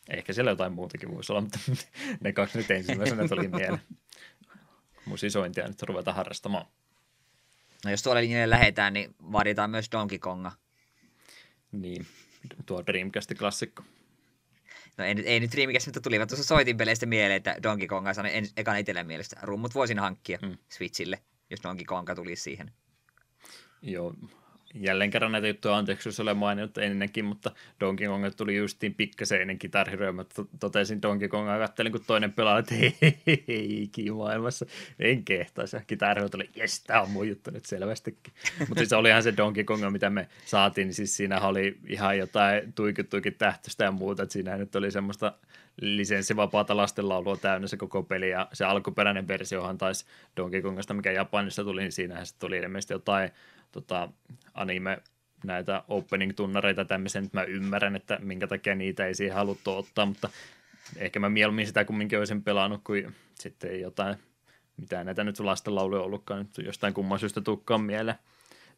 Ehkä siellä jotain muutakin voisi olla, mutta ne kaksi nyt ensimmäisenä tuli mieleen. Musisointia nyt ruveta harrastamaan.
No jos tuolle linjalle lähetään, niin vaaditaan myös Donkey Konga.
Niin, tuo Dreamcast-klassikko.
No ei, ei nyt Dreamcast, mutta tulivat tuossa soitinpeleistä mieleen, että Donkey Konga sanoi en, ekan etelän mielestä. Rummut voisin hankkia hmm. Switchille, jos Donkey Konga tulisi siihen.
Joo, jälleen kerran näitä juttuja anteeksi, jos olen maininnut ennenkin, mutta Donkey Kong tuli justiin pikkasen ennen kitariroja, totesin Donkey Kongaa, kattelin kun toinen pelaa, että hei, maailmassa, en kehtaisi. Kitariroja tuli, jes, tämä on mun juttu nyt selvästikin. mutta siis olihan se Donkey Kong, mitä me saatiin, niin siis siinä oli ihan jotain tuikittuikin tähtöstä ja muuta, että siinä nyt oli semmoista lisenssivapaata lastenlaulua täynnä se koko peli, ja se alkuperäinen versiohan taisi Donkey Kongasta, mikä Japanissa tuli, niin siinähän se tuli ilmeisesti jotain tota, anime näitä opening-tunnareita tämmöisen, että mä ymmärrän, että minkä takia niitä ei siihen haluttu ottaa, mutta ehkä mä mieluummin sitä kumminkin olisin pelannut kuin sitten jotain, mitä näitä nyt lastenlauluja ollutkaan, nyt jostain kumman syystä tukkaan mieleen.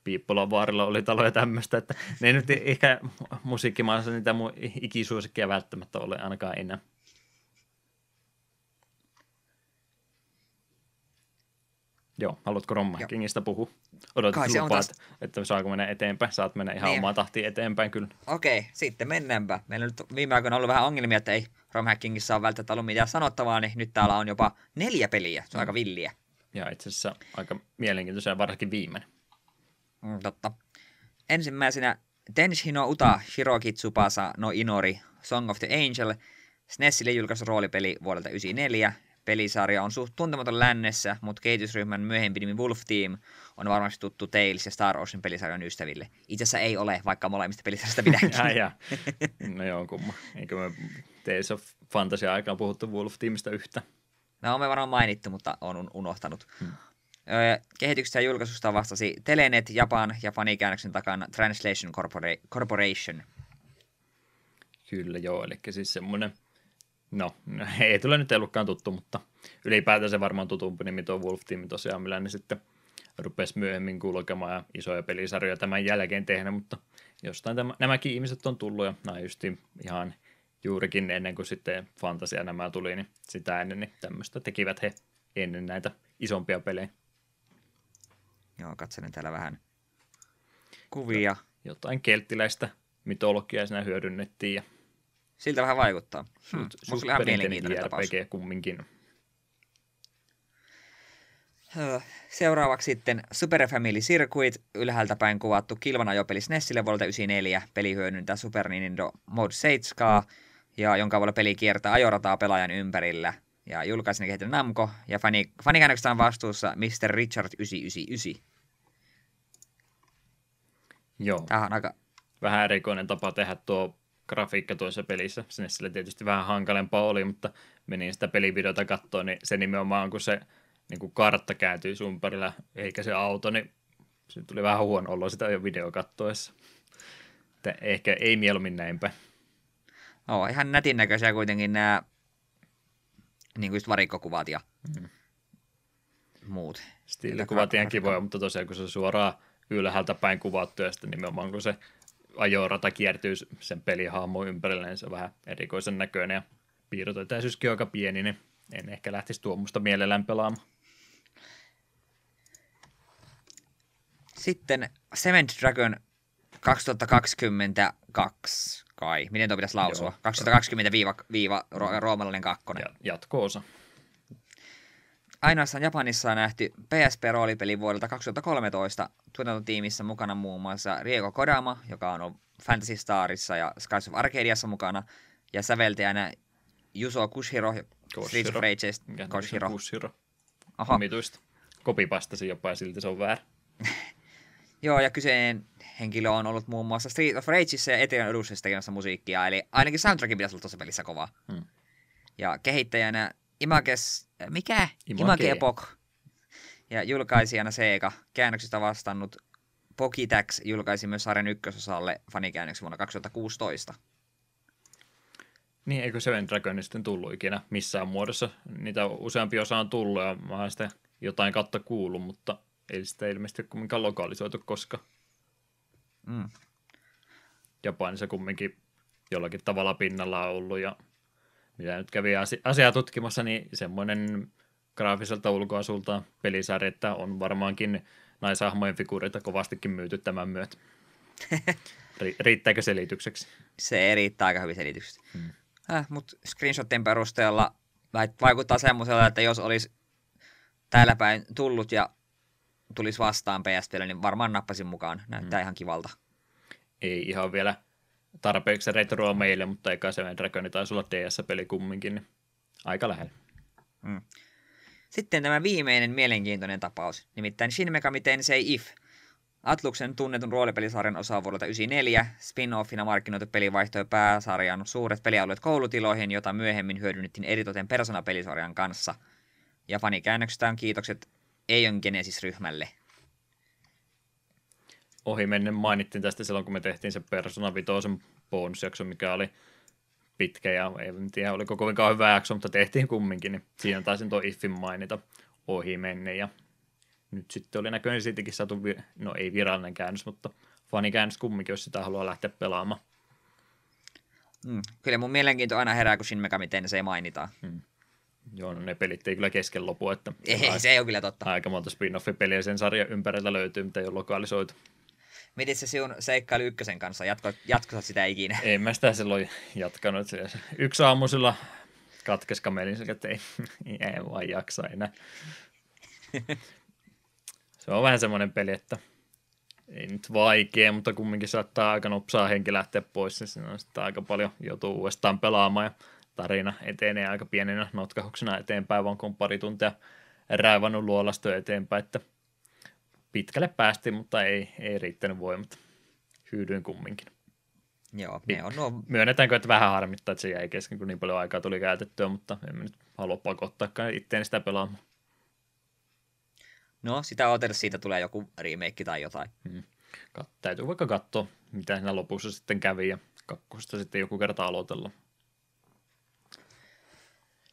Piippolan vaarilla oli taloja tämmöistä, että ne nyt ehkä musiikkimaassa niitä mun ikisuosikkia välttämättä ole ainakaan enää. Joo, haluatko Romhackingista puhua? Odotat lupaat, taas... että saako mennä eteenpäin. Saat mennä ihan niin. omaa tahtiin eteenpäin kyllä.
Okei, okay, sitten mennäänpä. Meillä on nyt viime aikoina ollut vähän ongelmia, että ei Romhackingissa ole välttämättä ollut mitään sanottavaa, niin nyt täällä on jopa neljä peliä. Se on mm. aika villiä.
Ja itse asiassa aika mielenkiintoisia, varsinkin viimeinen.
Mm, totta. Ensimmäisenä Tenshi no Uta Shiroki Tsubasa no Inori Song of the Angel, SNESille julkaisu roolipeli vuodelta 1994, Pelisarja on suht tuntematon lännessä, mutta kehitysryhmän myöhempi nimi Wolf Team on varmasti tuttu Tales ja Star Ocean pelisarjan ystäville. Itse asiassa ei ole, vaikka molemmista pelisarjasta pidänkin.
ja, ja. No joo, kumma. Eikö me Tales of Fantasia aikaan puhuttu Wolf Teamista yhtä?
No me varmaan mainittu, mutta on unohtanut. Hmm. Kehityksestä ja julkaisusta vastasi Telenet Japan ja fanikäännöksen takana Translation Corpora- Corporation.
Kyllä joo, eli siis semmoinen – No, ei tule nyt ollutkaan tuttu, mutta ylipäätään se varmaan tutumpi nimi tuo Wolf Team tosiaan, millä ne sitten rupesi myöhemmin kulkemaan ja isoja pelisarjoja tämän jälkeen tehdä, mutta jostain tämä, nämäkin ihmiset on tullut ja nämä just ihan juurikin ennen kuin sitten Fantasia nämä tuli, niin sitä ennen niin tämmöistä tekivät he ennen näitä isompia pelejä.
Joo, katselen täällä vähän kuvia.
Jotain kelttiläistä mitologiaa siinä hyödynnettiin ja
Siltä vähän vaikuttaa. Hmm.
Suht,
Musta oli ihan mielenkiintoinen tapaus.
JRPG kumminkin.
Seuraavaksi sitten Super Family Circuit, ylhäältä päin kuvattu kilvan ajopeli SNESille vuodelta 94. Peli hyödyntää Super Nintendo Mode 7, ja jonka avulla peli kiertää ajorataa pelaajan ympärillä. Ja julkaisin kehittänyt Namco, ja fani, fanikäännöksestä on vastuussa Mr. Richard 999.
Joo,
Tämä on aika...
vähän erikoinen tapa tehdä tuo grafiikka tuossa pelissä. Sinne sille tietysti vähän hankalempaa oli, mutta menin sitä pelivideota katsoa, niin se nimenomaan kun se niin kuin kartta kääntyy sun ympärillä, eikä se auto, niin se tuli vähän huono olo sitä jo video kattoessa. Että ehkä ei mieluummin näinpä.
Oo, ihan nätin näköisiä kuitenkin nämä niin kuin just varikkokuvat ja
Mm.
muut.
Stiilikuvat ihan kivoja, mutta tosiaan kun se on suoraan ylhäältä päin kuvattu ja sitten nimenomaan kun se ajorata kiertyy sen pelihahmon ympärille, niin se on vähän erikoisen näköinen ja piirrotetäisyyskin on aika pieni, niin en ehkä lähtisi tuommoista mielellään pelaamaan.
Sitten Cement Dragon 2022 kai. Miten tuo pitäisi lausua?
Joo.
2020 viiva, viiva ro- roomalainen kakkonen.
Ja jatko-osa.
Ainoastaan Japanissa on nähty PSP-roolipeli vuodelta 2013. Tuotantotiimissä mukana muun muassa Rieko Kodama, joka on ollut Fantasy Starissa ja Skies of Arcadiassa mukana, ja säveltäjänä Juso Kushiro, Streets of
Koshiro. on Kushiro.
Aha.
Omituista. Kopipastasin jopa ja silti se on väärä.
Joo, ja kyseinen henkilö on ollut muun muassa Street of Rageissa ja Ethereum Edusissa tekemässä musiikkia, eli ainakin soundtrackin pitäisi olla tuossa pelissä kova.
Hmm.
Ja kehittäjänä Images, mikä?
Image.
Image Epoch. Ja julkaisijana Sega, käännöksistä vastannut Pokitax julkaisi myös sarjan ykkösosalle fanikäännöksen vuonna 2016.
Niin, eikö Seven Dragon sitten tullut ikinä missään muodossa? Niitä useampi osa on tullut ja mä oon sitä jotain kautta kuullut, mutta ei sitä ilmeisesti kumminkaan lokalisoitu koskaan.
Mm.
Japanissa kumminkin jollakin tavalla pinnalla on ollut ja mitä nyt kävi asi- asiaa tutkimassa, niin semmoinen graafiselta ulkoasulta pelisarja, että on varmaankin naisahmojen figuureita kovastikin myyty tämän myötä. Ri- riittääkö selitykseksi?
Se riittää aika hyvin selitykset. Hmm. Äh, Mutta screenshottien perusteella vaikuttaa semmoisella, että jos olisi täällä päin tullut ja tulisi vastaan PSPlle, niin varmaan nappasin mukaan. Näyttää hmm. ihan kivalta.
Ei ihan vielä tarpeeksi retroa meille, mutta eikä Seven Dragon taisi olla DS-peli kumminkin, niin aika lähellä.
Sitten tämä viimeinen mielenkiintoinen tapaus, nimittäin Shin Megami Tensei If. Atluksen tunnetun roolipelisarjan osa vuodelta 94, spin-offina markkinoitu peli vaihtoi pääsarjan suuret pelialueet koulutiloihin, jota myöhemmin hyödynnettiin eritoten Persona-pelisarjan kanssa. Ja fanikäännöksestä on kiitokset Eion Genesis-ryhmälle.
Ohi mennen mainittiin tästä silloin, kun me tehtiin se Persona 5 bonusjakso, mikä oli pitkä ja ei en tiedä, oliko kovinkaan hyvä jakso, mutta tehtiin kumminkin, niin siinä taisin tuo Iffin mainita ohi menne ja nyt sitten oli näköinen siitäkin saatu, vi- no ei virallinen käännös, mutta fanikäännös kumminkin, jos sitä haluaa lähteä pelaamaan.
Mm. Kyllä mun mielenkiinto aina herää, kun Shin Megami Tensei mainitaan.
Joo, no ne pelit ei kyllä kesken lopu, että
Ei, se ei ole kyllä totta.
aika monta spin-off-peliä sen sarjan ympäriltä löytyy, mitä ei ole lokalisoitu.
Miten se sinun seikkailu ykkösen kanssa? Jatko, jatkosat sitä ikinä?
En mä sitä silloin jatkanut. Yksi aamusilla katkesi kamelin, että ei, ei vaan jaksa enää. Se on vähän semmoinen peli, että ei nyt vaikea, mutta kumminkin saattaa aika nopsaa henki lähteä pois, niin siinä on sitten aika paljon joutuu uudestaan pelaamaan ja tarina etenee aika pienenä notkahuksena eteenpäin, vaan kun on pari tuntia raivannut luolasta eteenpäin, että pitkälle päästiin, mutta ei, ei riittänyt voimat. Hyydyin kumminkin.
Joo, ne on nuo
Myönnetäänkö, että vähän harmittaa, että se jäi kesken, kun niin paljon aikaa tuli käytettyä, mutta en mä nyt halua pakottaakaan itteen sitä pelaamaan.
No, sitä odotella, siitä tulee joku remake tai jotain.
Kat- täytyy vaikka katsoa, mitä siinä lopussa sitten kävi ja kakkosta sitten joku kerta aloitella.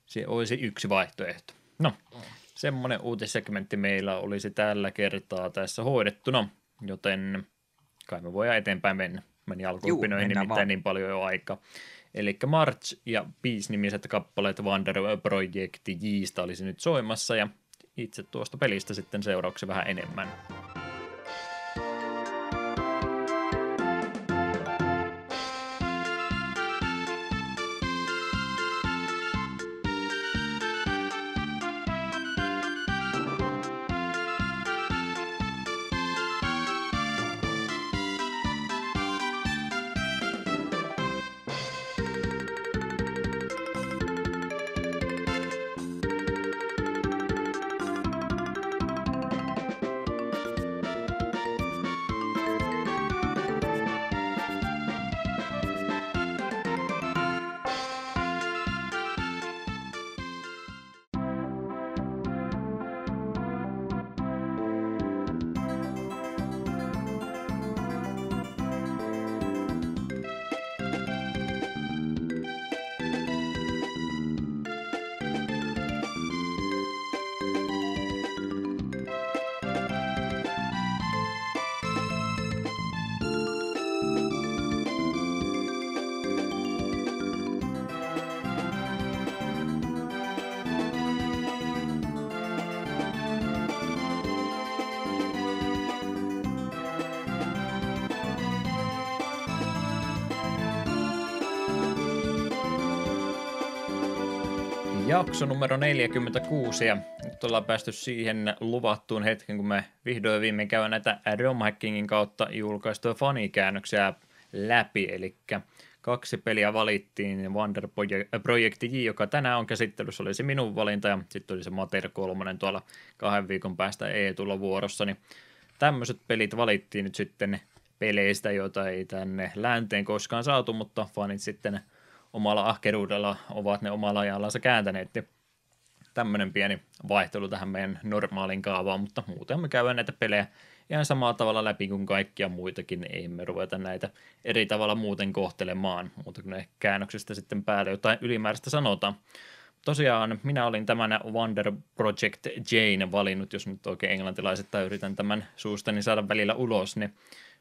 Se olisi yksi vaihtoehto. No, semmoinen uutissegmentti meillä olisi tällä kertaa tässä hoidettuna, joten kai me voidaan eteenpäin mennä. Meni alkuopinoihin
mennään
nimittäin
vaan.
niin paljon jo aikaa. Eli March ja Peace-nimiset kappaleet Wander Project Jistä olisi nyt soimassa ja itse tuosta pelistä sitten seuraavaksi vähän enemmän. Jakso numero 46 ja nyt ollaan päästy siihen luvattuun hetken, kun me vihdoin viimein käydään näitä ROM-hackingin kautta julkaistuja fanikäännöksiä läpi, eli kaksi peliä valittiin, Wonder Project J, joka tänään on käsittelyssä, oli se minun valinta, ja sitten oli se Mater 3 tuolla kahden viikon päästä E-tulla vuorossa, niin tämmöiset pelit valittiin nyt sitten peleistä, joita ei tänne länteen koskaan saatu, mutta fanit sitten omalla ahkeruudella ovat ne omalla ajallansa kääntäneet. Tämmöinen pieni vaihtelu tähän meidän normaaliin kaavaan, mutta muuten me käydään näitä pelejä ihan samalla tavalla läpi kuin kaikkia muitakin. Ei me ruveta näitä eri tavalla muuten kohtelemaan, mutta kun ne käännöksestä sitten päälle jotain ylimääräistä sanotaan. Tosiaan minä olin tämän Wonder Project Jane valinnut, jos nyt oikein englantilaiset tai yritän tämän suustani saada välillä ulos, niin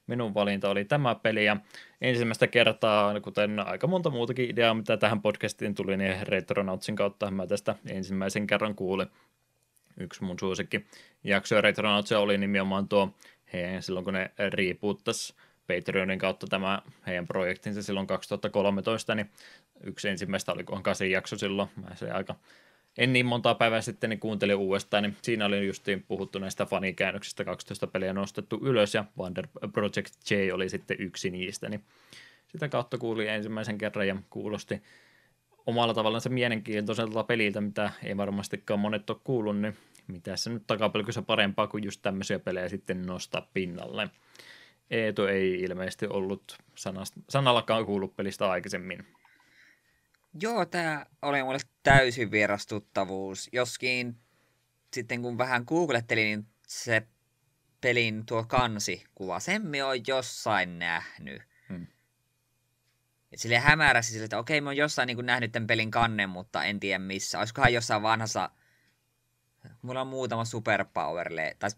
minun valinta oli tämä peli ja ensimmäistä kertaa, kuten aika monta muutakin ideaa, mitä tähän podcastiin tuli, niin Retronautsin kautta mä tästä ensimmäisen kerran kuulin. Yksi mun suosikki jakso Retronautsia oli nimenomaan tuo heidän, silloin kun ne riipuuttas Patreonin kautta tämä heidän projektinsa silloin 2013, niin yksi ensimmäistä oli kun kasin jakso silloin. Mä se aika en niin monta päivää sitten niin kuuntelin uudestaan, niin siinä oli justiin puhuttu näistä fanikäännöksistä, 12 peliä nostettu ylös ja Wonder Project J oli sitten yksi niistä, niin sitä kautta kuuli ensimmäisen kerran ja kuulosti omalla tavallaan se mielenkiintoiselta peliltä, mitä ei varmastikaan monet ole kuullut, niin mitä se nyt takapelkyssä parempaa kuin just tämmöisiä pelejä sitten nostaa pinnalle. Eetu ei ilmeisesti ollut sanasta, sanallakaan kuullut pelistä aikaisemmin.
Joo, tämä oli mulle täysin vierastuttavuus. Joskin sitten kun vähän googlettelin, niin se pelin tuo kansikuva, sen me on jossain nähnyt. Hmm. Et sille hämäräsi sille, että okei, mä oon jossain niin nähnyt tämän pelin kannen, mutta en tiedä missä. Olisikohan jossain vanhassa... Mulla on muutama superpower tai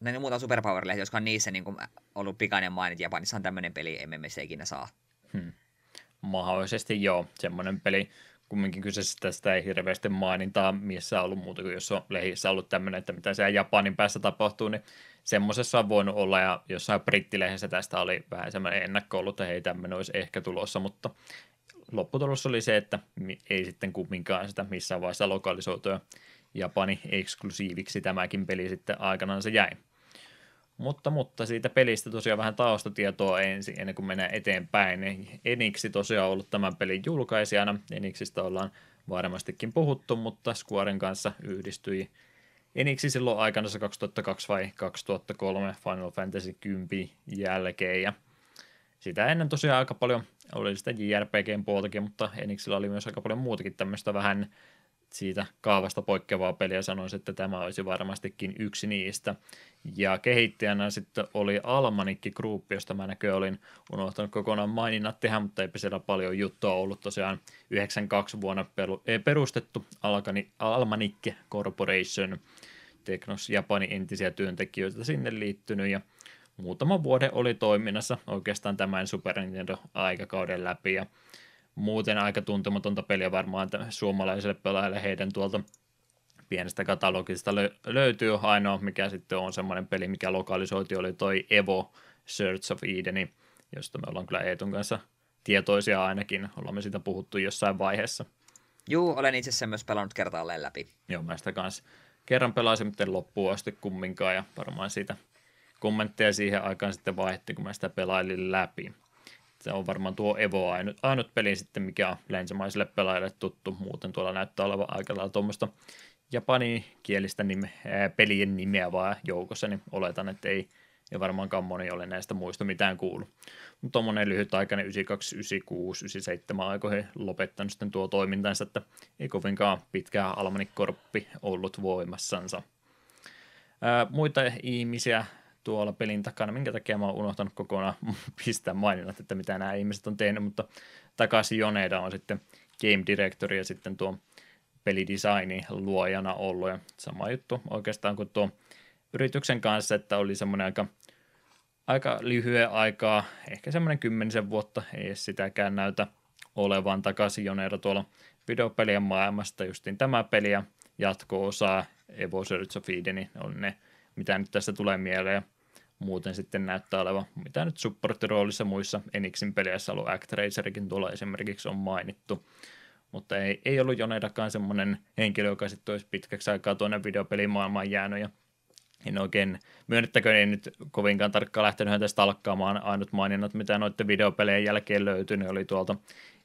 ne muutama superpower jotka on niissä niin kuin ollut pikainen mainit. Japanissa on tämmöinen peli, emme me se ikinä saa. Hmm
mahdollisesti joo, semmoinen peli, kumminkin kyseessä tästä ei hirveästi mainintaa missä on ollut muuta kuin jos on lehissä ollut tämmöinen, että mitä siellä Japanin päässä tapahtuu, niin semmoisessa on voinut olla, ja jossain brittilehdessä tästä oli vähän semmoinen ennakko ollut, että hei, tämmöinen olisi ehkä tulossa, mutta lopputulos oli se, että ei sitten kumminkaan sitä missään vaiheessa lokalisoitua Japani eksklusiiviksi tämäkin peli sitten aikanaan se jäi. Mutta, mutta siitä pelistä tosiaan vähän taustatietoa ensin, ennen kuin mennään eteenpäin. Eniksi tosiaan ollut tämän pelin julkaisijana. Eniksistä ollaan varmastikin puhuttu, mutta Squaren kanssa yhdistyi Eniksi silloin aikana 2002 vai 2003 Final Fantasy 10 jälkeen. Ja sitä ennen tosiaan aika paljon oli sitä JRPGn puoltakin, mutta Enixillä oli myös aika paljon muutakin tämmöistä vähän siitä kaavasta poikkeavaa peliä sanoisin, että tämä olisi varmastikin yksi niistä. Ja kehittäjänä sitten oli Almanikki Group, josta mä näköjään olin unohtanut kokonaan maininnat tehdä, mutta eipä siellä paljon juttua ollut. Tosiaan 92 vuonna perustettu Alkani, Almanikki Corporation, Teknos Japanin entisiä työntekijöitä sinne liittynyt ja muutama vuoden oli toiminnassa oikeastaan tämän Super Nintendo-aikakauden läpi ja muuten aika tuntematonta peliä varmaan suomalaiselle pelaajalle heidän tuolta pienestä katalogista lö- löytyy ainoa, mikä sitten on semmoinen peli, mikä lokalisoitiin, oli toi Evo Search of Eden, josta me ollaan kyllä Eetun kanssa tietoisia ainakin, ollaan me siitä puhuttu jossain vaiheessa.
Juu, olen itse asiassa myös pelannut kertaalleen läpi.
Joo, mä sitä kanssa kerran pelasin, mutta loppuun asti kumminkaan, ja varmaan siitä kommentteja siihen aikaan sitten vaihdettiin, kun mä sitä pelailin läpi. Se on varmaan tuo Evo ainut, ainut peli sitten, mikä on länsimaisille pelaajille tuttu. Muuten tuolla näyttää olevan aika lailla tuommoista japanikielistä nime, ää, pelien nimeä vaan joukossa, niin oletan, että ei, ja varmaankaan moni ole näistä muista mitään kuullut. Mutta tuommoinen lyhytaikainen 92, 96, 97 aikoihin lopettanut sitten tuo toimintansa, että ei kovinkaan pitkään Almanikkorppi ollut voimassansa. Ää, muita ihmisiä tuolla pelin takana, minkä takia mä oon unohtanut kokonaan pistää maininnat, että mitä nämä ihmiset on tehnyt, mutta takaisin Joneda on sitten game director ja sitten tuo pelidesignin luojana ollut. Ja sama juttu oikeastaan kuin tuo yrityksen kanssa, että oli semmoinen aika, aika lyhyen aikaa, ehkä semmoinen kymmenisen vuotta, ei edes sitäkään näytä olevan takaisin Joneda tuolla videopelien maailmasta, justiin tämä peli ja jatko-osa Evo Search of Eden, on ne mitä nyt tässä tulee mieleen. Muuten sitten näyttää olevan, mitä nyt supporttiroolissa muissa Enixin peleissä ollut Actracerikin tuolla esimerkiksi on mainittu. mutta ei, ei ollut Jonedakaan semmoinen henkilö, joka sitten olisi pitkäksi aikaa tuonne videopelimaailmaan jäänyt, ja en oikein, myönnettäkö ei nyt kovinkaan tarkkaan lähtenyt häntä stalkkaamaan, ainut maininnat, mitä noiden videopelien jälkeen löytyi, ne oli tuolta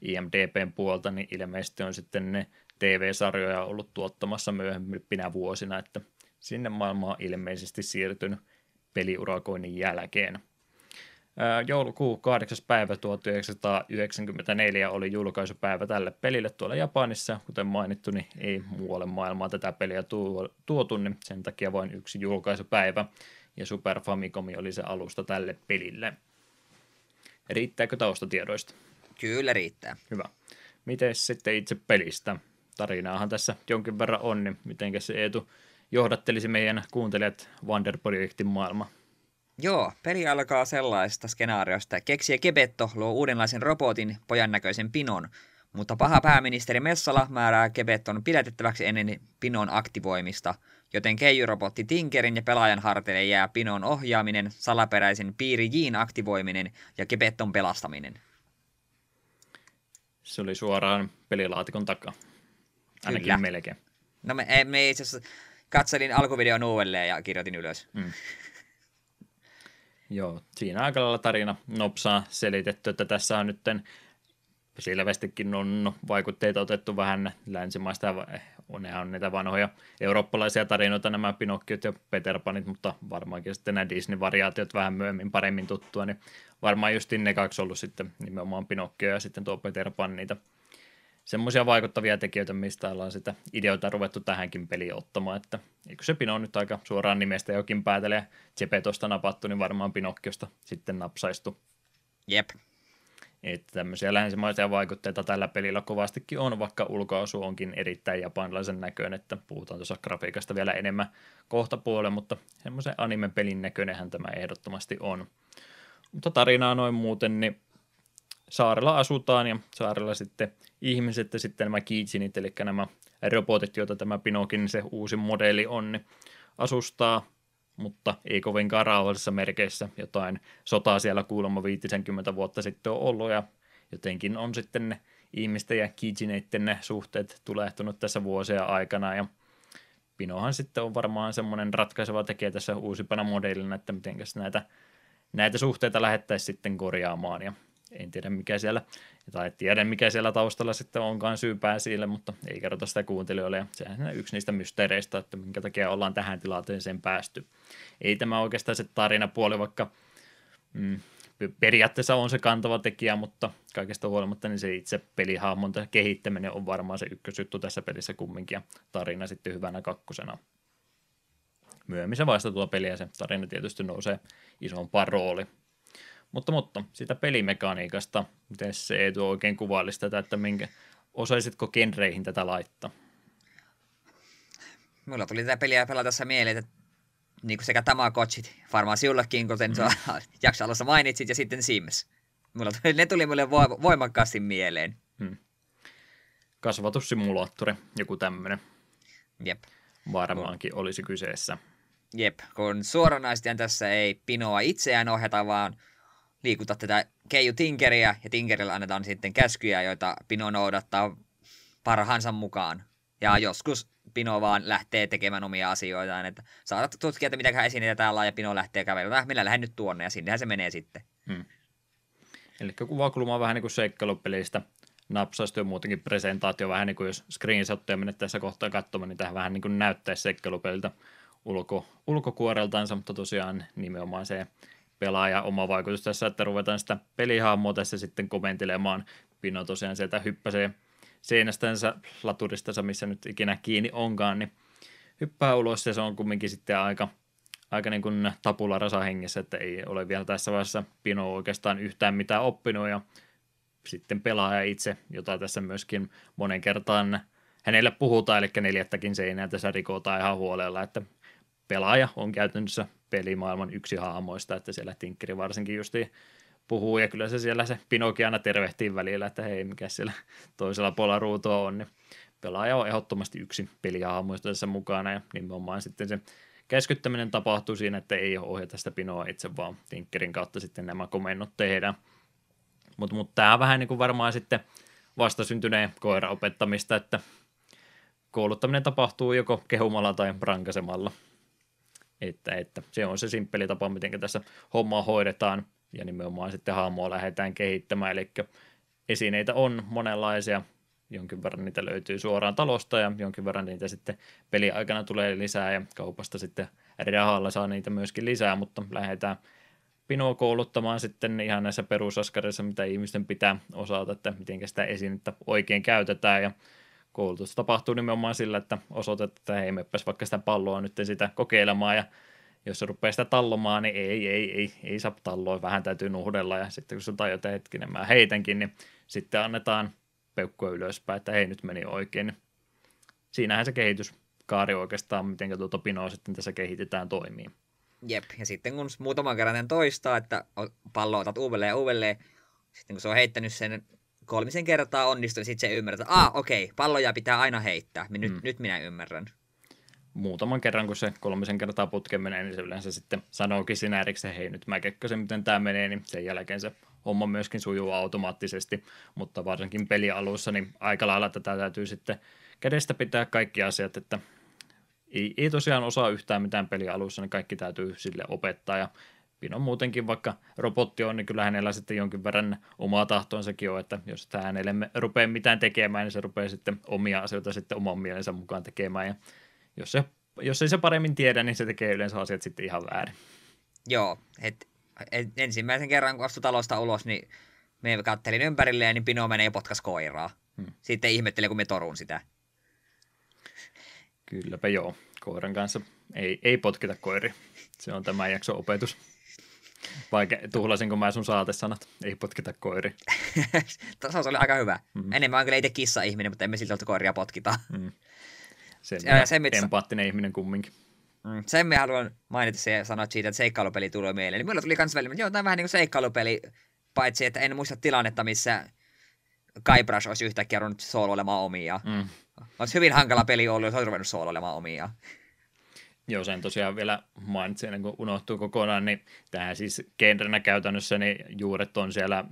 IMDPn puolta, niin ilmeisesti on sitten ne TV-sarjoja ollut tuottamassa myöhempinä vuosina, että sinne maailmaan ilmeisesti siirtynyt peliurakoinnin jälkeen. Joulukuu 8. päivä 1994 oli julkaisupäivä tälle pelille tuolla Japanissa. Kuten mainittu, niin ei muualle maailmaan tätä peliä tuotu, niin sen takia vain yksi julkaisupäivä. Ja Super Famicom oli se alusta tälle pelille. Riittääkö taustatiedoista?
Kyllä riittää.
Hyvä. Miten sitten itse pelistä? Tarinaahan tässä jonkin verran on, niin miten se Eetu johdattelisi meidän kuuntelijat Wander-projektin maailmaan?
Joo, peli alkaa sellaista skenaariosta. Keksiä Kebetto luo uudenlaisen robotin, pojan näköisen Pinon, mutta paha pääministeri Messala määrää Kebetton pidätettäväksi ennen Pinon aktivoimista, joten keijurobotti Tinkerin ja pelaajan harteille jää Pinon ohjaaminen, salaperäisen piiri Jin aktivoiminen ja Kebetton pelastaminen.
Se oli suoraan pelilaatikon takaa. Ainakin Kyllä. melkein.
No me, me itse asiassa katselin alkuvideon uudelleen ja kirjoitin ylös. Mm.
Joo, siinä aika lailla tarina nopsaa selitetty, että tässä on nyt selvästikin on vaikutteita otettu vähän länsimaista, ne on niitä vanhoja eurooppalaisia tarinoita, nämä Pinokkiot ja Peter Panit, mutta varmaankin sitten nämä Disney-variaatiot vähän myöhemmin paremmin tuttua, niin varmaan just ne kaksi ollut sitten nimenomaan Pinokkio ja sitten tuo Peter Pan niitä semmoisia vaikuttavia tekijöitä, mistä ollaan sitä ideoita ruvettu tähänkin peliin ottamaan, että eikö se Pino nyt aika suoraan nimestä jokin päätele, Gepetosta napattu, niin varmaan Pinokkiosta sitten napsaistu.
Jep.
Että tämmöisiä länsimaisia vaikutteita tällä pelillä kovastikin on, vaikka ulkoasu onkin erittäin japanilaisen näköinen, että puhutaan tuossa grafiikasta vielä enemmän kohta puolella, mutta semmoisen anime-pelin näköinenhän tämä ehdottomasti on. Mutta tarinaa noin muuten, niin saarella asutaan ja saarella sitten ihmiset ja sitten nämä kiitsinit, eli nämä robotit, joita tämä Pinokin se uusi modelli on, niin asustaa, mutta ei kovinkaan rauhallisessa merkeissä. Jotain sotaa siellä kuulemma 50 vuotta sitten on ollut ja jotenkin on sitten ne ihmisten ja kiitsineiden ne suhteet tulehtunut tässä vuosia aikana ja Pinohan sitten on varmaan semmoinen ratkaiseva tekijä tässä uusipana modellina, että miten näitä, näitä suhteita lähettäisiin sitten korjaamaan ja en tiedä mikä siellä, tai tiedä mikä siellä taustalla sitten onkaan syypää sille, mutta ei kerrota sitä kuuntelijoille, ja sehän on yksi niistä mysteereistä, että minkä takia ollaan tähän tilanteeseen päästy. Ei tämä oikeastaan se tarinapuoli, vaikka mm, periaatteessa on se kantava tekijä, mutta kaikesta huolimatta niin se itse pelihahmon kehittäminen on varmaan se ykkösjuttu tässä pelissä kumminkin, ja tarina sitten hyvänä kakkosena. Myöhemmin se vaiheessa tuo peliä se tarina tietysti nousee isompaan rooli mutta, mutta sitä pelimekaniikasta, miten se Eetu oikein kuvailisi tätä, että minkä, osaisitko genreihin tätä laittaa?
Mulla tuli tätä peliä pelatessa mieleen, että niin kuin sekä Tamagotchit, varmaan sinullekin, kuten mm. jakso alussa mainitsit, ja sitten Sims. Mulla tuli, ne tuli mulle voimakkaasti mieleen. Hmm.
Kasvatussimulaattori, joku tämmöinen.
Jep.
Varmaankin kun... olisi kyseessä.
Jep, kun suoranaisesti tässä ei Pinoa itseään ohjata, vaan liikuta tätä Keiju Tinkeriä, ja Tinkerillä annetaan sitten käskyjä, joita Pino noudattaa parhaansa mukaan. Ja joskus Pino vaan lähtee tekemään omia asioitaan, että saatat tutkia, että mitä esitetään ja Pino lähtee kävelemään. Äh, minä lähden nyt tuonne, ja sinnehän se menee sitten. Hmm.
Eli kuvakulma on vähän niin kuin seikkailupelistä, napsaistu ja muutenkin presentaatio, vähän niin kuin jos screenshotteja menette tässä kohtaa katsomaan, niin tähän vähän niin kuin näyttäisi seikkailupeliltä ulko, ulkokuoreltaansa, mutta tosiaan nimenomaan se pelaaja oma vaikutus tässä, että ruvetaan sitä pelihahmoa tässä sitten komentelemaan. Pino tosiaan sieltä hyppäsee seinästänsä, laturistansa, missä nyt ikinä kiinni onkaan, niin hyppää ulos ja se on kumminkin sitten aika, aika niin kuin tapula rasa hengessä, että ei ole vielä tässä vaiheessa Pino oikeastaan yhtään mitään oppinut ja sitten pelaaja itse, jota tässä myöskin monen kertaan hänelle puhutaan, eli neljättäkin seinää tässä rikotaan ihan huolella, että pelaaja on käytännössä pelimaailman yksi haamoista, että siellä Tinkkeri varsinkin justi puhuu, ja kyllä se siellä se Pinoki aina tervehtii välillä, että hei, mikä siellä toisella puolella ruutua on, niin pelaaja on ehdottomasti yksi pelihahmoista tässä mukana, ja nimenomaan sitten se käskyttäminen tapahtuu siinä, että ei ohjata sitä Pinoa itse, vaan Tinkkerin kautta sitten nämä komennot tehdään. Mutta mut, tämä vähän niin kuin varmaan sitten vastasyntyneen koira opettamista, että kouluttaminen tapahtuu joko kehumalla tai rankasemalla. Että, että se on se simppeli tapa, miten tässä hommaa hoidetaan. Ja nimenomaan sitten hahmoa lähdetään kehittämään, eli esineitä on monenlaisia, jonkin verran niitä löytyy suoraan talosta ja jonkin verran niitä sitten peliaikana tulee lisää. Ja kaupasta sitten rahalla saa niitä myöskin lisää, mutta lähdetään Pinoa kouluttamaan sitten ihan näissä perusaskarissa, mitä ihmisten pitää osata, että miten sitä esinettä oikein käytetään. Ja koulutus tapahtuu nimenomaan sillä, että osoitetaan, että hei, meppäs vaikka sitä palloa nyt sitä kokeilemaan ja jos se rupeaa sitä tallomaan, niin ei, ei, ei, ei saa talloa, vähän täytyy nuhdella ja sitten kun se tajutaan hetkinen, mä heitänkin, niin sitten annetaan peukkua ylöspäin, että hei nyt meni oikein. Siinähän se kehityskaari oikeastaan, miten tuota pinoa sitten tässä kehitetään toimii.
Jep, ja sitten kun muutaman kerran toistaa, että pallo otat uudelleen ja uudelleen, sitten kun se on heittänyt sen kolmisen kertaa onnistuu, niin sitten se ymmärrät, että ah, okei, okay, palloja pitää aina heittää. Nyt, mm. nyt minä ymmärrän.
Muutaman kerran, kun se kolmisen kertaa putken menee, niin se yleensä sitten sanookin sinä erikseen, hei nyt mä kekkasin, miten tämä menee, niin sen jälkeen se homma myöskin sujuu automaattisesti, mutta varsinkin pelialussa, niin aika lailla tätä täytyy sitten kädestä pitää kaikki asiat, että ei, ei tosiaan osaa yhtään mitään pelialussa, niin kaikki täytyy sille opettaa ja Pino muutenkin, vaikka robotti on, niin kyllä hänellä sitten jonkin verran omaa tahtoonsakin on, että jos tämä hänelle rupeaa mitään tekemään, niin se rupeaa sitten omia asioita sitten oman mielensä mukaan tekemään ja jos, se, jos ei se paremmin tiedä, niin se tekee yleensä asiat sitten ihan väärin.
Joo, et, et, ensimmäisen kerran kun astui talosta ulos, niin me kattelin ympärilleen, niin Pino menee potkas koiraa. Hmm. Sitten ihmettelin, kun me torun sitä.
Kylläpä joo. Koiran kanssa ei, ei potkita koiri. Se on tämä jakso opetus. Vaikka tuhlasinko mä sun saatesanat? Ei potkita koiri.
se oli aika hyvä. Mm-hmm. Enemmän on kyllä itse kissa-ihminen, mutta emme silti koiria potkita.
Mm. Sen sen, empaattinen ihminen kumminkin.
Mm, sen me haluan mainita se sanoa siitä, että seikkailupeli tulee mieleen. Niin mulla tuli kans välillä, että joo, tämä on vähän niin kuin seikkailupeli, paitsi että en muista tilannetta, missä Guybrush olisi yhtäkkiä ruvennut sooloilemaan omia. Mm. Olisi hyvin hankala peli ollut, jos olisi ruvennut sooloilemaan omia.
Joo, sen tosiaan vielä mainitsin, ennen kuin unohtuu kokonaan, niin tähän siis genrenä käytännössä niin juuret on siellä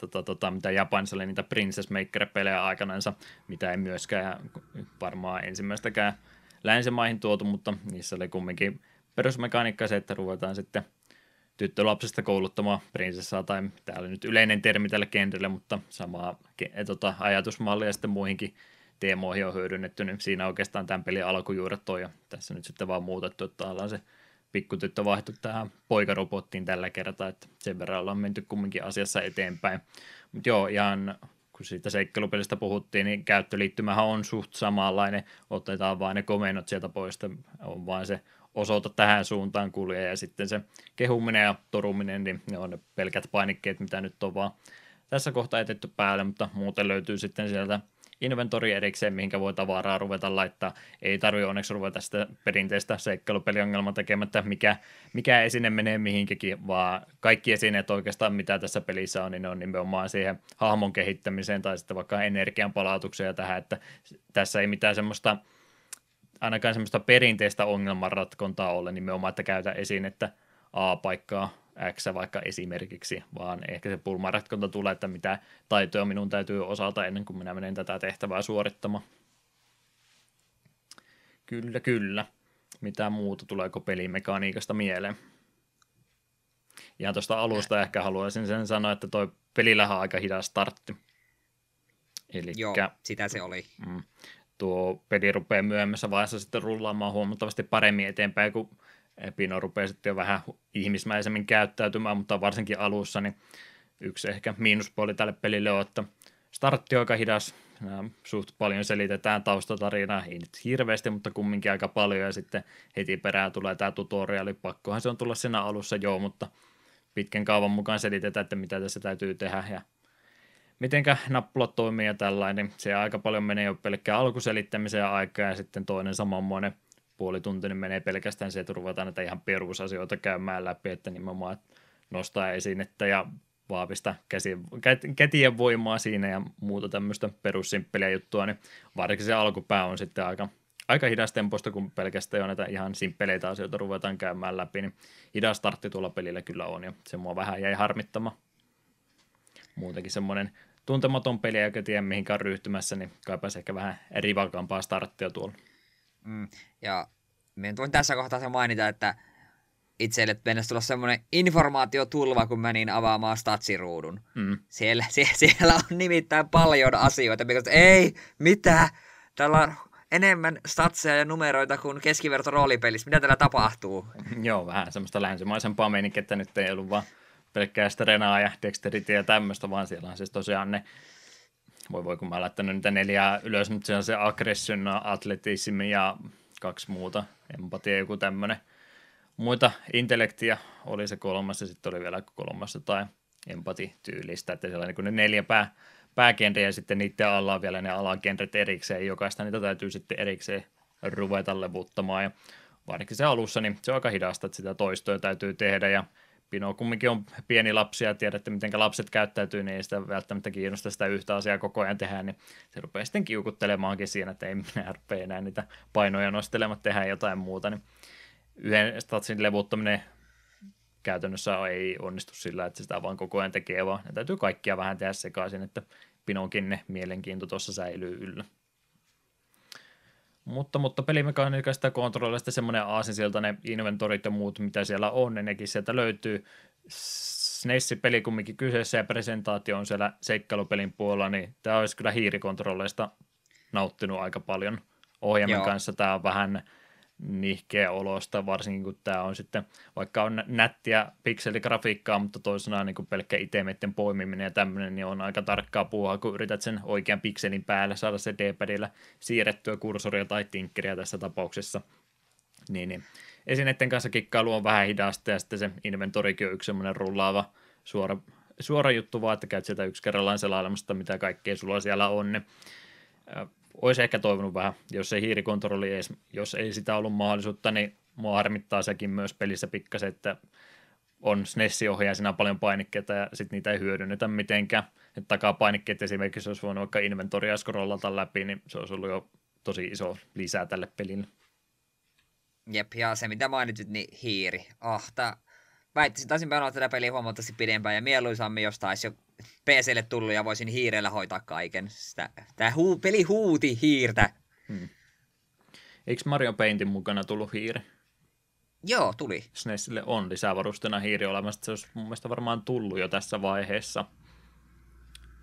tota, tota, mitä Japanissa oli niitä Princess Maker-pelejä aikanansa, mitä ei myöskään varmaan ensimmäistäkään länsimaihin tuotu, mutta niissä oli kumminkin perusmekaniikka se, että ruvetaan sitten tyttölapsesta kouluttamaan prinsessaa, tai tämä oli nyt yleinen termi tälle genrelle, mutta samaa tota, ajatusmallia sitten muihinkin teemoihin on hyödynnetty, niin siinä oikeastaan tämän pelin alkujuuret on, ja tässä nyt sitten vaan muutettu, että ollaan se pikkutyttö vaihtui tähän poikarobottiin tällä kertaa, että sen verran ollaan menty kumminkin asiassa eteenpäin. Mutta joo, ihan kun siitä seikkailupelistä puhuttiin, niin käyttöliittymähän on suht samanlainen, otetaan vain ne komennot sieltä pois, on vain se osoita tähän suuntaan kulje ja sitten se kehuminen ja toruminen, niin ne on ne pelkät painikkeet, mitä nyt on vaan tässä kohtaa etetty päälle, mutta muuten löytyy sitten sieltä inventori erikseen, mihinkä voi tavaraa ruveta laittaa. Ei tarvi onneksi ruveta sitä perinteistä seikkailupeliongelmaa tekemättä, mikä, mikä esine menee mihinkäkin, vaan kaikki esineet oikeastaan, mitä tässä pelissä on, niin ne on nimenomaan siihen hahmon kehittämiseen tai sitten vaikka energian palautukseen ja tähän, että tässä ei mitään semmoista ainakaan semmoista perinteistä ongelmanratkontaa ole nimenomaan, että käytä esinettä A-paikkaa X vaikka esimerkiksi, vaan ehkä se pulmaratkonta tulee, että mitä taitoja minun täytyy osata ennen kuin minä menen tätä tehtävää suorittamaan. Kyllä, kyllä. Mitä muuta tuleeko pelimekaniikasta mieleen? Ja tuosta alusta ehkä haluaisin sen sanoa, että toi pelillähän on aika hidas startti.
Elikkä, Joo, sitä se oli. Mm,
tuo peli rupeaa myöhemmässä vaiheessa sitten rullaamaan huomattavasti paremmin eteenpäin, kun Pino rupeaa sitten jo vähän ihmismäisemmin käyttäytymään, mutta varsinkin alussa niin yksi ehkä miinuspuoli tälle pelille on, että startti on aika hidas, suht paljon selitetään taustatarinaa, ei nyt hirveästi, mutta kumminkin aika paljon, ja sitten heti perään tulee tämä tutoriali, pakkohan se on tulla siinä alussa joo, mutta pitkän kaavan mukaan selitetään, että mitä tässä täytyy tehdä, ja mitenkä nappulat toimii ja tällainen, se aika paljon menee jo pelkkään alkuselittämiseen aikaa, ja sitten toinen samanmoinen – puoli tuntia, niin menee pelkästään se, että ruvetaan näitä ihan perusasioita käymään läpi, että nimenomaan nostaa esinettä ja vahvista käsien, kätien voimaa siinä ja muuta tämmöistä perussimppeliä juttua, niin varsinkin se alkupää on sitten aika, aika hidas temposta, kun pelkästään jo näitä ihan simppeleitä asioita ruvetaan käymään läpi, niin hidas startti tuolla pelillä kyllä on ja se mua vähän jäi harmittama. Muutenkin semmoinen tuntematon peli eikä tiedä mihinkään ryhtymässä, niin kaipaisi ehkä vähän rivakampaa starttia tuolla.
Mm, ja minä voin tässä kohtaa se mainita, että itselle mennessä tulla semmoinen informaatiotulva, kun menin avaamaan statsiruudun. Mm. Siellä, sie, siellä on nimittäin paljon asioita, mikä ei, mitä, täällä on enemmän statseja ja numeroita kuin keskiverto roolipelissä. Mitä täällä tapahtuu?
Joo, vähän semmoista länsimaisempaa meininkiä, että nyt ei ollut vaan pelkkää Strenaa ja Dexterity ja tämmöistä, vaan siellä on siis tosiaan ne voi voi kun mä laittanut niitä neljää ylös, mutta se on se aggression, atletismi ja kaksi muuta, empatia joku tämmöinen. Muita intellektiä oli se kolmas ja sitten oli vielä kolmas tai empatityylistä, että siellä on niin ne neljä pää, päägenre ja sitten niiden alla on vielä ne alagenret erikseen, jokaista niitä täytyy sitten erikseen ruveta levuttamaan ja varsinkin se alussa, niin se on aika hidasta, että sitä toistoja täytyy tehdä ja Pino kumminkin on pieni lapsi ja tiedätte, miten lapset käyttäytyy, niin ei sitä välttämättä kiinnosta sitä yhtä asiaa koko ajan tehdä, niin se rupeaa sitten kiukuttelemaankin siinä, että ei minä rupea enää niitä painoja nostelemaan, tehdä jotain muuta, niin yhden statsin levuttaminen käytännössä ei onnistu sillä, että sitä vaan koko ajan tekee, vaan ne täytyy kaikkia vähän tehdä sekaisin, että Pinonkin ne mielenkiinto tuossa säilyy yllä. Mutta, mutta pelimekaniikasta ja kontrollista semmoinen ne inventorit ja muut, mitä siellä on, ne nekin sieltä löytyy. SNES-peli kumminkin kyseessä ja presentaatio on siellä seikkailupelin puolella, niin tämä olisi kyllä hiirikontrolleista nauttinut aika paljon ohjelman Joo. kanssa. Tämä on vähän nihkeä olosta, varsinkin kun tämä on sitten, vaikka on nättiä pikseligrafiikkaa, mutta toisena niin kuin pelkkä itemeiden poimiminen ja tämmöinen, niin on aika tarkkaa puhua, kun yrität sen oikean pikselin päälle saada se D-padilla siirrettyä kursoria tai tinkkeriä tässä tapauksessa. Niin, niin. Esineiden kanssa kikkailu on vähän hidasta ja sitten se inventorikin on yksi semmoinen rullaava suora, suora juttu vaan, että käyt sieltä yksi kerrallaan selailemasta, mitä kaikkea sulla siellä on. Niin olisi ehkä toivonut vähän, jos ei hiirikontrolli edes, jos ei sitä ollut mahdollisuutta, niin mua harmittaa sekin myös pelissä pikkasen, että on SNES-ohjaisina paljon painikkeita ja sitten niitä ei hyödynnetä mitenkään. Että takaa painikkeet esimerkiksi olisi voinut vaikka inventoria scrollata läpi, niin se olisi ollut jo tosi iso lisää tälle pelille.
Jep, ja se mitä mainitsit, niin hiiri. Ah, tää... Väittäisin, taisin pelata tätä peliä huomattavasti pidempään ja mieluisammin, jos taisi jo PClle tullut ja voisin hiirellä hoitaa kaiken. Sitä, tää huu, peli huuti hiirtä. Hmm.
Eikö Mario Paintin mukana tullut hiiri?
Joo, tuli.
SNESille on lisävarustena hiiri olemassa. Se olisi mun mielestä varmaan tullut jo tässä vaiheessa.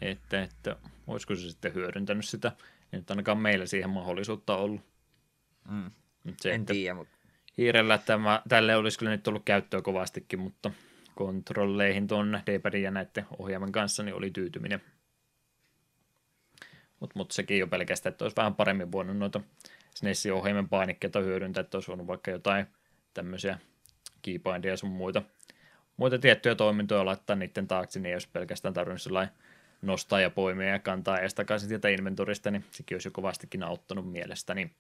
Että, että olisiko se sitten hyödyntänyt sitä. Ei nyt ainakaan meillä siihen mahdollisuutta ollut.
Mm. Se, en tiedä, mutta...
Hiirellä tämä, tälle olisi kyllä nyt ollut käyttöä kovastikin, mutta kontrolleihin tuon d ja näiden ohjaimen kanssa, niin oli tyytyminen. Mutta mut sekin jo pelkästään, että olisi vähän paremmin voinut noita SNESin ohjaimen painikkeita hyödyntää, että olisi voinut vaikka jotain tämmöisiä keybindia sun muita, muita tiettyjä toimintoja laittaa niiden taakse, niin ei olisi pelkästään tarvinnut sellainen nostaa ja poimia ja kantaa edes takaisin sieltä inventorista, niin sekin olisi jo kovastikin auttanut mielestäni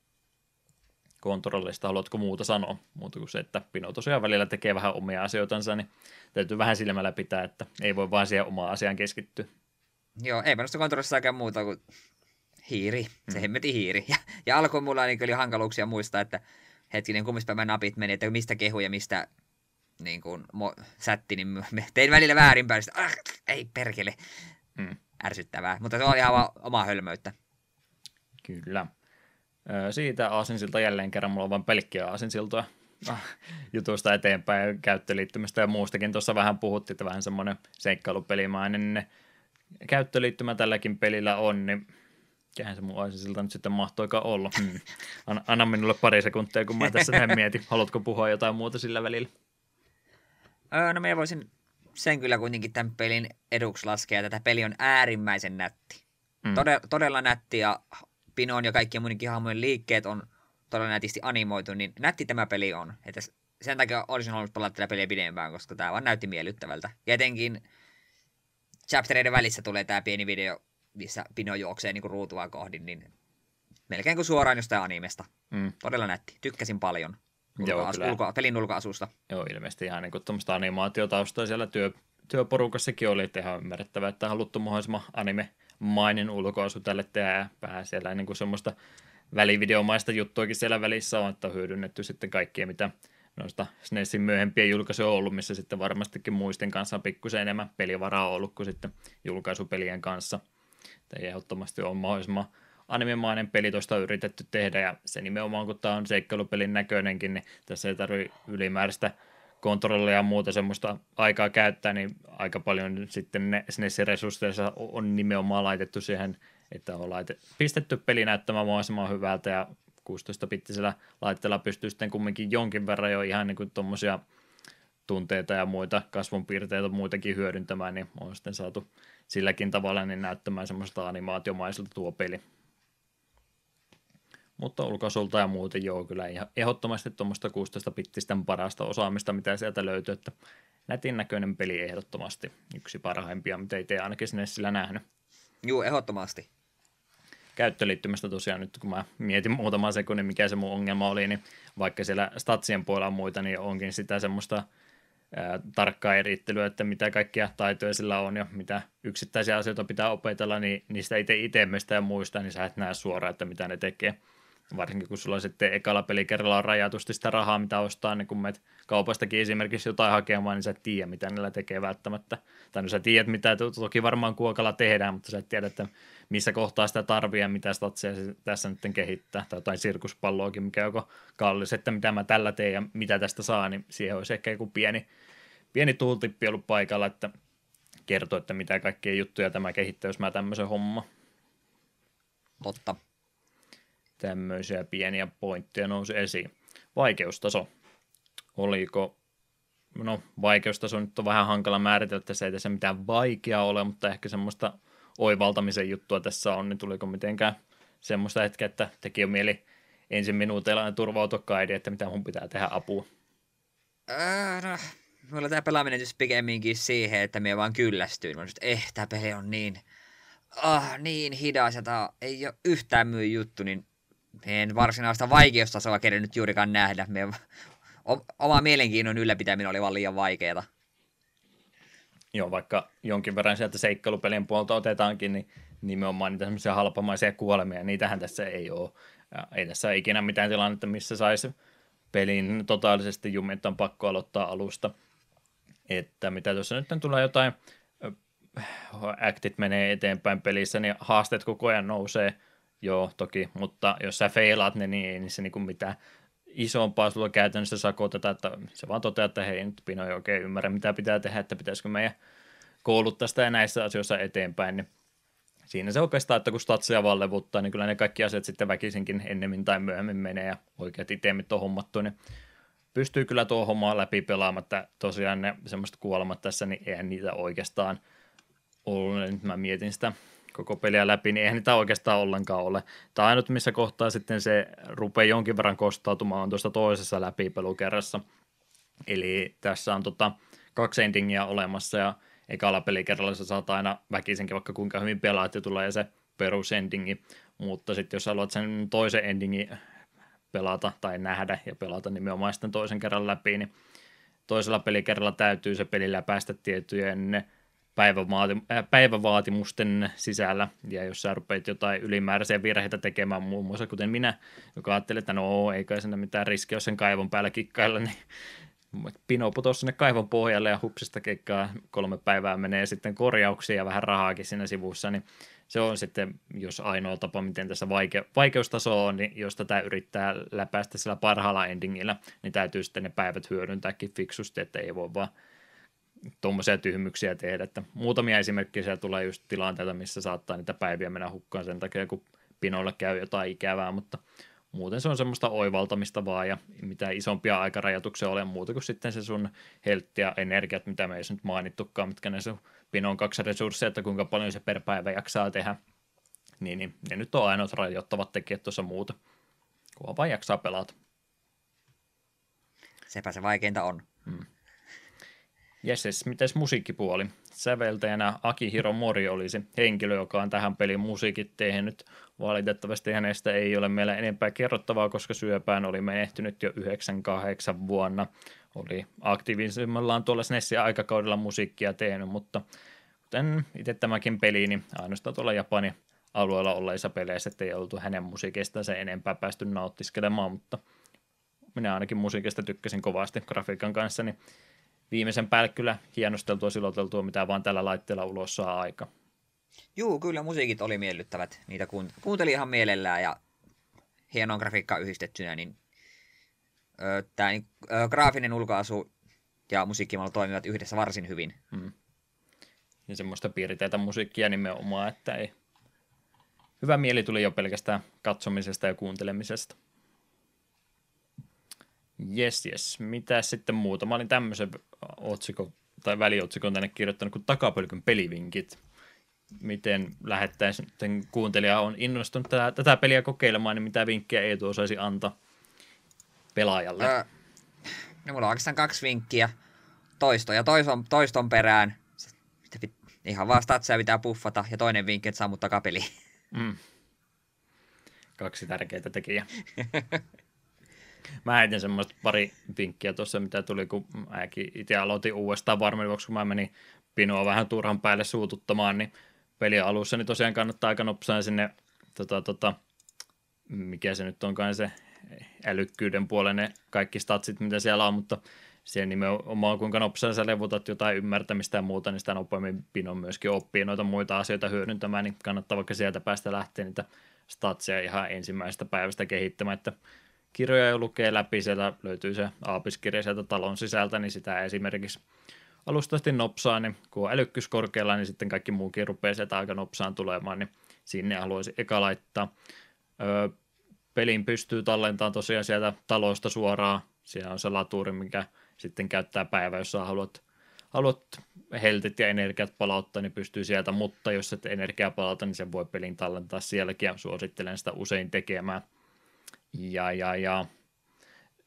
kontrollista. Haluatko muuta sanoa? Muuta kuin se, että Pino tosiaan välillä tekee vähän omia asioitansa, niin täytyy vähän silmällä pitää, että ei voi vaan siihen omaan asiaan keskittyä.
Joo, ei minusta kontrollissa oikein muuta kuin hiiri, se hmm. hemmetin hiiri. Ja, ja alkuun mulla niin oli hankaluuksia muistaa, että hetkinen kummispäivän napit meni, että mistä kehu ja mistä niin kuin, mo, sätti, niin tein välillä väärinpäin, ah, ei perkele, hmm. ärsyttävää, mutta se oli ihan omaa hölmöyttä.
Kyllä. Siitä aasinsilta jälleen kerran, mulla on vain pelkkiä aasinsiltoja ah, jutusta eteenpäin käyttöliittymistä ja muustakin. Tuossa vähän puhuttiin, että vähän semmoinen seikkailupelimainen niin käyttöliittymä tälläkin pelillä on, niin mikähän se mun aasinsilta nyt sitten mahtoikaan olla. Hmm. Anna minulle pari sekuntia, kun mä tässä näin mietin. Haluatko puhua jotain muuta sillä välillä?
Öö, no mä voisin sen kyllä kuitenkin tämän pelin eduksi laskea. Tätä peli on äärimmäisen nätti. Mm. Todella, todella nätti ja Pinon ja kaikkien muidenkin hahmojen liikkeet on todella nätisti animoitu, niin nätti tämä peli on. Että sen takia olisin halunnut pelata tätä peliä pidempään, koska tämä vaan näytti miellyttävältä. Ja etenkin chaptereiden välissä tulee tämä pieni video, missä Pino juoksee niin ruutua kohdin, niin melkein kuin suoraan jostain animesta. Mm. Todella nätti. Tykkäsin paljon Joo, ulko- pelin ulkoasusta.
Joo, ilmeisesti ihan niin tuommoista animaatiotaustaa siellä työ, työporukassakin oli, että ihan ymmärrettävää, että haluttu mahdollisimman anime mainin ulkoasu tälle tehdä vähän siellä niin kuin semmoista välivideomaista juttuakin siellä välissä on, että on hyödynnetty sitten kaikkia, mitä noista SNESin myöhempiä julkaisuja on ollut, missä sitten varmastikin muisten kanssa on pikkusen enemmän pelivaraa ollut kuin sitten julkaisupelien kanssa. Tämä ehdottomasti on mahdollisimman animemainen peli tuosta yritetty tehdä, ja se nimenomaan, kun tämä on seikkailupelin näköinenkin, niin tässä ei tarvitse ylimääräistä kontrollia ja muuta semmoista aikaa käyttää, niin aika paljon sitten ne SNES-resursseissa on nimenomaan laitettu siihen, että on laitet, pistetty peli näyttämään mahdollisimman hyvältä ja 16-pittisellä laitteella pystyy sitten kumminkin jonkin verran jo ihan niin tuommoisia tunteita ja muita kasvonpiirteitä muitakin hyödyntämään, niin on sitten saatu silläkin tavalla niin näyttämään semmoista animaatiomaiselta tuo peli. Mutta ulkoasulta ja muuten joo, kyllä ihan ehdottomasti tuommoista 16-pittistä parasta osaamista, mitä sieltä löytyy, että nätin näköinen peli ehdottomasti yksi parhaimpia, mitä itse ainakin sinne sillä nähnyt.
Joo, ehdottomasti.
Käyttöliittymästä tosiaan nyt, kun mä mietin muutaman sekunnin, mikä se mun ongelma oli, niin vaikka siellä statsien puolella on muita, niin onkin sitä semmoista ää, tarkkaa erittelyä, että mitä kaikkia taitoja sillä on ja mitä yksittäisiä asioita pitää opetella, niin niistä itse itse ja muista, niin sä et näe suoraan, että mitä ne tekee varsinkin kun sulla sitten ekalla pelikerralla on rajatusti sitä rahaa, mitä ostaa, niin kun menet kaupastakin esimerkiksi jotain hakemaan, niin sä et tiedä, mitä niillä tekee välttämättä. Tai no sä tiedät, mitä toki varmaan kuokalla tehdään, mutta sä et tiedä, että missä kohtaa sitä tarvii ja mitä statseja se tässä nyt kehittää. Tai jotain sirkuspalloakin, mikä joko kallis, että mitä mä tällä teen ja mitä tästä saa, niin siihen olisi ehkä joku pieni, pieni tuultippi ollut paikalla, että kertoo, että mitä kaikkia juttuja tämä kehittää, jos mä tämmöisen homma.
Totta
tämmöisiä pieniä pointteja nousi esiin. Vaikeustaso. Oliko, no vaikeustaso nyt on vähän hankala määritellä, että se ei tässä mitään vaikeaa ole, mutta ehkä semmoista oivaltamisen juttua tässä on, niin tuliko mitenkään semmoista hetkeä, että teki jo mieli ensin minuuteilla turvautua kaidi, että mitä mun pitää tehdä apua.
Äh, no, mulla tämä pelaaminen just pikemminkin siihen, että me vaan kyllästyin. Mä just, eh, tämä peli on niin, ah, niin hidas ja ei ole yhtään myy juttu, niin en varsinaista vaikeustasoa nyt juurikaan nähdä. Me, oma mielenkiinnon ylläpitäminen oli vaan liian vaikeaa.
Joo, vaikka jonkin verran sieltä seikkailupelien puolta otetaankin, niin nimenomaan niitä semmoisia halpamaisia kuolemia, niitähän tässä ei ole. Ja ei tässä ole ikinä mitään tilannetta, missä saisi pelin totaalisesti jumit on pakko aloittaa alusta. Että mitä tuossa nyt tulee jotain, actit menee eteenpäin pelissä, niin haasteet koko ajan nousee – Joo, toki, mutta jos sä feilaat ne, niin ei se niin kuin mitään isompaa sulla käytännössä sakoteta, että se vaan toteaa, että hei, nyt Pino ei oikein ymmärrä, mitä pitää tehdä, että pitäisikö meidän kouluttaa sitä ja näissä asioissa eteenpäin, niin siinä se oikeastaan, että kun statseja vaan levuttaa, niin kyllä ne kaikki asiat sitten väkisinkin ennemmin tai myöhemmin menee ja oikeat itemit on hommattu, niin pystyy kyllä tuo hommaa läpi pelaamatta. Tosiaan ne semmoista kuolemat tässä, niin eihän niitä oikeastaan ollut. Nyt mä mietin sitä koko peliä läpi, niin eihän niitä oikeastaan ollenkaan ole. Tai ainut, missä kohtaa sitten se rupeaa jonkin verran kostautumaan on tuosta toisessa läpipelukerrassa. Eli tässä on tota, kaksi endingiä olemassa ja ekalla pelikerralla sä saat aina väkisenkin vaikka kuinka hyvin pelaat ja tulee se perusendingi, mutta sitten jos haluat sen toisen endingin pelata tai nähdä ja pelata nimenomaan sitten toisen kerran läpi, niin toisella pelikerralla täytyy se peli läpäistä tiettyjen päivävaatimusten sisällä, ja jos sä rupeat jotain ylimääräisiä virheitä tekemään muun muassa, kuten minä, joka ajattelee, että no ei kai sinne mitään riskiä, jos sen kaivon päällä kikkailla, niin Pino putosi sinne kaivon pohjalle ja hupsista kekkaa. Kolme päivää menee sitten korjauksia ja vähän rahaakin siinä sivussa, niin se on sitten, jos ainoa tapa, miten tässä vaike- vaikeustaso on, niin jos tätä yrittää läpäistä sillä parhaalla endingillä, niin täytyy sitten ne päivät hyödyntääkin fiksusti, että ei voi vaan tuommoisia tyhmyksiä tehdä, että muutamia esimerkkejä siellä tulee just tilanteita, missä saattaa niitä päiviä mennä hukkaan sen takia, kun pinoilla käy jotain ikävää, mutta muuten se on semmoista oivaltamista vaan ja mitä isompia aikarajoituksia ole muuta kuin sitten se sun heltti ja energiat, mitä me ei nyt mainittukaan, mitkä ne sun pinon kaksi resursseja, että kuinka paljon se per päivä jaksaa tehdä, niin, niin ne nyt on ainoat rajoittavat tekijät tuossa muuta, kunhan vaan jaksaa pelata.
Sepä se vaikeinta on. Hmm.
Jesses, mites musiikkipuoli? Säveltäjänä Akihiro Mori olisi henkilö, joka on tähän pelin musiikit tehnyt. Valitettavasti hänestä ei ole meillä enempää kerrottavaa, koska syöpään oli menehtynyt jo 98 vuonna. Oli aktiivisimmallaan tuolla SNESin aikakaudella musiikkia tehnyt, mutta kuten itse tämäkin peli, niin ainoastaan tuolla Japanin alueella olleissa peleissä, ettei oltu hänen musiikista se enempää päästy nauttiskelemaan, mutta minä ainakin musiikista tykkäsin kovasti grafiikan kanssa, niin viimeisen päälle kyllä hienosteltua siloteltua, mitä vaan tällä laitteella ulos saa aika.
Juu, kyllä musiikit oli miellyttävät. Niitä kuun- kuuntelin ihan mielellään ja hienoon grafiikkaan yhdistettynä, niin tämä niin, graafinen ulkoasu ja musiikkimalla toimivat yhdessä varsin hyvin.
Mm. Ja semmoista piirteitä musiikkia nimenomaan, että ei. Hyvä mieli tuli jo pelkästään katsomisesta ja kuuntelemisesta. Jes, jes. Mitä sitten muuta? Mä olin tämmöisen otsikon tai väliotsikon tänne kirjoittanut kuin takapölkyn pelivinkit. Miten lähettäisiin kuuntelija on innostunut tätä, tätä peliä kokeilemaan, niin mitä vinkkejä ei tuo osaisi antaa pelaajalle?
Öö, no mulla on oikeastaan kaksi vinkkiä. Toisto ja toiston, toiston perään. Sitten ihan vaan statseja pitää puffata. Ja toinen vinkki, että sammuttaa kapeli.
Mm. Kaksi tärkeää tekijää. Mä heitin semmoista pari vinkkiä tuossa, mitä tuli, kun mäkin itse aloitin uudestaan varmaan, vuoksi, kun mä menin pinoa vähän turhan päälle suututtamaan, niin peli alussa niin tosiaan kannattaa aika nopsaan sinne, tota, tota, mikä se nyt onkaan se älykkyyden puolen ne kaikki statsit, mitä siellä on, mutta se nimenomaan kuinka nopeasti sä levutat jotain ymmärtämistä ja muuta, niin sitä nopeammin Pino myöskin oppii noita muita asioita hyödyntämään, niin kannattaa vaikka sieltä päästä lähteä niitä statsia ihan ensimmäisestä päivästä kehittämään, että kirjoja jo lukee läpi, siellä löytyy se aapiskirja sieltä talon sisältä, niin sitä esimerkiksi alustasti nopsaa, niin kun on älykkys korkealla, niin sitten kaikki muukin rupeaa sieltä aika nopsaan tulemaan, niin sinne haluaisin eka laittaa. Öö, pelin pystyy tallentamaan tosiaan sieltä taloista suoraan, siellä on se laturi, mikä sitten käyttää päivä, jos haluat, haluat heltit ja energiat palauttaa, niin pystyy sieltä, mutta jos et energiaa palauta, niin sen voi pelin tallentaa sielläkin ja suosittelen sitä usein tekemään. Ja, ja, ja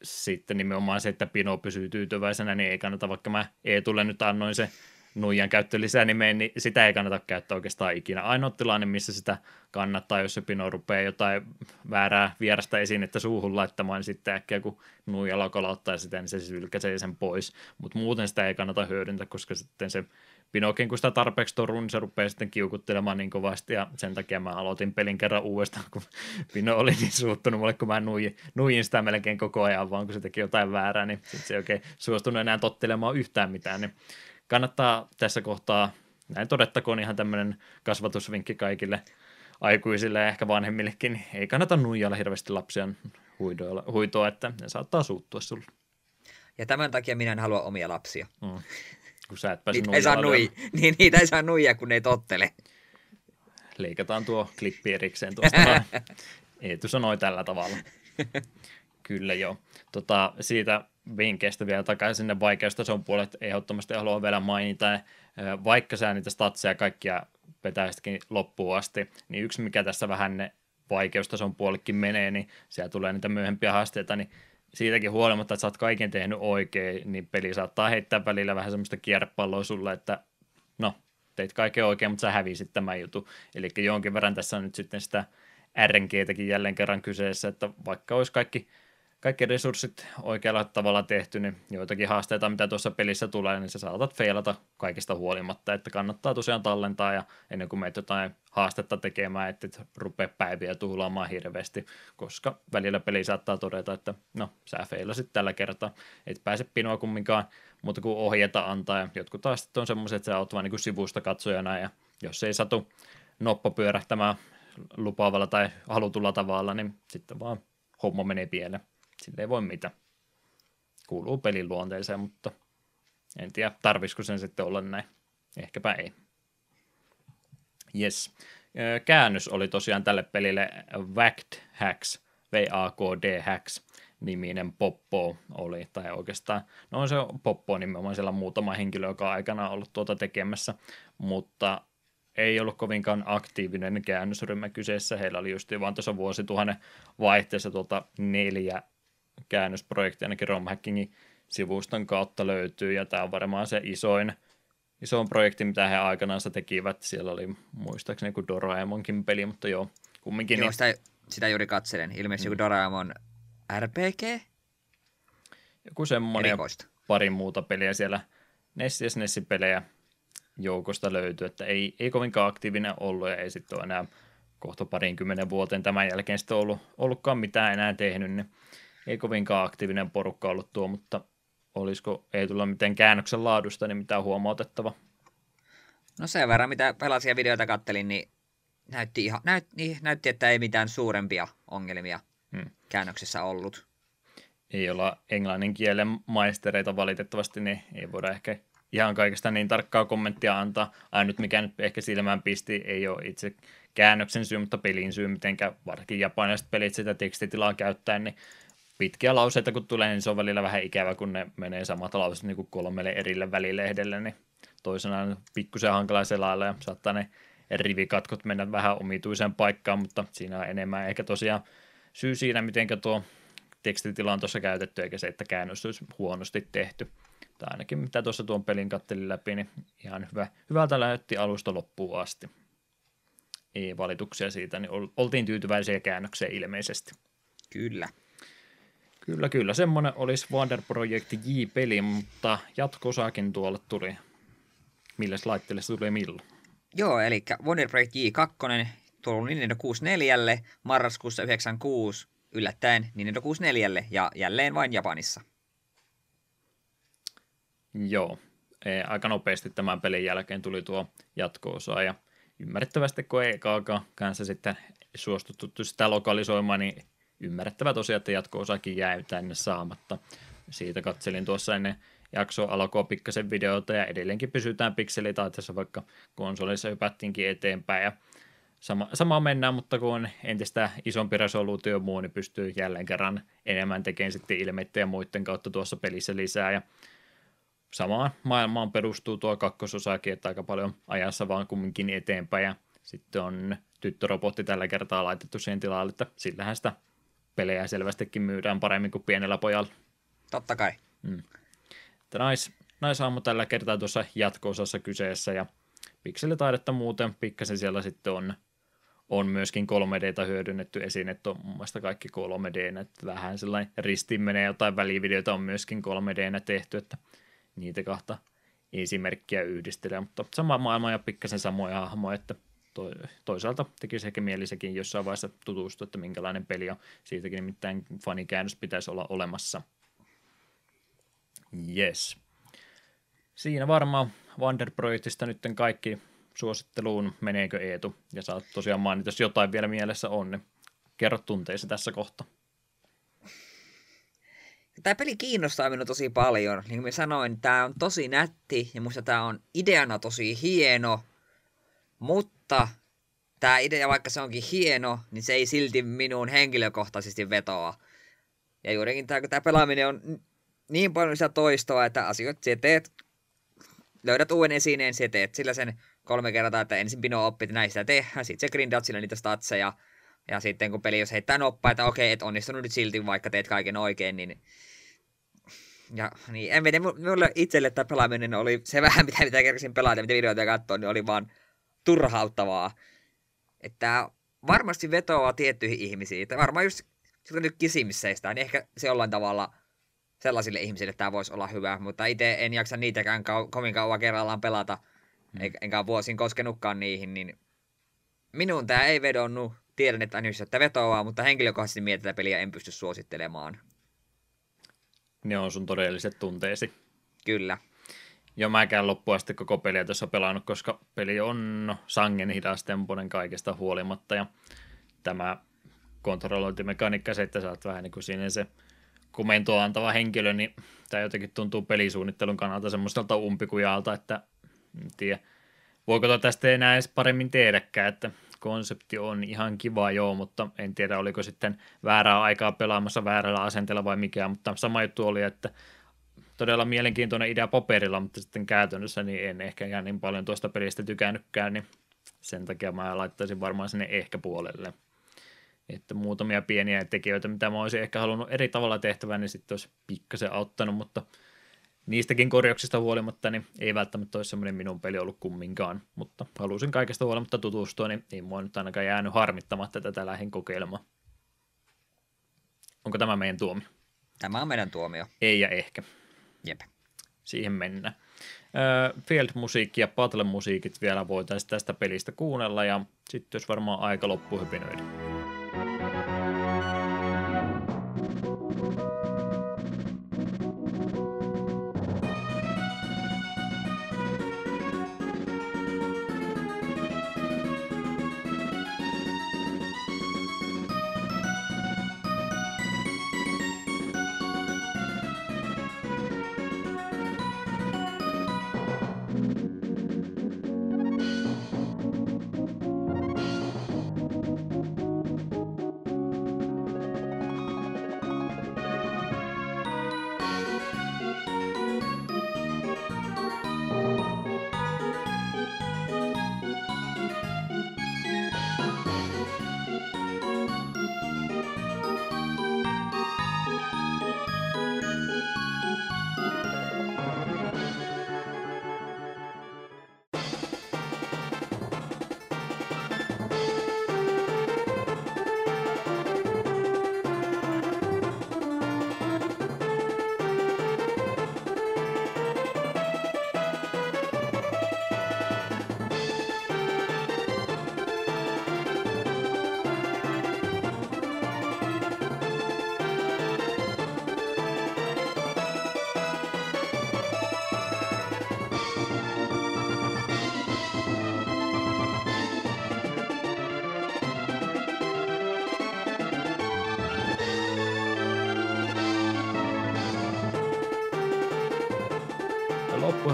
sitten nimenomaan se, että Pino pysyy tyytyväisenä, niin ei kannata, vaikka mä tule nyt annoin se nuijan nimeen, niin sitä ei kannata käyttää oikeastaan ikinä. Ainoa tilanne, missä sitä kannattaa, jos se pino rupeaa jotain väärää vierästä esinettä suuhun laittamaan, niin sitten äkkiä kun nuijalla kolauttaa sitä, niin se sylkäsee sen pois. Mutta muuten sitä ei kannata hyödyntää, koska sitten se Pinokin, kun sitä tarpeeksi toruu, niin se rupeaa sitten kiukuttelemaan niin kovasti, ja sen takia mä aloitin pelin kerran uudestaan, kun Pino oli niin suuttunut mulle, kun mä nuijin, nuijin sitä melkein koko ajan, vaan kun se teki jotain väärää, niin se ei oikein suostunut enää tottelemaan yhtään mitään, niin kannattaa tässä kohtaa, näin todettakoon ihan tämmöinen kasvatusvinkki kaikille aikuisille ja ehkä vanhemmillekin, niin ei kannata nuijalla hirveästi lapsia huitoa, että ne saattaa suuttua sulle.
Ja tämän takia minä en halua omia lapsia.
Mm. Kun sä et pääse
niitä ei saa nui, niin, niitä ei saa nuija, kun ne ei tottele.
Leikataan tuo klippi erikseen tuosta. Eetu sanoi tällä tavalla. Kyllä joo. Tota, siitä vinkkeistä vielä takaisin sinne vaikeustason puolelle, ehdottomasti haluan vielä mainita, vaikka sä niitä statseja kaikkia vetäisikin loppuun asti, niin yksi mikä tässä vähän ne vaikeustason puolellekin menee, niin siellä tulee niitä myöhempiä haasteita, niin siitäkin huolimatta, että sä oot kaiken tehnyt oikein, niin peli saattaa heittää välillä vähän semmoista kierrepalloa sulle, että no, teit kaiken oikein, mutta sä hävisit tämän jutun. Eli jonkin verran tässä on nyt sitten sitä RNGtäkin jälleen kerran kyseessä, että vaikka olisi kaikki kaikki resurssit oikealla tavalla tehty, niin joitakin haasteita, mitä tuossa pelissä tulee, niin sä saatat feilata kaikista huolimatta, että kannattaa tosiaan tallentaa ja ennen kuin meet jotain haastetta tekemään, että et rupea päiviä tuhlaamaan hirveästi, koska välillä peli saattaa todeta, että no, sä feilasit tällä kertaa, et pääse pinoa kumminkaan mutta kuin ohjeita antaa, ja jotkut taas on semmoiset, että sä oot vain niin sivusta katsojana, ja jos ei satu noppo pyörähtämään lupaavalla tai halutulla tavalla, niin sitten vaan homma menee pieleen. Sille ei voi mitään. Kuuluu pelin luonteeseen, mutta en tiedä, tarvisiko sen sitten olla näin. Ehkäpä ei. Yes. Käännös oli tosiaan tälle pelille Vact Hacks, V-A-K-D Hacks niminen Poppo oli, tai oikeastaan, no se on Poppo nimenomaan siellä muutama henkilö, joka on aikana ollut tuota tekemässä, mutta ei ollut kovinkaan aktiivinen käännösryhmä kyseessä. Heillä oli just vaan tuossa vuosituhannen vaihteessa tuolta neljä käännösprojekti ainakin Romhackingin sivuston kautta löytyy, ja tämä on varmaan se isoin, isoin projekti, mitä he aikanaan tekivät. Siellä oli muistaakseni kuin Doraemonkin peli, mutta joo, kumminkin.
Joo, niin... sitä, sitä juuri katselen. Ilmeisesti mm. joku Doraemon RPG?
Joku semmoinen Erikoista. pari muuta peliä siellä. Nessi ja Nessi-pelejä joukosta löytyy, että ei, ei kovinkaan aktiivinen ollut ja ei sitten ole enää kohta parinkymmenen vuoteen tämän jälkeen sitten ollut, ollutkaan mitään enää tehnyt, niin ei kovinkaan aktiivinen porukka ollut tuo, mutta olisiko, ei tulla mitään käännöksen laadusta, niin mitään huomautettava?
No sen verran, mitä pelasia videoita kattelin, niin näytti, ihan, näyt, niin, näytti, että ei mitään suurempia ongelmia hmm. käännöksessä ollut.
Ei olla englannin kielen maistereita valitettavasti, niin ei voida ehkä ihan kaikesta niin tarkkaa kommenttia antaa. Ainut mikä nyt ehkä silmään pisti ei ole itse käännöksen syy, mutta pelin syy, mitenkä varsinkin japanilaiset pelit sitä tekstitilaa käyttäen, niin pitkiä lauseita kun tulee, niin se on välillä vähän ikävä, kun ne menee samat lauseet niin kuin kolmelle erille välilehdelle, niin toisenaan pikkusen hankala selailla ja saattaa ne rivikatkot mennä vähän omituiseen paikkaan, mutta siinä on enemmän ehkä tosiaan syy siinä, miten tuo tekstitila on tuossa käytetty, eikä se, että käännös olisi huonosti tehty. Tai ainakin mitä tuossa tuon pelin kattelin läpi, niin ihan hyvä, hyvältä näytti alusta loppuun asti. Ei valituksia siitä, niin oltiin tyytyväisiä käännökseen ilmeisesti.
Kyllä.
Kyllä, kyllä. Semmoinen olisi Wonder Project J-peli, mutta jatkosaakin tuolle tuli. Milles laitteelle se tuli milloin?
Joo, eli Wonder Project J2 tullut Nintendo 64 marraskuussa 96 yllättäen Nintendo 64 ja jälleen vain Japanissa.
Joo, e, aika nopeasti tämän pelin jälkeen tuli tuo jatko-osa ja ymmärrettävästi kun ei kanssa sitten suostuttu sitä lokalisoimaan, niin ymmärrettävä tosiaan, että jatko-osakin jäi tänne saamatta. Siitä katselin tuossa ennen jakso alkoi pikkasen videota ja edelleenkin pysytään pikselitaiteessa, vaikka konsolissa hypättiinkin eteenpäin. Ja sama, sama mennään, mutta kun on entistä isompi resoluutio muu, niin pystyy jälleen kerran enemmän tekemään sitten ilmeitä ja muiden kautta tuossa pelissä lisää. Ja samaan maailmaan perustuu tuo kakkososakin, että aika paljon ajassa vaan kumminkin eteenpäin. Ja sitten on tyttörobotti tällä kertaa laitettu siihen tilalle, että sillähän sitä pelejä selvästikin myydään paremmin kuin pienellä pojalla.
Totta kai. Mm.
Nais, naisaamu tällä kertaa tuossa jatko-osassa kyseessä ja pikselitaidetta muuten pikkasen siellä sitten on, on myöskin 3Dtä hyödynnetty esiin, että on mun kaikki 3D, että vähän sellainen ristiin menee jotain välivideoita on myöskin 3D tehty, että niitä kahta esimerkkiä yhdistelee, mutta sama maailma ja pikkasen samoja hahmoja, että to, toisaalta tekisi ehkä mieli sekin jossain vaiheessa tutustua, että minkälainen peli on. Siitäkin nimittäin fanikäännös pitäisi olla olemassa. Yes. Siinä varmaan Wonder Projektista nyt kaikki suositteluun, meneekö Eetu, ja saat tosiaan mainita, jos jotain vielä mielessä on, niin kerro tunteisi tässä kohtaa.
Tämä peli kiinnostaa minua tosi paljon. Niin kuin sanoin, tämä on tosi nätti ja musta tämä on ideana tosi hieno, mutta tämä idea, vaikka se onkin hieno, niin se ei silti minuun henkilökohtaisesti vetoa. Ja juurikin tämä, kun tämä pelaaminen on niin paljon sitä toistoa, että asioita sä teet, löydät uuden esineen, sä teet sillä sen kolme kertaa, että ensin pino oppit, näistä tehdään, sitten sä grindaat sillä niitä statseja, ja sitten kun peli jos heittää noppaa, että okei, et onnistunut nyt silti, vaikka teet kaiken oikein, niin ja niin, en tiedä, mulle itselle tämä pelaaminen oli se vähän, mitä, mitä kerkesin pelata, mitä videoita katsoa, niin oli vaan turhauttavaa. Että varmasti vetoaa tiettyihin ihmisiin. Että varmaan just siltä nyt kisimisseissä, niin ehkä se jollain tavalla sellaisille ihmisille tämä voisi olla hyvä, mutta itse en jaksa niitäkään kau- kovin kauan kerrallaan pelata, mm. enkä vuosin koskenutkaan niihin, niin minun tämä ei vedonnut. Tiedän, että Anys, että vetoaa, mutta henkilökohtaisesti mietin peliä en pysty suosittelemaan.
Ne on sun todelliset tunteesi.
Kyllä.
Joo, mäkään loppuun asti koko peliä tässä pelannut, koska peli on sangen hidastempoinen kaikesta huolimatta. Ja tämä kontrollointimekaniikka se, että sä oot vähän niin kuin siinä se komentoa antava henkilö, niin tämä jotenkin tuntuu pelisuunnittelun kannalta semmoiselta umpikujalta, että en tiedä, voiko tästä enää edes paremmin tehdäkään, että konsepti on ihan kiva joo, mutta en tiedä oliko sitten väärää aikaa pelaamassa väärällä asenteella vai mikä, mutta sama juttu oli, että todella mielenkiintoinen idea paperilla, mutta sitten käytännössä niin en ehkä ihan niin paljon tuosta pelistä tykännytkään, niin sen takia mä laittaisin varmaan sinne ehkä puolelle. Että muutamia pieniä tekijöitä, mitä mä olisin ehkä halunnut eri tavalla tehtävän, niin sitten olisi pikkasen auttanut, mutta niistäkin korjauksista huolimatta, niin ei välttämättä olisi semmoinen minun peli ollut kumminkaan, mutta halusin kaikesta huolimatta tutustua, niin ei mua nyt ainakaan jäänyt harmittamatta tätä lähin kokeilemaan. Onko tämä meidän tuomio?
Tämä on meidän tuomio.
Ei ja ehkä.
Jep.
Siihen mennään. Field-musiikki ja Battle-musiikit vielä voitaisiin tästä pelistä kuunnella ja sitten jos varmaan aika loppuhypinöidä.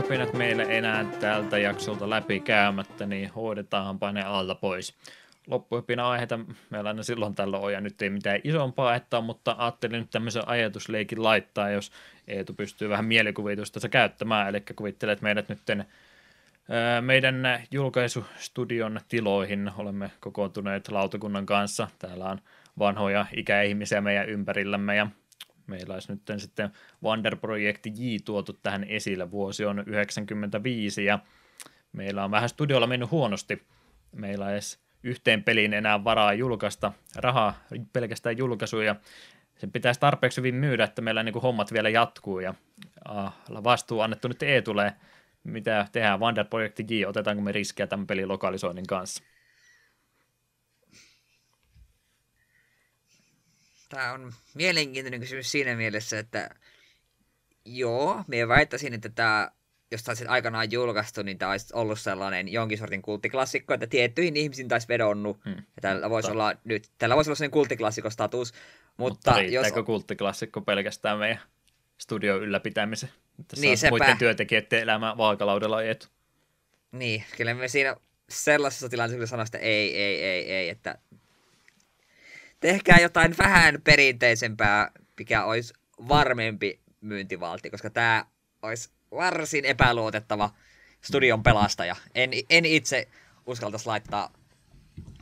Loppuhypinät meille enää tältä jaksolta läpi käymättä, niin hoidetaanpa ne alta pois. Loppuhypinä aiheita meillä aina silloin tällä on, ja nyt ei mitään isompaa aihetta, mutta ajattelin nyt tämmöisen ajatusleikin laittaa, jos Eetu pystyy vähän mielikuvitusta käyttämään, eli kuvittelet meidät nyt meidän julkaisustudion tiloihin olemme kokoontuneet lautakunnan kanssa. Täällä on vanhoja ikäihmisiä meidän ympärillämme ja meillä olisi nyt sitten Wander-projekti J tuotu tähän esille. Vuosi on 95 ja meillä on vähän studiolla mennyt huonosti. Meillä ei yhteen peliin enää varaa julkaista rahaa pelkästään julkaisuja. Sen pitäisi tarpeeksi hyvin myydä, että meillä niin hommat vielä jatkuu ja vastuu annettu nyt E tulee. Mitä tehdään Wander-projekti J, otetaanko me riskejä tämän pelin lokalisoinnin kanssa?
Tämä on mielenkiintoinen kysymys siinä mielessä, että joo, me väittäisin, että tämä, jos tämä olisi aikanaan julkaistu, niin tämä olisi ollut sellainen jonkin sortin kulttiklassikko, että tiettyihin ihmisiin taisi vedonnut. Hmm. Ja tällä voisi olla nyt, tällä voisi olla sellainen kulttiklassikko-status.
Mutta, mutta riittääkö jos... kulttiklassikko pelkästään meidän studio ylläpitämisen? Tässä niin, sepä. muiden työntekijöiden elämä vaakalaudella etu.
Niin, kyllä me siinä sellaisessa tilanteessa sanoin, että ei, ei, ei, ei, että tehkää jotain vähän perinteisempää, mikä olisi varmempi myyntivalti, koska tämä olisi varsin epäluotettava studion pelastaja. En, en itse uskaltaisi laittaa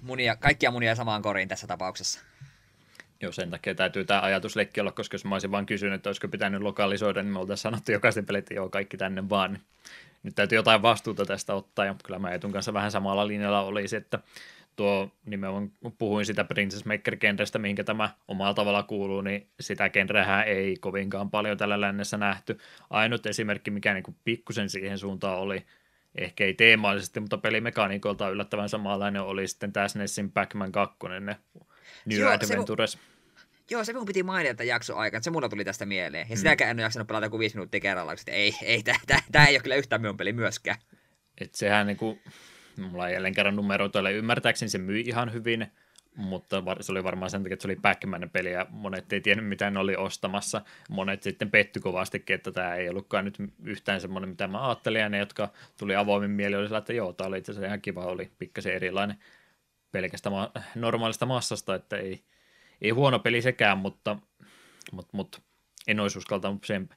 munia, kaikkia munia samaan koriin tässä tapauksessa.
Joo, sen takia täytyy tämä ajatusleikki olla, koska jos mä olisin vaan kysynyt, että olisiko pitänyt lokalisoida, niin me oltaisiin sanottu jokaisen pelit, että joo, kaikki tänne vaan. Nyt täytyy jotain vastuuta tästä ottaa, ja kyllä mä Etun kanssa vähän samalla linjalla olisi, että tuo nimenomaan, kun puhuin sitä Princess Maker-genrestä, mihinkä tämä omalla tavalla kuuluu, niin sitä genrehän ei kovinkaan paljon tällä lännessä nähty. Ainut esimerkki, mikä niin kuin pikkusen siihen suuntaan oli, ehkä ei teemallisesti, mutta pelimekaniikolta yllättävän samanlainen oli sitten tämä SNESin Pac-Man 2, ne New Joo, Adventures. Se,
Joo, se minun piti mainita jakso aikana, se mulla tuli tästä mieleen. Ja mm. sitäkään en ole jaksanut pelata kuin viisi minuuttia kerrallaan, että ei, ei tämä ei ole kyllä yhtään minun peli myöskään.
Et sehän niinku, mulla ei jälleen kerran numeroita ymmärtääkseni se myi ihan hyvin, mutta se oli varmaan sen takia, että se oli back peli ja monet ei tiennyt, mitä ne oli ostamassa. Monet sitten petty kovastikin, että tämä ei ollutkaan nyt yhtään semmoinen, mitä mä ajattelin, ja ne, jotka tuli avoimin mieli, oli että joo, tämä oli itse asiassa ihan kiva, oli pikkasen erilainen pelkästä ma- normaalista massasta, että ei, ei huono peli sekään, mutta, mutta, mutta en olisi uskaltanut sen,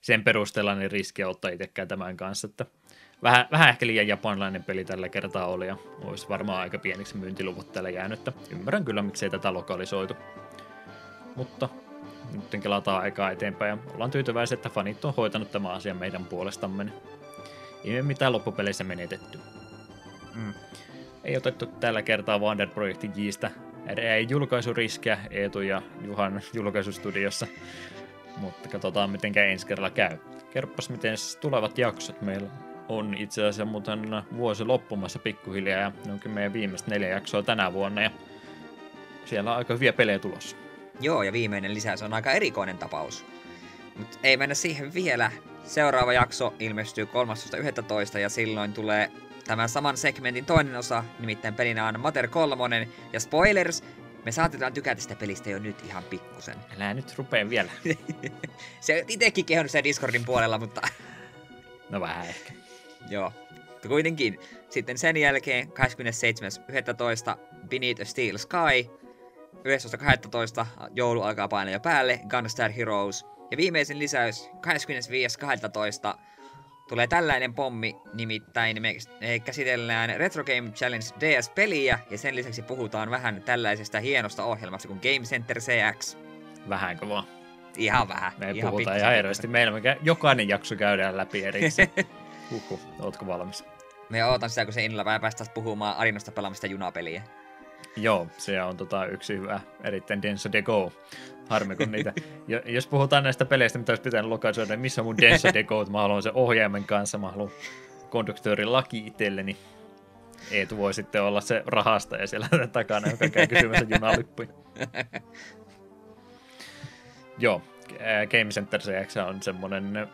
sen perusteella niin riskiä ottaa itsekään tämän kanssa, että vähän, vähän ehkä liian japanilainen peli tällä kertaa oli ja olisi varmaan aika pieniksi myyntiluvut tällä jäänyt, että ymmärrän kyllä miksei tätä lokalisoitu. Mutta nyt kelataan aikaa eteenpäin ja ollaan tyytyväisiä, että fanit on hoitanut tämä asia meidän puolestamme. Ei me mitään loppupeleissä menetetty. Mm. Ei otettu tällä kertaa Wander Projekti Jistä ei julkaisuriskiä Eetu ja Juhan julkaisustudiossa, mutta katsotaan miten ensi kerralla käy. Kerropas miten tulevat jaksot meillä on itse asiassa muuten vuosi loppumassa pikkuhiljaa ja ne onkin meidän viimeiset neljä jaksoa tänä vuonna ja siellä on aika hyviä pelejä tulossa.
Joo, ja viimeinen lisäys on aika erikoinen tapaus. Mutta ei mennä siihen vielä. Seuraava jakso ilmestyy 13.11. ja silloin tulee tämän saman segmentin toinen osa, nimittäin pelinä on Mater 3, ja spoilers, me saatetaan tykätä sitä pelistä jo nyt ihan pikkusen.
Älä nyt rupee vielä.
se itsekin kehonnut sen Discordin puolella, mutta...
no vähän ehkä.
Joo. Mutta kuitenkin. Sitten sen jälkeen 27.11. Beneath a Steel Sky. 11.12. joulu alkaa painaa jo päälle. Gunstar Heroes. Ja viimeisin lisäys 25.12 tulee tällainen pommi, nimittäin me käsitellään Retro Game Challenge DS-peliä ja sen lisäksi puhutaan vähän tällaisesta hienosta ohjelmasta kuin Game Center CX.
Vähänkö vaan?
Ihan vähän.
Me ihan puhutaan ihan hirveästi. Meillä me jokainen jakso käydään läpi erikseen. Huhhuh, ootko valmis?
Me ootan sitä, kun se innolla päästään puhumaan Arinasta pelaamista junapeliä.
Joo, se on tota yksi hyvä, erittäin Denso de Go. Harmi kun niitä. Jos puhutaan näistä peleistä, mitä olisi pitänyt lokalisoida, niin missä on mun Denso de Go? Mä haluan sen ohjaimen kanssa, mä haluan konduktöörin laki itselleni. Eetu voi sitten olla se rahasta ja siellä takana, joka käy kysymässä junalippuja. Joo, Game Center CX on semmoinen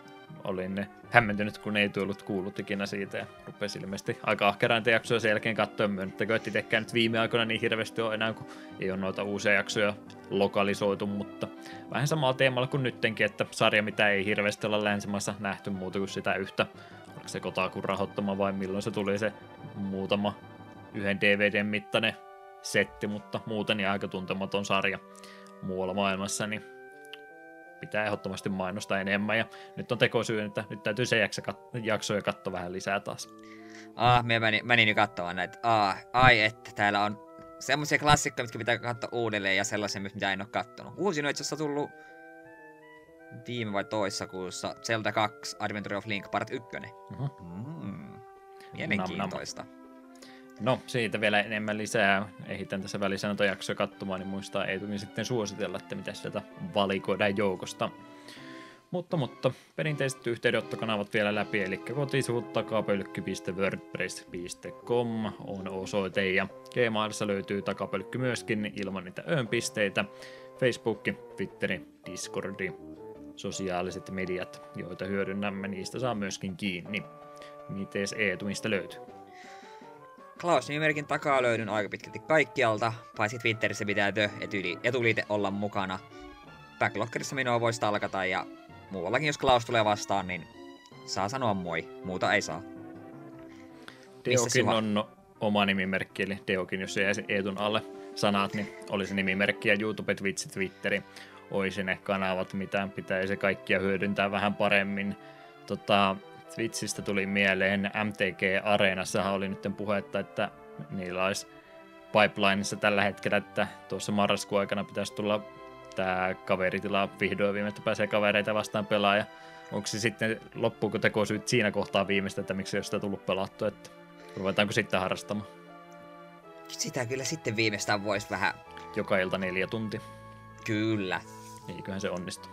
olin hämmentynyt, kun ei tullut kuullut ikinä siitä ja rupesi ilmeisesti aika ahkeraan jaksoja sen jälkeen katsoa. Myönnettäkö, että itsekään nyt viime aikoina niin hirveästi on enää, kun ei ole noita uusia jaksoja lokalisoitu, mutta vähän samalla teemalla kuin nyttenkin, että sarja, mitä ei hirveästi olla länsimaissa nähty muuta kuin sitä yhtä, onko se Kotakun rahoittama vai milloin se tuli se muutama yhden DVDn mittainen setti, mutta muuten niin aika tuntematon sarja muualla maailmassa, niin pitää ehdottomasti mainostaa enemmän. Ja nyt on tekosyy, että nyt täytyy se jakso, ja katsoa vähän lisää taas.
Ah, mä menin, menin jo katsomaan näitä. Ah, ai että täällä on semmoisia klassikkoja, mitkä pitää katsoa uudelleen ja sellaisia, mitä en ole kattonut. Uusin on itse asiassa tullut viime vai toissa kuussa Zelda 2 Adventure of Link Part 1.
Uh-huh.
Mm. Mielenkiintoista. Nam, nam.
No, siitä vielä enemmän lisää. Ehitän tässä jaksoja katsomaan, niin muistaa ei tuli sitten suositella, että mitä sieltä valikoidaan joukosta. Mutta, mutta perinteiset yhteydenottokanavat vielä läpi, eli kotisivut takapölkky.wordpress.com on osoite ja Gmailissa löytyy takapölkky myöskin ilman niitä öönpisteitä. Facebook, Twitteri, Discordi, sosiaaliset mediat, joita hyödynnämme, niistä saa myöskin kiinni. Mites Eetu, mistä löytyy?
Klaus-nimimerkin takaa löydyn aika pitkälti kaikkialta, paitsi Twitterissä pitää tö etuliite olla mukana. Backloggerissa minua voi stalkata ja muuallakin jos Klaus tulee vastaan, niin saa sanoa moi, muuta ei saa.
Deokin on oma nimimerkki, eli Deokin, jos jäisi Eetun alle sanat, niin olisi nimimerkki ja YouTube, Twitch, Twitteri olisi ne kanavat, mitä pitäisi kaikkia hyödyntää vähän paremmin. Tota, Twitchistä tuli mieleen, MTG Areenassa oli nyt puhetta, että niillä olisi pipelineissa tällä hetkellä, että tuossa marraskuun aikana pitäisi tulla tämä kaveritila vihdoin viimeistä pääsee kavereita vastaan pelaaja. Onko se sitten, loppuuko tekosyyt siinä kohtaa viimeistä, että miksi ei ole sitä tullut pelattua, että ruvetaanko sitten harrastamaan?
Sitä kyllä sitten viimeistään voisi vähän...
Joka ilta neljä tunti.
Kyllä.
Eiköhän se onnistu.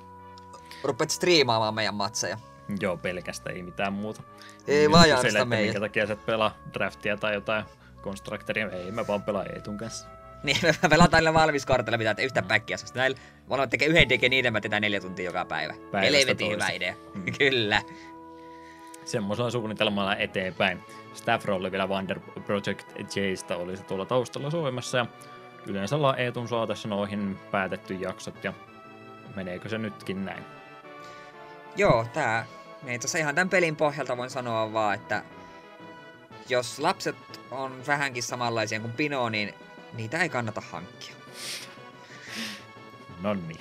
Rupet striimaamaan meidän matseja.
Joo, pelkästään, ei mitään muuta.
Ei vaan sitä meidän.
Minkä takia sä et pelaa draftia tai jotain konstruktoria, ei mä vaan pelaa Eetun kanssa.
Niin, me pelataan näillä valmiskortilla, mitä yhtä päkkiä. Näillä molemmat tekee yhden tekee niiden, mä teetään neljä tuntia joka päivä. Helvetin hyvä idea. Mm. Kyllä.
Semmoisella suunnitelmalla eteenpäin. Staff Roll vielä Wonder Project Jista oli se tuolla taustalla soimassa ja yleensä ollaan Eetun saatessa noihin päätetty jaksot ja meneekö se nytkin näin?
Joo, tää niin tuossa ihan tämän pelin pohjalta voin sanoa vaan, että jos lapset on vähänkin samanlaisia kuin Pino, niin niitä ei kannata hankkia.
No niin.